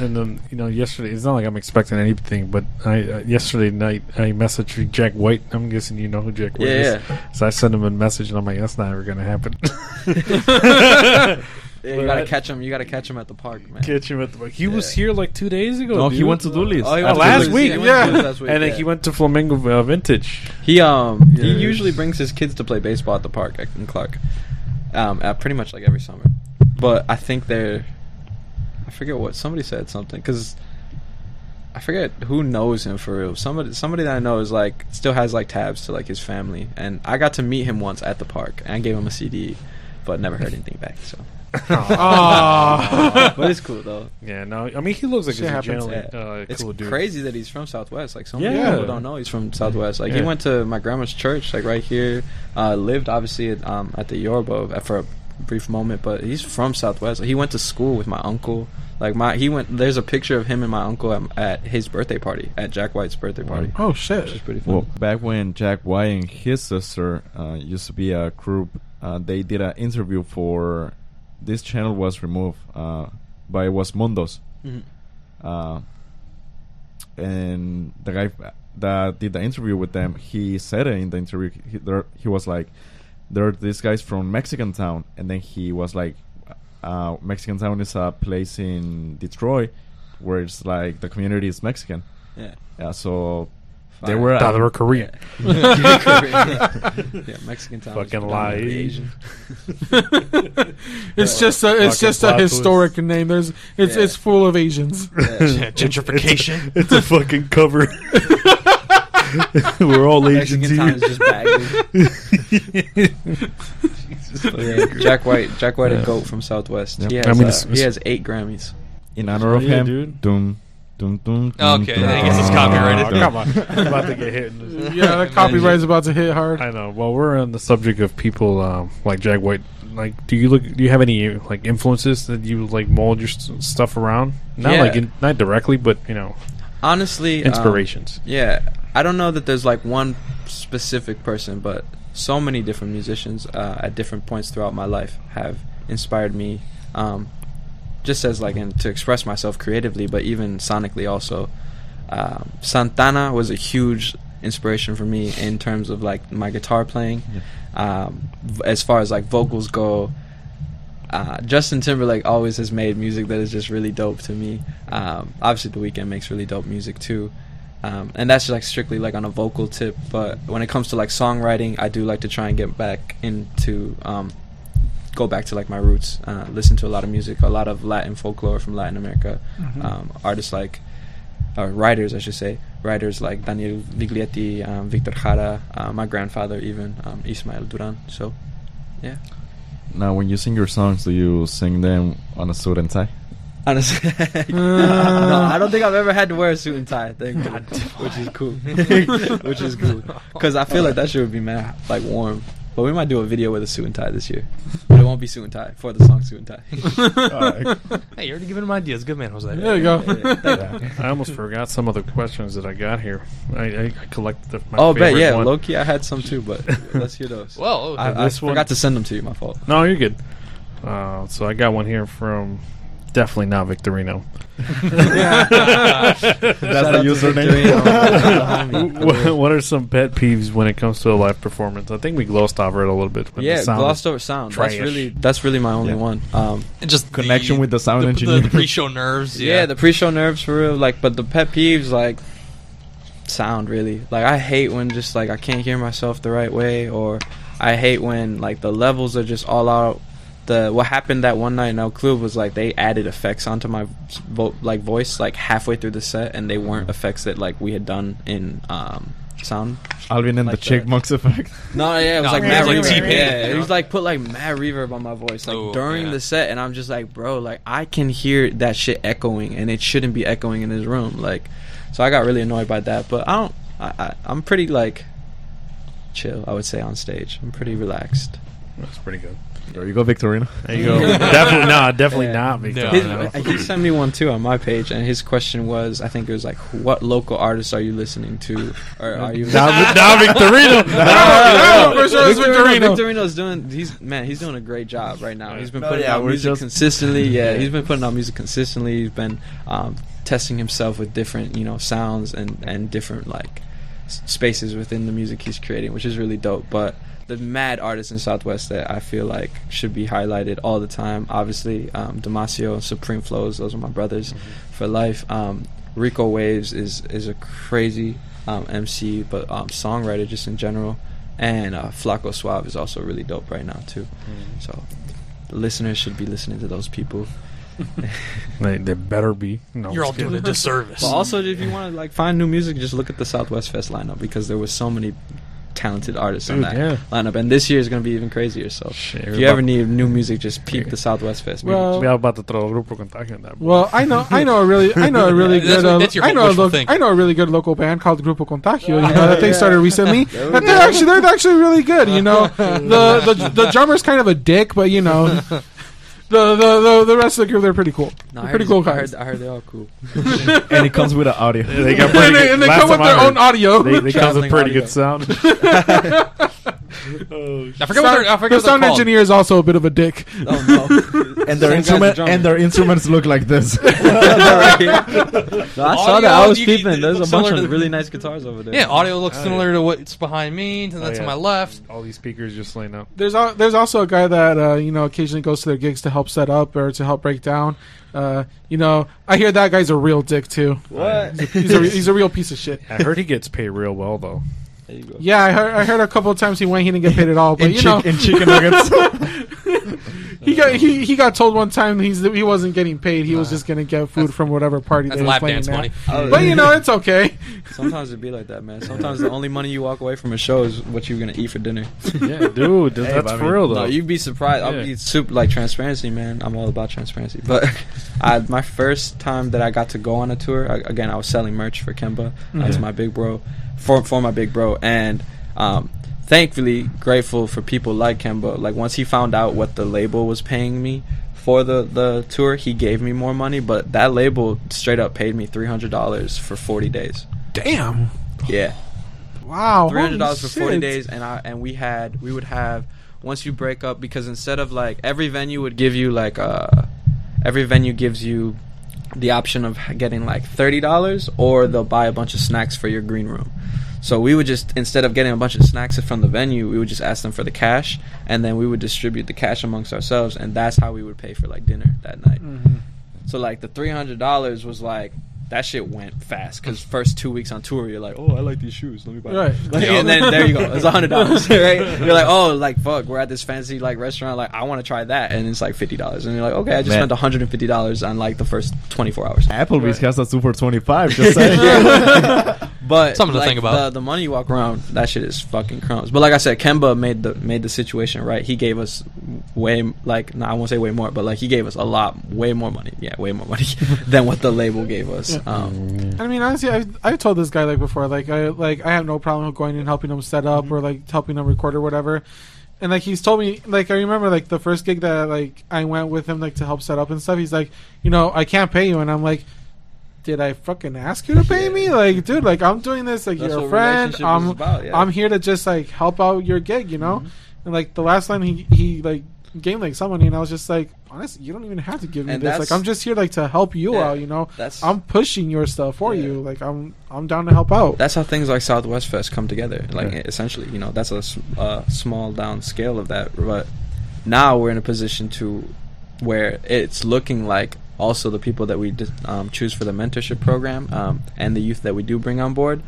and then you know, yesterday it's not like I'm expecting anything, but I uh, yesterday night I messaged Jack White. I'm guessing you know who Jack White yeah, is. yeah. So I sent him a message, and I'm like, that's not ever gonna happen. [laughs] Yeah, you gotta I- catch him. You gotta catch him at the park, man. Catch him at the. Park. He was here like two days ago. No, he went to Dooley's. Oh, he went to last Dooley's. week. He went to Yeah. Last week, and then yeah. he went to Flamingo uh, Vintage. He um he Yes. usually brings his kids to play baseball at the park at- in Clark, um, uh, pretty much like every summer. But I think they're, I forget what somebody said something because I forget who knows him for real. Somebody somebody that I know is like still has like tabs to like his family, and I got to meet him once at the park, and I gave him a CD, but never heard anything back. So Oh. [laughs] but it's cool though. Yeah, no, I mean he looks like Shit he's a happens. generally Yeah. uh, It's cool dude. crazy that he's from Southwest. Like so many Yeah. people don't know he's from Southwest. Like he Yeah. went to my grandma's church, like right here. Uh, lived obviously at, um, at the Yoruba for a brief moment, but he's from Southwest. He went to school with my uncle. Like my, he went. There's a picture of him and my uncle at, at his birthday party, at Jack White's birthday party, oh shit. which is pretty fun. Well, back when Jack White and his sister uh, used to be a group, uh, they did an interview for this channel was removed, uh, but it was Mundos, Mhm. uh, and the guy that did the interview with them, he said it in the interview. He, there, he was like, "There are these guys from Mexican Town," and then he was like, uh, "Mexican Town is a place in Detroit where it's like the community is Mexican." Yeah, Yeah, so they were Thought they were Korean. yeah, [laughs] Mexican town. is Fucking lie. Asian. [laughs] It's just a it's just a plot twist. historic name. There's it's Yeah. it's full of Asians. Yeah. [laughs] Gentrification. It's a fucking cover. We're all Asians Mexican town is here. just baggage. But yeah, Jack White, Jack White, Yeah. a goat from Southwest. Yep. He has I mean, uh, he has eight Grammys. in honor of Yeah, him. dude. Dum, dum, dum, dum, Okay, dum, I guess it's copyrighted. Oh, come on, I'm [laughs] about to get hit. Yeah, the copyright's about to hit hard. I know. Well, we're on the subject of people um, like Jack White. Like, do you look? Do you have any like influences that you like mold your s- stuff around? Not Yeah. like in, not directly, but you know, Honestly, um, inspirations. yeah, I don't know that there's like one specific person, but so many different musicians uh, at different points throughout my life have inspired me. Um, just as like in, to express myself creatively, but even sonically also. Um, Santana was a huge inspiration for me in terms of like my guitar playing. Um, v- as far as like vocals go, uh, Justin Timberlake always has made music that is just really dope to me. Um, obviously, The Weeknd makes really dope music too, um, and that's like strictly like on a vocal tip. But when it comes to like songwriting, I do like to try and get back into um, go back to like my roots. Uh, listen to a lot of music, a lot of Latin folklore from Latin America. Um, artists like or writers, I should say, writers like Daniel Viglietti, um, Victor Jara, uh, my grandfather even, um, Ismael Duran. So, yeah. Now, when you sing your songs, do you sing them on a suit and tie? Honestly, [laughs] [laughs] no, I don't think I've ever had to wear a suit and tie. Thankfully, which is cool. [laughs] which is cool because I feel like that shit would be mad like warm. But we might do a video with a suit and tie this year, but it won't be suit and tie for the song "Suit and Tie." [laughs] Hey, you're already giving him ideas. Good man, Jose. There you go. Yeah. I almost forgot some of the questions that I got here. I, I, I collected the, my oh, bet yeah, one. low key, I had some too, but let's hear those. [laughs] Well, I, I this one- forgot to send them to you. My fault. No, you're good. Uh, so I got one here from definitely not Victorino. [laughs] That's the username. what [laughs] [laughs] what are some pet peeves when it comes to a live performance? I think we glossed over it a little bit. when the Yeah, sound glossed over sound. That's really that's really my only Yeah. one. Um, and just Connection the, with the sound the, engineer. The, pre-show nerves. yeah. Yeah, the pre-show nerves for real. Like, but the pet peeves like sound really. Like, I hate when just like I can't hear myself the right way, or I hate when like the levels are just all out. The what happened that one night in El Club was like they added effects onto my vo- like voice like halfway through the set, and they weren't effects that like we had done in um sound Alvin and Like the Chipmunks effect. [laughs] No, yeah, it was No, like it mad was like reverb. T-Pain, Yeah, it was like put like mad reverb on my voice, like Ooh, during yeah. the set, and I'm just like, bro, like I can hear that shit echoing, and it shouldn't be echoing in this room, like. So I got really annoyed by that, but I don't. I, I I'm pretty like chill. I would say on stage, I'm pretty relaxed. That's pretty good. There you go, Victorino. There you go. [laughs] definitely no, definitely Yeah. not No, Victorino. His, he sent me one too on my page, and his question was, I think it was like, what local artists are you listening to, or are you? now, now Victorino. [laughs] no, for sure it's Victorino. Victorino's doing. He's man. He's doing a great job right now. He's been No, putting yeah, out music just- consistently. Yeah, [laughs] Yeah. he's been putting out music consistently. He's been um, testing himself with different, you know, sounds and and different like s- spaces within the music he's creating, which is really dope. But the mad artists in Southwest that I feel like should be highlighted all the time. Obviously, um, Damasio, Supreme Flows. Those are my brothers for life. Um, Rico Waves is is a crazy um, MC, but um, songwriter just in general. And uh, Flaco Suave is also really dope right now too. So the listeners should be listening to those people. [laughs] they, they better be. No, you're all kidding. doing a disservice. But also, if you want to like find new music, just look at the Southwest Fest lineup because there was so many talented artists on that yeah. lineup, and this year is going to be even crazier. So Shit, if you ever about- need new music, just peep the Southwest Fest. Well- we are about to throw Grupo Contagio in that. Well, I know, I know a really, I know a really [laughs] That's good, what- uh, that's I know a wishful lo- thinking. I know a really good local band called Grupo Contagio. You know that they started recently. [laughs] There they're actually, they're actually really good. You know, [laughs] the the the drummer's kind of a dick, but you know, the the the, the rest of the group they're pretty cool. No, They're pretty heard, cool I guys. heard, I heard they're all cool. [laughs] and it comes with an audio. Yeah, [laughs] they got pretty and they, good- and they last come with time I their heard, own audio. They, they come with Traveling pretty audio. good [laughs] sound. I forget what they're, I forget the what they're sound called. engineer is also a bit of a dick. Oh no! and Same their guy's instrument drummer. and their instruments look like this. no, I saw that. I was you- peeping. There's a looks bunch similar of to- really nice guitars over there. Yeah, audio looks Oh, similar to what's behind me, to Oh, that's to yeah. my left. All these speakers just laying up. There's al- there's also a guy that uh, you know occasionally goes to their gigs to help set up or to help break down. Uh, you know, I hear that guy's a real dick too. What? He's a, he's a real piece of shit. I heard he gets paid real well though. There you go. Yeah, I heard, I heard a couple of times he went, he didn't get paid at all. But in, you chick- know, in chicken nuggets. [laughs] he got he, he got told one time he's he wasn't getting paid. He was just gonna get food from whatever party That's they were lap playing dance at. money. Oh, But you know, it's okay. Sometimes it be like that, man. Sometimes the only money you walk away from a show is what you're gonna eat for dinner. yeah, dude, Hey, that's but I for mean, real though. No, you'd be surprised. I'll Yeah. be super like transparency, man. I'm all about transparency. But [laughs] I, my first time that I got to go on a tour, I, again, I was selling merch for Kemba. That's Mhm. my big bro, for for my big bro, and um, thankfully grateful for people like Kemba. Like once he found out what the label was paying me for the the tour, he gave me more money. But that label straight up paid me three hundred dollars for forty days. Damn. Yeah. Wow. three hundred dollars for forty days, and I and we had we would have once you break up because instead of like every venue would give you like uh every venue gives you the option of getting like thirty dollars or they'll buy a bunch of snacks for your green room. So we would just instead of getting a bunch of snacks from the venue, we would just ask them for the cash, and then we would distribute the cash amongst ourselves, and that's how we would pay for like dinner that night. Mhm. So like the three hundred dollars was like that shit went fast because first two weeks on tour you're like, oh I like these shoes, let me buy. them." Right. [laughs] Like, and then there you go, it's a hundred dollars, [laughs] right? You're like, oh, like fuck, we're at this fancy like restaurant, like I want to try that, and it's like fifty dollars, and you're like, okay, I just Man. spent one hundred and fifty dollars on like the first twenty four hours. Applebee's has a super twenty five. Just [laughs] saying. But Something to like, think about. The, the money you walk around, that shit is fucking crumbs. But like I said, Kemba made the made the situation right. He gave us way like no, I won't say way more, but like he gave us a lot, way more money. Yeah, way more money [laughs] than what the label gave us. Yeah. Um, I mean, honestly, I've, I've told this guy like before, like I like I have no problem with going and helping him set up or like helping him record or whatever. And like he's told me, like I remember like the first gig that like I went with him like to help set up and stuff. He's like, you know, I can't pay you, and I'm like, did I fucking ask you to pay me? Like, dude, like I'm doing this, like That's you're a friend. I'm about, yeah. I'm here to just like help out your gig, you know. Mhm. And like the last time he he like gave like some money, and I was just like, honestly, you don't even have to give me And this. Like I'm just here like to help you Yeah. out, you know. that's I'm pushing your stuff for Yeah. you. Like I'm I'm down to help out. that's how things like Southwest Fest come together. Like Yeah. essentially, you know, that's a uh, small down scale of that. But now we're in a position to where it's looking like also the people that we um, choose for the mentorship program um, and the youth that we do bring on board,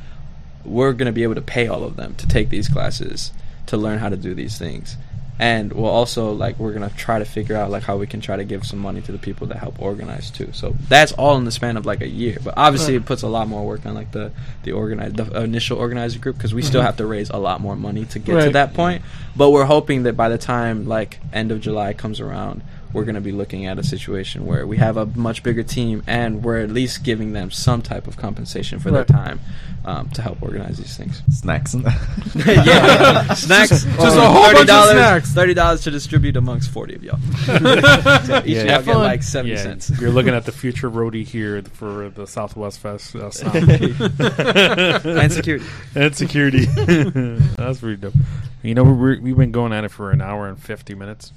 we're going to be able to pay all of them to take these classes to learn how to do these things. And we'll also like we're gonna try to figure out like how we can try to give some money to the people that help organize too. So that's all in the span of like a year. But obviously Right. it puts a lot more work on like the the organize the initial organizer group because we still Mhm. have to raise a lot more money to get to that point. But we're hoping that by the time like end of July comes around, we're going to be looking at a situation where we have a much bigger team and we're at least giving them some type of compensation for Right. their time um, to help organize these things. Snacks. [laughs] [laughs] yeah, snacks. Just- just a whole bunch of snacks. Thirty dollars to distribute amongst forty of y'all. [laughs] so each Yeah. of y'all get like seventy yeah, cents. You're looking at the future roadie here for the Southwest Fest uh, sound. And security. and security. That's pretty dope. You know, we're, we've been going at it for an hour and fifty minutes.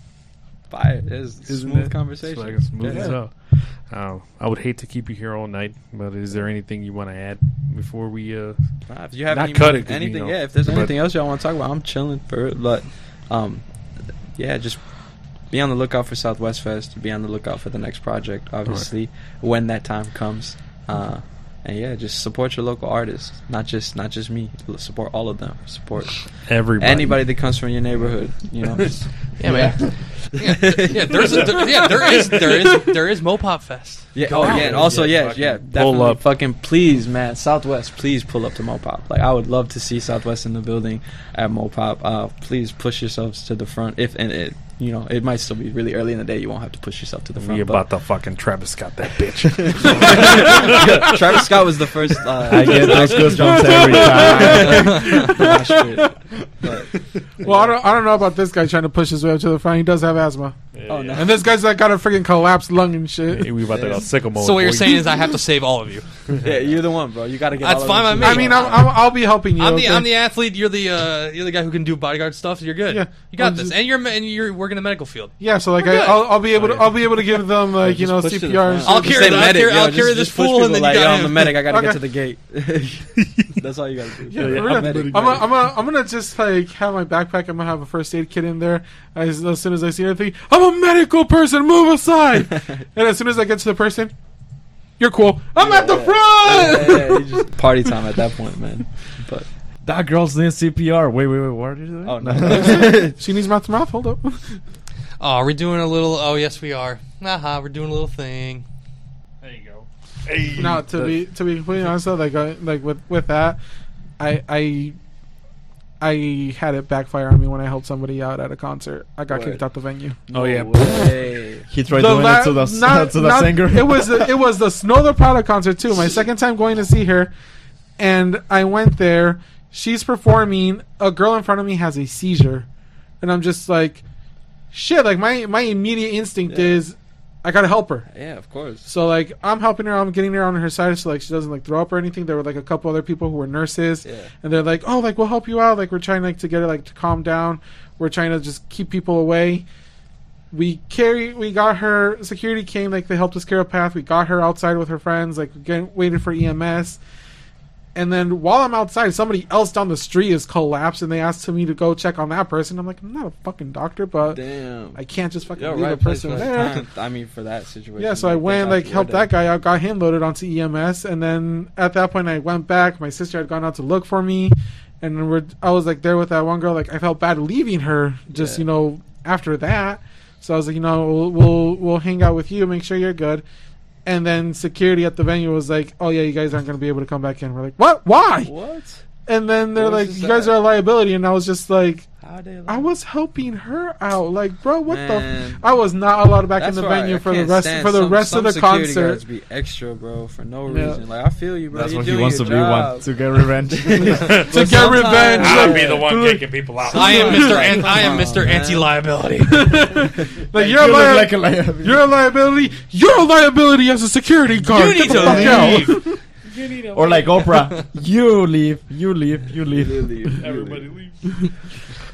Fire. It's Isn't smooth it? conversation. It's like smooth Yeah. as hell. Uh, I would hate to keep you here all night, but is there anything you want to add before we? Uh, Uh, if you have Not any cut it, 'cause, you anything, know, yeah. If there's anything else y'all want to talk about, I'm chilling for it. But, um, yeah, just be on the lookout for Southwest Fest. Be on the lookout for the next project. Obviously, when that time comes. Uh, and yeah, just support your local artists. Not just not just me. Support all of them. Support Everybody. anybody that comes from your neighborhood. You know. [laughs] Yeah, man. yeah, yeah, there's a, there, yeah, there is there is there is Mo Pop Fest. Yeah. Oh yeah. And also Yeah, yeah, fucking yeah. pull up. Fucking please, man. Southwest, please pull up to Mo Pop. Like I would love to see Southwest in the building at Mo Pop. Uh, please push yourselves to the front. If and it, you know, it might still be really early in the day. You won't have to push yourself to the front. We but- about to fucking Travis Scott that bitch. [laughs] [laughs] Travis Scott was the first. Uh, I get those goosebumps every time. But, Well, I don't, I don't know about this guy trying to push his way up to the front. He does have asthma, oh no. and this guy's like got a freaking collapsed lung and shit. Hey, we about to go sicko mode. So what you're boy. saying is I have to [laughs] save all of you. yeah, you're the one, bro. You gotta get. That's all fine them by me. I mean, I'm, I'm, I'll be helping you. I'm the okay? I'm the athlete. You're the uh, you're the guy who can do bodyguard stuff. You're good. Yeah. you got I'm this. just- And you're and you're working in the medical field. yeah. So like, I, I'll, I'll be able to. I'll be able to give them like you know push to the CPR. I'll carry I'll carry- I'll just- carry this just push fool and then you got I'm the medic. I gotta get to the gate. [laughs] That's all you gotta do. Yeah, yeah, For I'm I'm gonna, I'm gonna, just like have my backpack. I'm gonna have a first aid kit in there. As, as soon as I see anything, I'm a medical person. Move aside. [laughs] and as soon as I get to the person, you're cool. I'm at the Yeah. front. Yeah, yeah, you just [laughs] party time at that point, man. But That girl's doing CPR. Wait, wait, wait. What are you doing? oh no. [laughs] she needs mouth to mouth. Hold up. Oh, we're doing a little. Oh yes, we are. Aha, we're doing a little thing. There you go. Hey. No, to be to be completely honest, though, like uh, like with with that, I I I had it backfire on me when I helped somebody out at a concert. I got What? kicked out the venue. Oh yeah. Way. [laughs] He tried The doing la- it to the not- [laughs] to the not- singer. It was the, it was the [laughs] Snow Tha Product concert too. My second time going to see her, and I went there. She's performing. A girl in front of me has a seizure, and I'm just like, shit. Like my my immediate instinct Yeah. is, I gotta help her. Yeah, of course. So like I'm helping her. I'm getting her on her side so like she doesn't like throw up or anything. There were like a couple other people who were nurses, Yeah. and they're like, "Oh, like we'll help you out. Like we're trying like to get her like to calm down. We're trying to just keep people away." We carry. We got her. Security came. Like they helped us clear a path. We got her outside with her friends. Like again, waited for EMS. And then while I'm outside, somebody else down the street is collapsed, and they asked me to go check on that person. I'm like, I'm not a fucking doctor, but Damn. I can't just fucking Yo, leave right a person there. time. I mean, for that situation. Yeah, so I went like helped that guy out, got him loaded onto EMS, and then at that point I went back. My sister had gone out to look for me, and we're I was like there with that one girl. Like I felt bad leaving her, just Yeah. you know after that. So I was like, you know, we'll, we'll we'll hang out with you, make sure you're good. And then security at the venue was like, "Oh yeah, you guys aren't going to be able to come back in." We're like, "What? Why?" What? And then they're like, "You guys are a liability," and I was just like, "I was helping her out, like, bro, what the." Man. F-? I was not allowed back in the venue for the rest for the some- rest some of the concert. guards be extra, bro, for no Yeah. reason. Like I feel you, bro. That's You're what he wants to your be. One to get revenge. [laughs] [laughs] to get revenge. I'll I'll be the one kicking people out. [laughs] I am Mr. An- I am Mr. Anti-liability. like you you're a li- like a liability. you're a liability. You're a liability as a security guard. You need the to fuck out. leave. or like Oprah. [laughs] You leave. You leave. You leave. Literally, Everybody literally. [laughs]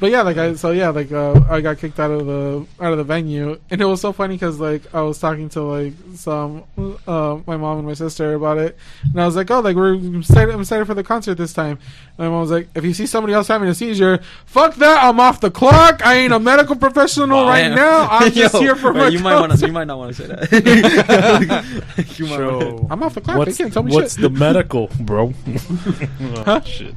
leave. But yeah, like I so yeah, like uh, I got kicked out of the out of the venue, and it was so funny because like I was talking to like some uh, my mom and my sister about it, and I was like, oh, like we're excited, I'm excited for the concert this time. And my mom was like, if you see somebody else having a seizure, fuck that, I'm off the clock. I ain't a medical professional right now. [laughs] I'm just Yo, here for wait, my you might want to. You might not want to say that. [laughs] [laughs] you might wanna- So, I'm off the clock. They can't tell me what's shit. the medical, bro? oh, Shit.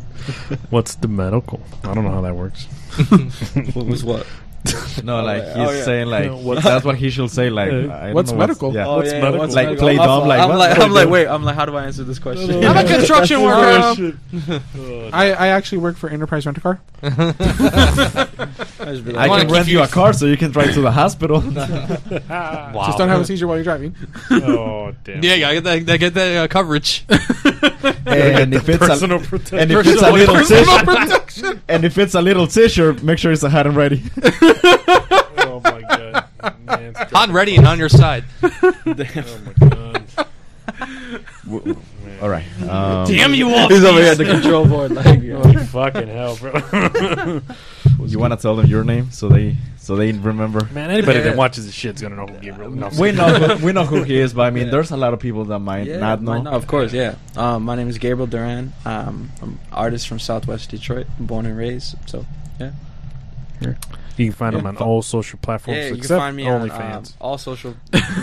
What's the medical? I don't know how that works. [laughs] What was what? [laughs] No, Oh, like he's Oh, yeah. saying like [laughs] No, what's- that's what he should say. Like Uh, I don't what's know medical? yeah. Oh, What's yeah, medical? what's Like, medical? play I'm dumb, like, I'm like, I'm like, wait, I'm like, how do I answer this question? I'm a [laughs] construction worker. Uh, I, I actually work for Enterprise Rent a Car. I I can rent you you- a car so you can drive to the hospital. Wow. Just don't have a seizure while you're driving. oh damn. Yeah, I get that. I get that uh, coverage. and if it's a protection. and if it's a little personal tissue, and if it's a little tissue, make sure it's a hot and ready. Oh my god. Man, it's Hot ready and on your side. [laughs] Oh my god. All right. Um, Damn you all. He's over here at the control board, like, yo. [laughs] Oh, fucking hell, bro. [laughs] You want to tell them your name so they so they remember. Man, anybody Yeah. that watches this shit's gonna know who Gabriel. No, We know who, we know who he is, but I mean, Yeah. there's a lot of people that might Yeah, not know. might not, of course, yeah. Um, my name is Gabriel Duran. Um, I'm an artist from Southwest Detroit, born and raised. So, yeah. Here. You can find him on all social platforms Yeah, you can except find me on um, OnlyFans. all social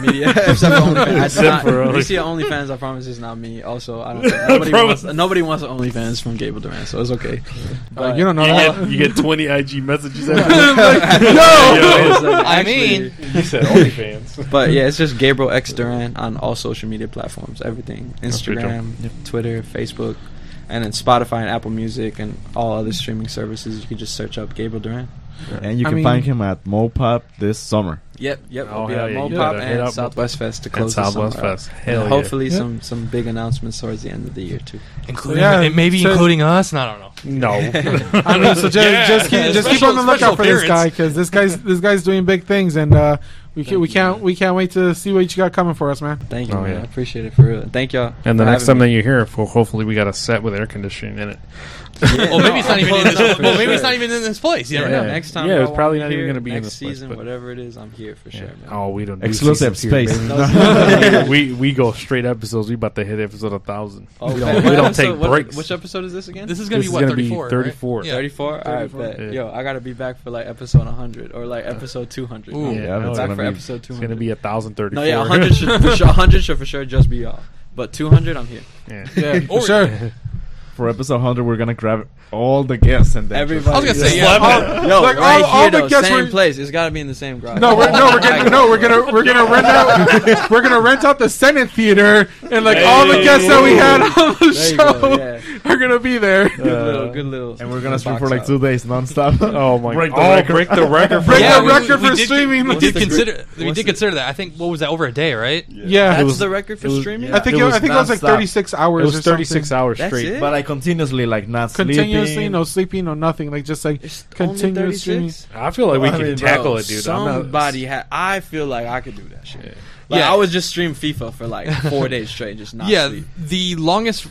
media [laughs] except for [laughs] OnlyFans. Except not, for if you Only- see OnlyFans, I promise it's not me. Also, I don't think nobody [laughs] wants nobody wants OnlyFans from Gable Duran, so it's okay. Uh, you don't know. you, how- get, you get 20 IG messages every no, I mean- You said OnlyFans. but yeah, it's just Gabriel X Duran on all social media platforms, everything: That's pretty Instagram, Twitter, Facebook, and then Spotify and Apple Music and all other streaming services. You can just search up Gabriel Duran. And you I can mean- find him at Mo Pop this summer. Yep, yep. Oh, I'll be at yeah, you Mo Pop gotta and up Southwest Fest to close the Southwest summer out. Fest. And Hell yeah. hopefully Yeah. some some big announcements towards the end of the year too. including Yeah, maybe so- including us. And I don't know. No. [laughs] I mean, so just Yeah. just keep just keep on the lookout special for this guy because this guy's this guy's doing big things, and uh, we can, Thank we you, can't man. we can't wait to see what you got coming for us, man. Thank you, Oh, man. yeah. I appreciate it for real. Thank y'all. And the next having time that you hear, here, hopefully we got a set with air conditioning in it. Yeah, Well, maybe it's not even in this. pulling up for Well, maybe it's not even in this place. You never Yeah. know. Next time, Yeah, it's probably not me even gonna be in next this place, season, but- whatever it is. I'm here for sure, man. Oh, we don't do Exclusive seasons here, space. [laughs] [laughs] we we go straight episodes. We about to hit episode a thousand. Oh, we don't, we don't episode- take what- breaks. Which episode is this again? This is gonna be what Thirty four. Thirty four. Thirty four. All right, bet. Yeah. Yo, I gotta be back for like episode 100 or like episode 200. Ooh. Yeah, Yeah, that's back for be. episode it's gonna be a thousand thirty. no, yeah, 100 [laughs] should for sure. 100 should for sure just be off. But 200, I'm here. yeah. Yeah, for sure. For episode 100, we're gonna grab all the guests and then Everybody. I was gonna say, Slap yeah. it. Yo, Like, right all- all here the though, guests same were- place. It's gotta be in the same garage. No, we're, no, we're gonna no, we're gonna we're gonna [laughs] rent out we're gonna rent out the Senate Theater, and like all the guests that we had on the There you show go, yeah. are gonna be there. Good little, good little. And we're gonna stream box for like out. two days nonstop. [laughs] Oh my Break god! the Oh, record. break the record. Break Yeah, the we- record we for did- streaming. We What's did the consider. We what's did the- consider that. I think what was that over a day, right? yeah, That's the record for it was- streaming. I think It it, was I think it was like nonstop. 36 hours. It was or 36 something. hours That's straight. it? but I continuously like not sleeping. Continuously, sleeping. no sleeping, no nothing. Like just like It's only continuous streaming. 36? I feel like we I can mean, tackle Bro, it, dude. I'm not- Somebody had. I feel like I could do that shit. Like, Yeah. I would just stream FIFA for like four [laughs] days straight, and just not yeah, sleep. the longest,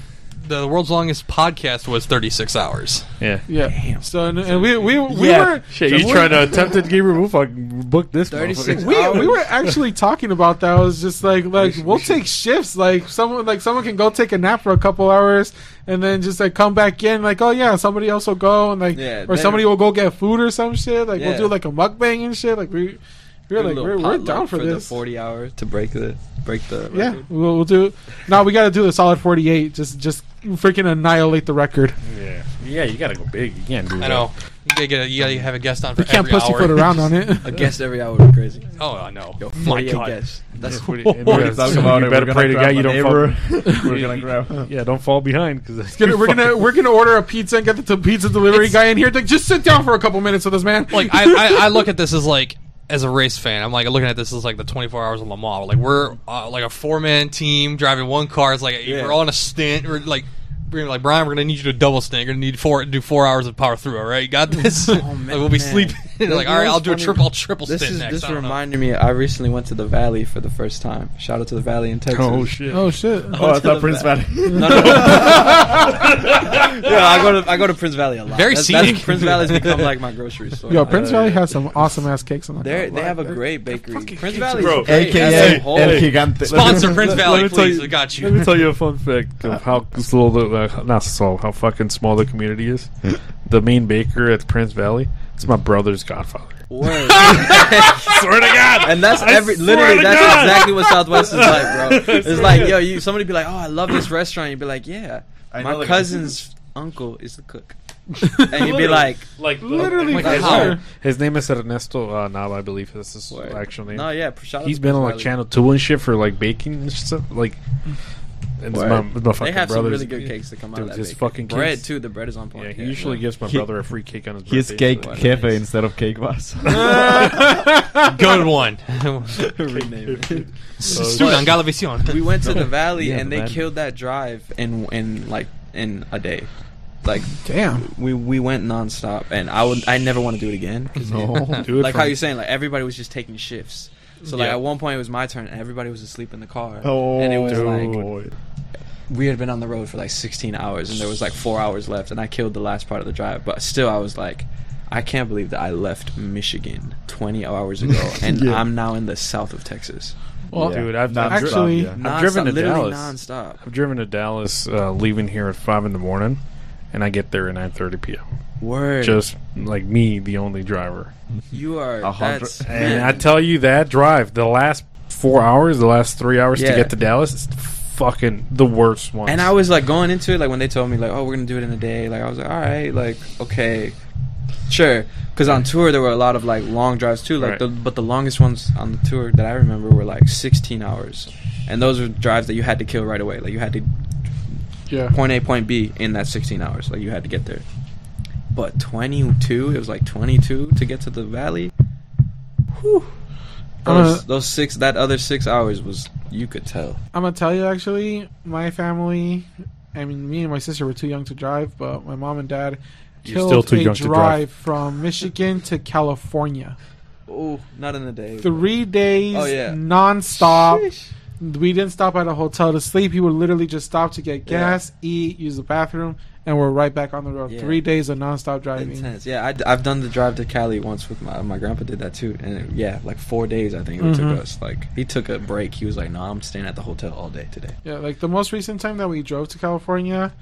the world's longest podcast was 36 hours. Yeah. Yeah. Damn. So and, and we we we Yeah. were Shit, we- you trying to attempt it, Gabriel? We'll fucking book this. 36 motherfucker. we, we were actually talking about that. I was just like, like We- we'll we take shifts. Like someone, like someone can go take a nap for a couple hours, and then just like come back in. Like, oh yeah, somebody else will go, and like, Yeah, or then- somebody will go get food or some shit. Like Yeah. we'll do like a mukbang and shit. Like we, we're like we're, we're down for, the this. forty hours to break the break the. yeah, we'll, we'll do. No, we got to do the solid forty-eight. Just just freaking annihilate the record. Yeah. Yeah, you gotta go big. You can't do that. I know. You gotta, get a, you gotta have a guest on for We can't every pussyfoot hour. around on it. [laughs] A guest every hour would be crazy. Oh, I know. Yo, My 48 God. guests. That's [laughs] That's what it- We're gonna we're talk gonna- about you it. better We're pray gonna to God you grab don't a fall. [laughs] We're gonna grab. Yeah, don't fall behind because Gonna- we're gonna we're gonna order a pizza and get the t- pizza delivery guy in here. Like, just sit down for a couple minutes with us, man. Like I, I, I look at this as like as a race fan. I'm like looking at this as like the 24 hours of Le Mans. Like we're uh, like a four man team driving one car. It's like Yeah. we're on a stint. We're like. We're like Brian, we're gonna need you to double stint. You're gonna need four, do four hours of power through. All right, you got [laughs] this. [laughs] like, we'll be man. sleeping. [laughs] You like, all right, I'll do a funny? triple, I'll triple This stint is next. this I don't know. reminded me. I recently went to the Valley for the first time. Shout out to the Valley in Texas. oh shit. oh shit. Oh, I thought Prince Valley. [laughs] No, no, no. [laughs] yeah, I go to I go to Prince Valley a lot. Very That's- that's- scenic. Prince Valley's become like my grocery store. Yo, Uh, Prince Valley has some awesome ass cakes on the They they have a great bakery. Prince Valley, Bro, great. AKA a whole. El Gigante. Sponsor Prince Valley, let me tell you- Let me tell you a fun fact of how slow the uh, not slow how fucking small the community is. the main baker at Prince Valley, it's my brother's godfather. Word. [laughs] Swear to God. And that's every swear literally that's God. exactly what Southwest is like, bro. [laughs] It's like yo, you somebody be like, oh, I love this restaurant. You'd be like, yeah, I my the guy. cousin's uncle is the cook, [laughs] and you'd be like, like Literally, like for his, sure. his name is Ernesto uh, Nav, I believe this is his Word. actual name. no, yeah, shout out He's been on like Channel Two and shit for like baking and stuff. Like, and it's Word. my, my fucking They have some brother's- really good cakes that come out Dude, of that. his bakery. fucking bread cakes- too. The bread is on point. Yeah, he usually gives my He- brother a free cake on his His birthday. cake so- What? cafe Nice. instead of cake was. [laughs] Good one. [laughs] rename it. Student uh, Galavisión. we went to [laughs] the valley Yeah, and the they valley. killed that drive in in like in a day. Like Damn. we we went nonstop, and I would I never want to do it again. no. Do it like from- how you're saying, like everybody was just taking shifts. So like Yeah. at one point it was my turn, and everybody was asleep in the car. Oh, and it was dude. like we had been on the road for like 16 hours, and there was like four hours left, and I killed the last part of the drive. But still, I was like, I can't believe that I left Michigan 20 hours ago, [laughs] and Yeah. I'm now in the south of Texas. Well, Yeah. Dude, I've- Non-stop, actually- yeah. I've driven Nonstop, to literally Dallas. nonstop. I've driven to Dallas, uh, leaving here at five in the morning, and I get there at nine thirty p.m. Word. just like me, the only driver. you are. A hundred- That's, And. I tell you that drive, the last four hours, the last three hours Yeah. to get to Dallas, is fucking the worst one. And I was like going into it, like when they told me, like, oh, we're gonna do it in a day. Like I was like, all right, like okay, sure. Because on tour there were a lot of like long drives too. Like, Right. the, but the longest ones on the tour that I remember were like 16 hours, and those were drives that you had to kill right away. Like you had to Yeah. point A, point B in that 16 hours. Like you had to get there. But 22, it was like 22 to get to the valley. Whew. Those, gonna- those six, that other six hours was, you could tell. I'm gonna tell you actually, my family. I mean, me and my sister were too young to drive, but my mom and dad You're killed still too a young to drive. drive from Michigan to California. Oh, not in the day. Three days, Oh, yeah. nonstop. Sheesh. We didn't stop at a hotel to sleep. He would literally just stop to get Yeah. gas, eat, use the bathroom, and we're right back on the road. Yeah. Three days of nonstop driving. Intense. Yeah, I, have done the drive to Cali once with my my grandpa did that too, and it- yeah, like four days I think it Mhm. took us. Like he took a break. He was like, "No, I'm staying at the hotel all day today." Yeah, like the most recent time that we drove to California,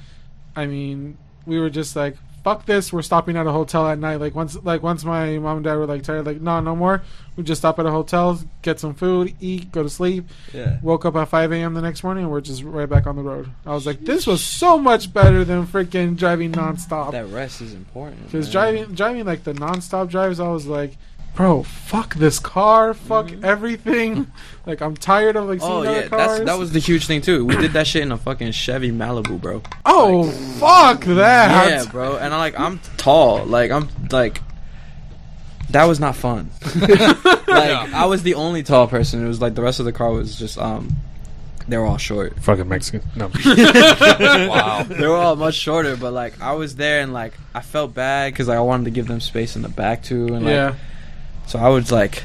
I mean, we were just like, "Fuck this!" We're stopping at a hotel at night. Like once, like once my mom and dad were like tired, like, "No, no more." We just stop at a hotel, get some food, eat, go to sleep. Yeah. Woke up at 5 a.m. the next morning, and we're just right back on the road. I was like, "This was so much better than freaking driving nonstop." That rest is important. Because driving, driving like the nonstop drives, I was like, "Bro, fuck this car, fuck everything." [laughs] like I'm tired of like seeing Oh other yeah, cars. that's that was the huge thing too. We did that shit in a fucking Chevy Malibu, bro. Oh fuck that! Yeah, bro. And I like I'm tall. Like I'm like that was not fun. [laughs] like I was the only tall person. It was like the rest of the car was just um they were all short. fucking Mexican. No, [laughs] Wow. they were all much shorter, but like I was there and like I felt bad because like I wanted to give them space in the back too, and like yeah. So I was like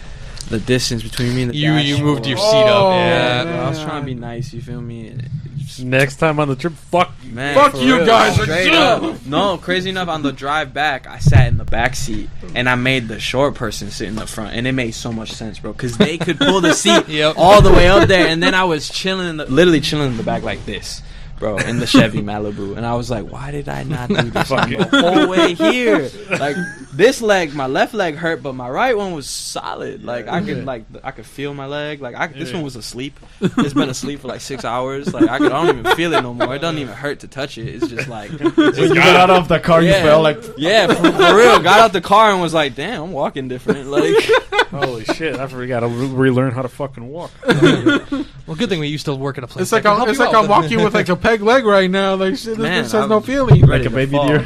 the distance between me and the You you moved your seat Oh, up. Yeah, Yeah. bro, I was trying to be nice. You feel me? And it just- next time on the trip, fuck you. Man, Fuck for you real, guys, Straight like, up. No, crazy enough. On the drive back, I sat in the back seat and I made the short person sit in the front, and it made so much sense, bro, because they could pull the seat [laughs] Yep. all the way up there, and then I was chilling, in the, literally chilling in the back like this. Bro, in the Chevy Malibu, and I was like, "Why did I not do this on [laughs] the whole way here?" Like this leg, my left leg hurt, but my right one was solid. Like I could, like I could feel my leg. Like I, this one was asleep. It's been asleep for like six hours. Like I, could, I don't even feel it no more. It doesn't even hurt to touch it. It's just like [laughs] When you got out of the car, you Yeah. felt like yeah, for, for real. Got out the car and was like, "Damn, I'm walking different." [laughs] Like, Holy shit! I forgot to re- relearn how to fucking walk. [laughs] Well, good thing we used to work at a place. It's that like I'm, it's like I'm walking with like a peg leg right now. Like shit, this Man, has no I'm feeling. Like a baby deer.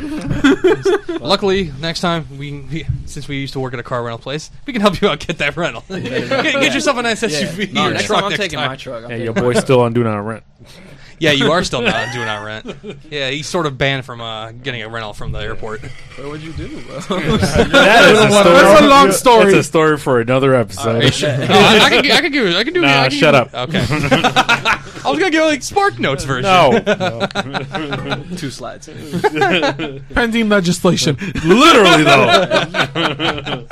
[laughs] Luckily, next time we, we since we used to work at a car rental place, we can help you out get that rental. get, get yourself a nice SUV no, next truck time I'm next taking time. my truck. I'm Hey, taking your my boy's still on do not rent. Yeah, you are still not doing our rent. Yeah, he's sort of banned from uh, getting a rental from the airport. What would you do, bro? [laughs] [laughs] That is a That's a long story. That's a story for another episode. [laughs] No, I, I can, I can give it. I can do. Nah, I can shut give up. Okay. I was gonna give like Spark Notes version. no, Two slides. Pending legislation. literally though.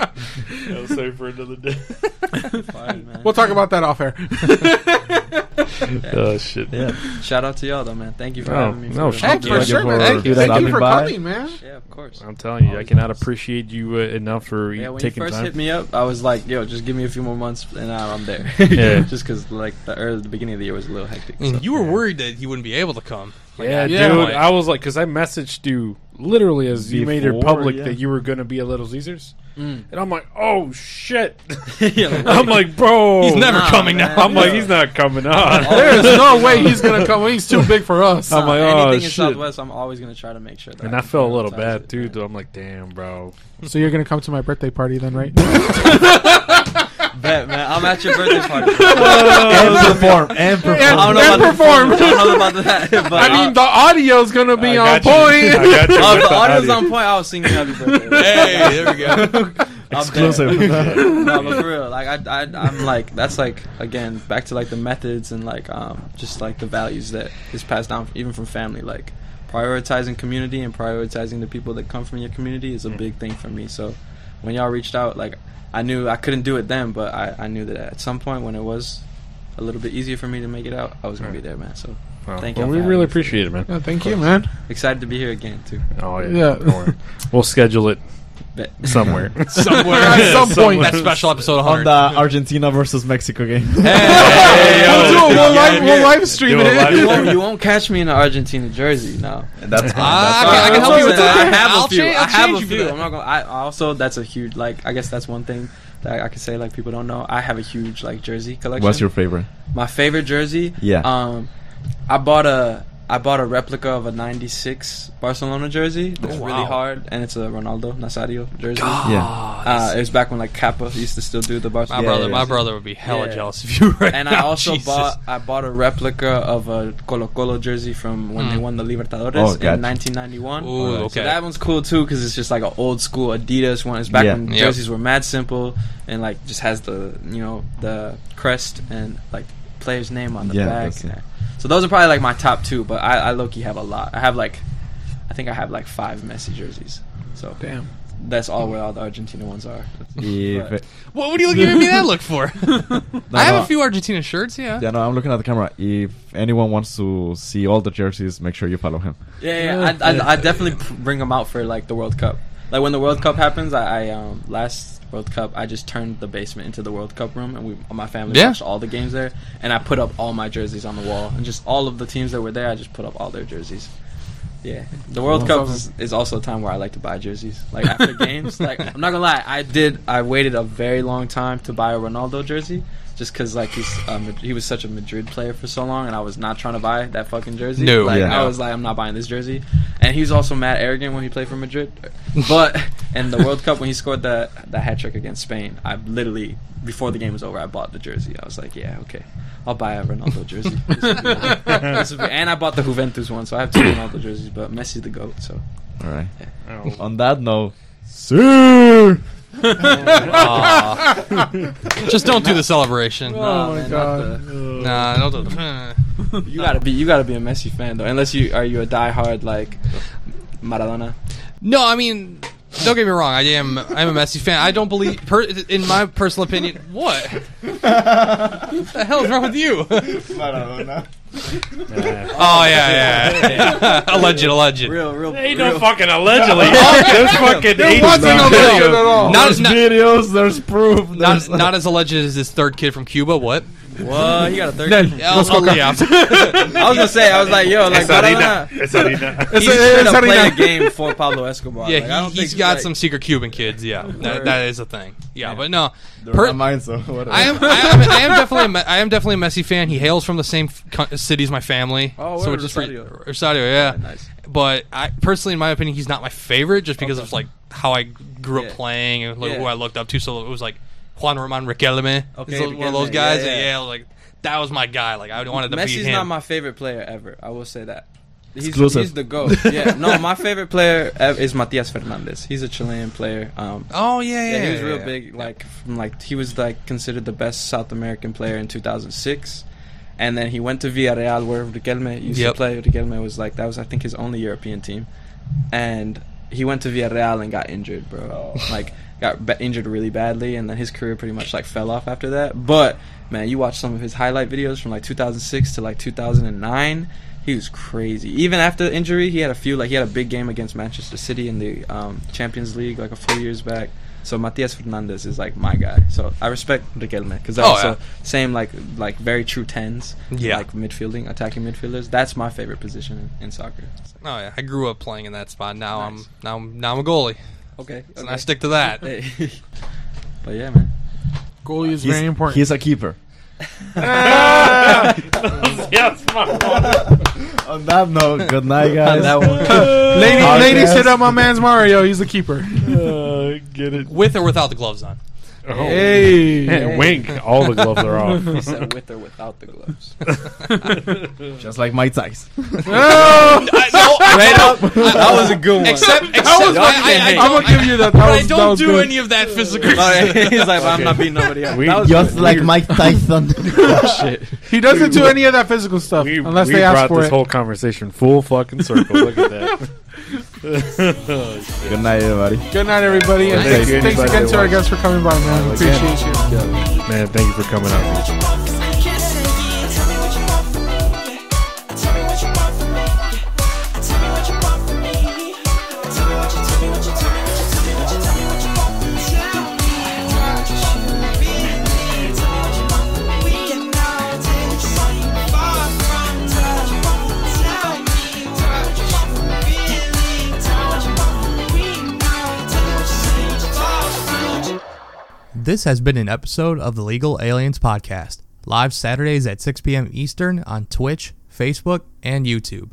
I'll save for another day. Fine, man. We'll talk about that off air. Oh shit. Yeah. Shout out to y'all though, man. Thank you for having me. no, for shit. Thank for you sure, for- man. Thank you, Thank thank you you for by. coming, man. Yeah, of course. I'm telling you, I cannot appreciate you uh, enough for Yeah, when taking you first time. hit me up, I was like, "Yo, just give me a few more months, and now I'm there." [laughs] [laughs] Yeah. just because like the early, the beginning of the year was a little hectic. And so. you were worried that you wouldn't be able to come. Like, yeah, Yeah. dude. that I was like, because I messaged you literally as you made it public yeah. that you were gonna be at Little Caesars, Mm. and I'm like, oh shit. [laughs] Yeah, like, I'm like, bro, He's never Nah, coming man. now. I'm like, he's not coming on. There's [laughs] no way he's gonna come. He's too big for us. I'm like, oh, anything in. Southwest, I'm always gonna try to make sure. That And I I can felt a little bad it, too. man. Though I'm like, damn, bro. So you're gonna come to my birthday party then, right? [laughs] Bet, man. I'm at your birthday party. and [laughs] perform and perform. And- I don't know and about perform. The, I don't know about that. [laughs] But I mean, I'll- the audio's gonna be on got you. I point. got you Oh, the the audio's audio. on point, I was singing happy birthday. [laughs] Hey, there we go. I'm Exclusive. no, but for real, like I, I, I'm like that's like again back to like the methods and like um just like the values that is passed down even from family. Like prioritizing community and prioritizing the people that come from your community is a big thing for me. So when y'all reached out, like I knew I couldn't do it then, but I, I knew that at some point when it was a little bit easier for me to make it out, I was gonna be there, man. So Thank well, you. we really appreciate it, man. Yeah, thank you, man. Excited to be here again too. Oh yeah, Yeah. [laughs] We'll schedule it Bet. [laughs] [laughs] somewhere. Somewhere. At some point. That special episode on 100. the Argentina versus Mexico game. [laughs] we'll, do it. We'll, live, we'll live stream Do a live it. you, won't, you won't catch me in an Argentina jersey. No. That's fine. Ah, I can- I can help you with that. I have I'll a few. change- I'll I have change a you for few. that. I'm not gonna. I also that's a huge like. I guess that's one thing that I could say like people don't know. I have a huge like jersey collection. What's your favorite? my favorite jersey? Yeah. Um, I bought a I bought a replica of a '96 Barcelona jersey. It's Oh, really hard, and it's a Ronaldo Nazario jersey. Yeah. Uh, it was back when like Kappa used to still do the Barcelona. my brother, yeah. my brother would be hella Yeah. jealous of you [laughs] right and now. I also Jesus. bought I bought a replica of a Colo Colo jersey from when they Hmm. won the Libertadores Oh, in 1991. Ooh, okay. So that one's cool too because it's just like an old school Adidas one. It's back Yeah. when Yep. jerseys were mad simple and like just has the you know the crest and like player's name on the Yeah, back. that's it. So those are probably like my top two, but I, I low key have a lot. I have like I think I have like five Messi jerseys. So Damn. that's all where all the Argentina ones are. If [laughs] But- What, what are you giving me that look for? [laughs] I have no. a few Argentina shirts, yeah. yeah, no, I'm looking at the camera. If anyone wants to see all the jerseys, make sure you follow him. Yeah, yeah, I, I, I definitely bring them out for like the World Cup. Like when the World Cup happens, I, I um last World Cup I just turned the basement into the World Cup room, and we my family Yeah. watched all the games there, and I put up all my jerseys on the wall, and just all of the teams that were there, I just put up all their jerseys. Yeah, the World Cup is, is also a time where I like to buy jerseys. Like after [laughs] games, like I'm not gonna lie, I did. I waited a very long time to buy a Ronaldo jersey, just because like he's um, he was such a Madrid player for so long, and I was not trying to buy that fucking jersey. No. like Yeah. I was like, I'm not buying this jersey. And he was also mad arrogant when he played for Madrid. But [laughs] in the World Cup when he scored the the hat trick against Spain, I literally before the game was over, I bought the jersey. I was like, yeah, okay, I'll buy a Ronaldo jersey. [laughs] This will be nice. This and I bought the Juventus one, so I have two Ronaldo jerseys. But Messi's the goat, so All right. Oh. On that note, sir. Aw. [laughs] Just don't do the celebration. Oh Nah, my man, not god. Nah, don't do the. you gotta be you gotta be a Messi fan though, unless you are you a diehard like Maradona. No, I mean, don't get me wrong. I am. I'm a Messi fan. I don't believe, per, in my personal opinion. What? what the hell is wrong with you? [laughs] Oh yeah, yeah, yeah. [laughs] alleged, alleged. Real, real. Ain't real. [laughs] no fucking allegedly. There's fucking There wasn't no video. legend at all. Not, There's not, videos. There's proof. not, There's not as alleged as this third kid from Cuba. What? What? He got a third. Then, Yeah, I'll- go. I'll- yeah. Was gonna say, I was like, yo, like It's Harina. Maradona. It's Harina. It's He a- should it's have a game for Pablo Escobar. Yeah, Like, I don't he, think he's got like- some secret Cuban kids. Yeah, [laughs] that, that is a thing. Yeah, but no, per- mine, so whatever. I am, I am, I am definitely, a, Me- I am definitely a Messi fan. He hails from the same f- city as my family. Oh, so word, it's just re- Rosario. Rosario, yeah. Yeah, nice. But I personally, in my opinion, he's not my favorite just because Okay. of like how I grew up Yeah. playing and like, Yeah. who I looked up to. So it was like Juan Roman Riquelme. Okay, He's one of those guys. yeah, Yeah, yeah. like that was my guy. Like I wanted to be Messi's him. not my favorite player ever. I will say that. He's, Exclusive. he's the goat. yeah, no, [laughs] my favorite player ev- is Matias Fernandez. He's a Chilean player. Um, oh yeah, yeah, yeah, he was yeah, real yeah. big. Like, from like he was like considered the best South American player in 2006, and then he went to Villarreal where Riquelme used Yep. to play. Riquelme was like that was I think his only European team, and he went to Villarreal and got injured, bro. Like got ba- injured really badly, and then his career pretty much like fell off after that. But man, you watch some of his highlight videos from like 2006 to like 2009. He was crazy. Even after the injury, he had a few like he had a big game against Manchester City in the um, Champions League like a few years back. So Matias Fernandez is like my guy. So I respect Riquelme because Oh, also yeah. same like like very true tens. Yeah. like midfielding, attacking midfielders. That's my favorite position in, in soccer. Oh yeah, I grew up playing in that spot. Now Nice. I'm now I'm, now I'm a goalie, Okay, and okay. I stick to that. [laughs] [laughs] But yeah, man. Goalie is he's, very important. he's a keeper. [laughs] yes, On that note, good night, guys. that one. Lady, Podcast. ladies, hit up my man's Mario. He's the keeper. uh, get it. With or without the gloves on. Oh. Hey. Hey, [laughs] wink. All the gloves are off. He said with or without the gloves. [laughs] Just like Mike Tyson. [laughs] Oh, Straight up. That was a good one. Except, except was- I, I, I I'm don't, I'm gonna give you that. That but I was, that don't was do good. any of that physical. Oh, yeah. He's like, I'm not beating nobody up. We- That was Just good. like We- Mike Tyson. Oh, shit. He doesn't do any of that physical stuff We, unless we they ask brought for this it. whole conversation full fucking circle. Look at that. Good night, everybody. Good night, everybody, and Thank thanks, you, thanks again to our guests for coming by, man. Again. Appreciate you. Man, thank you for coming out. This has been an episode of the Legal Aliens Podcast, live Saturdays at 6 p.m. Eastern on Twitch, Facebook, and YouTube.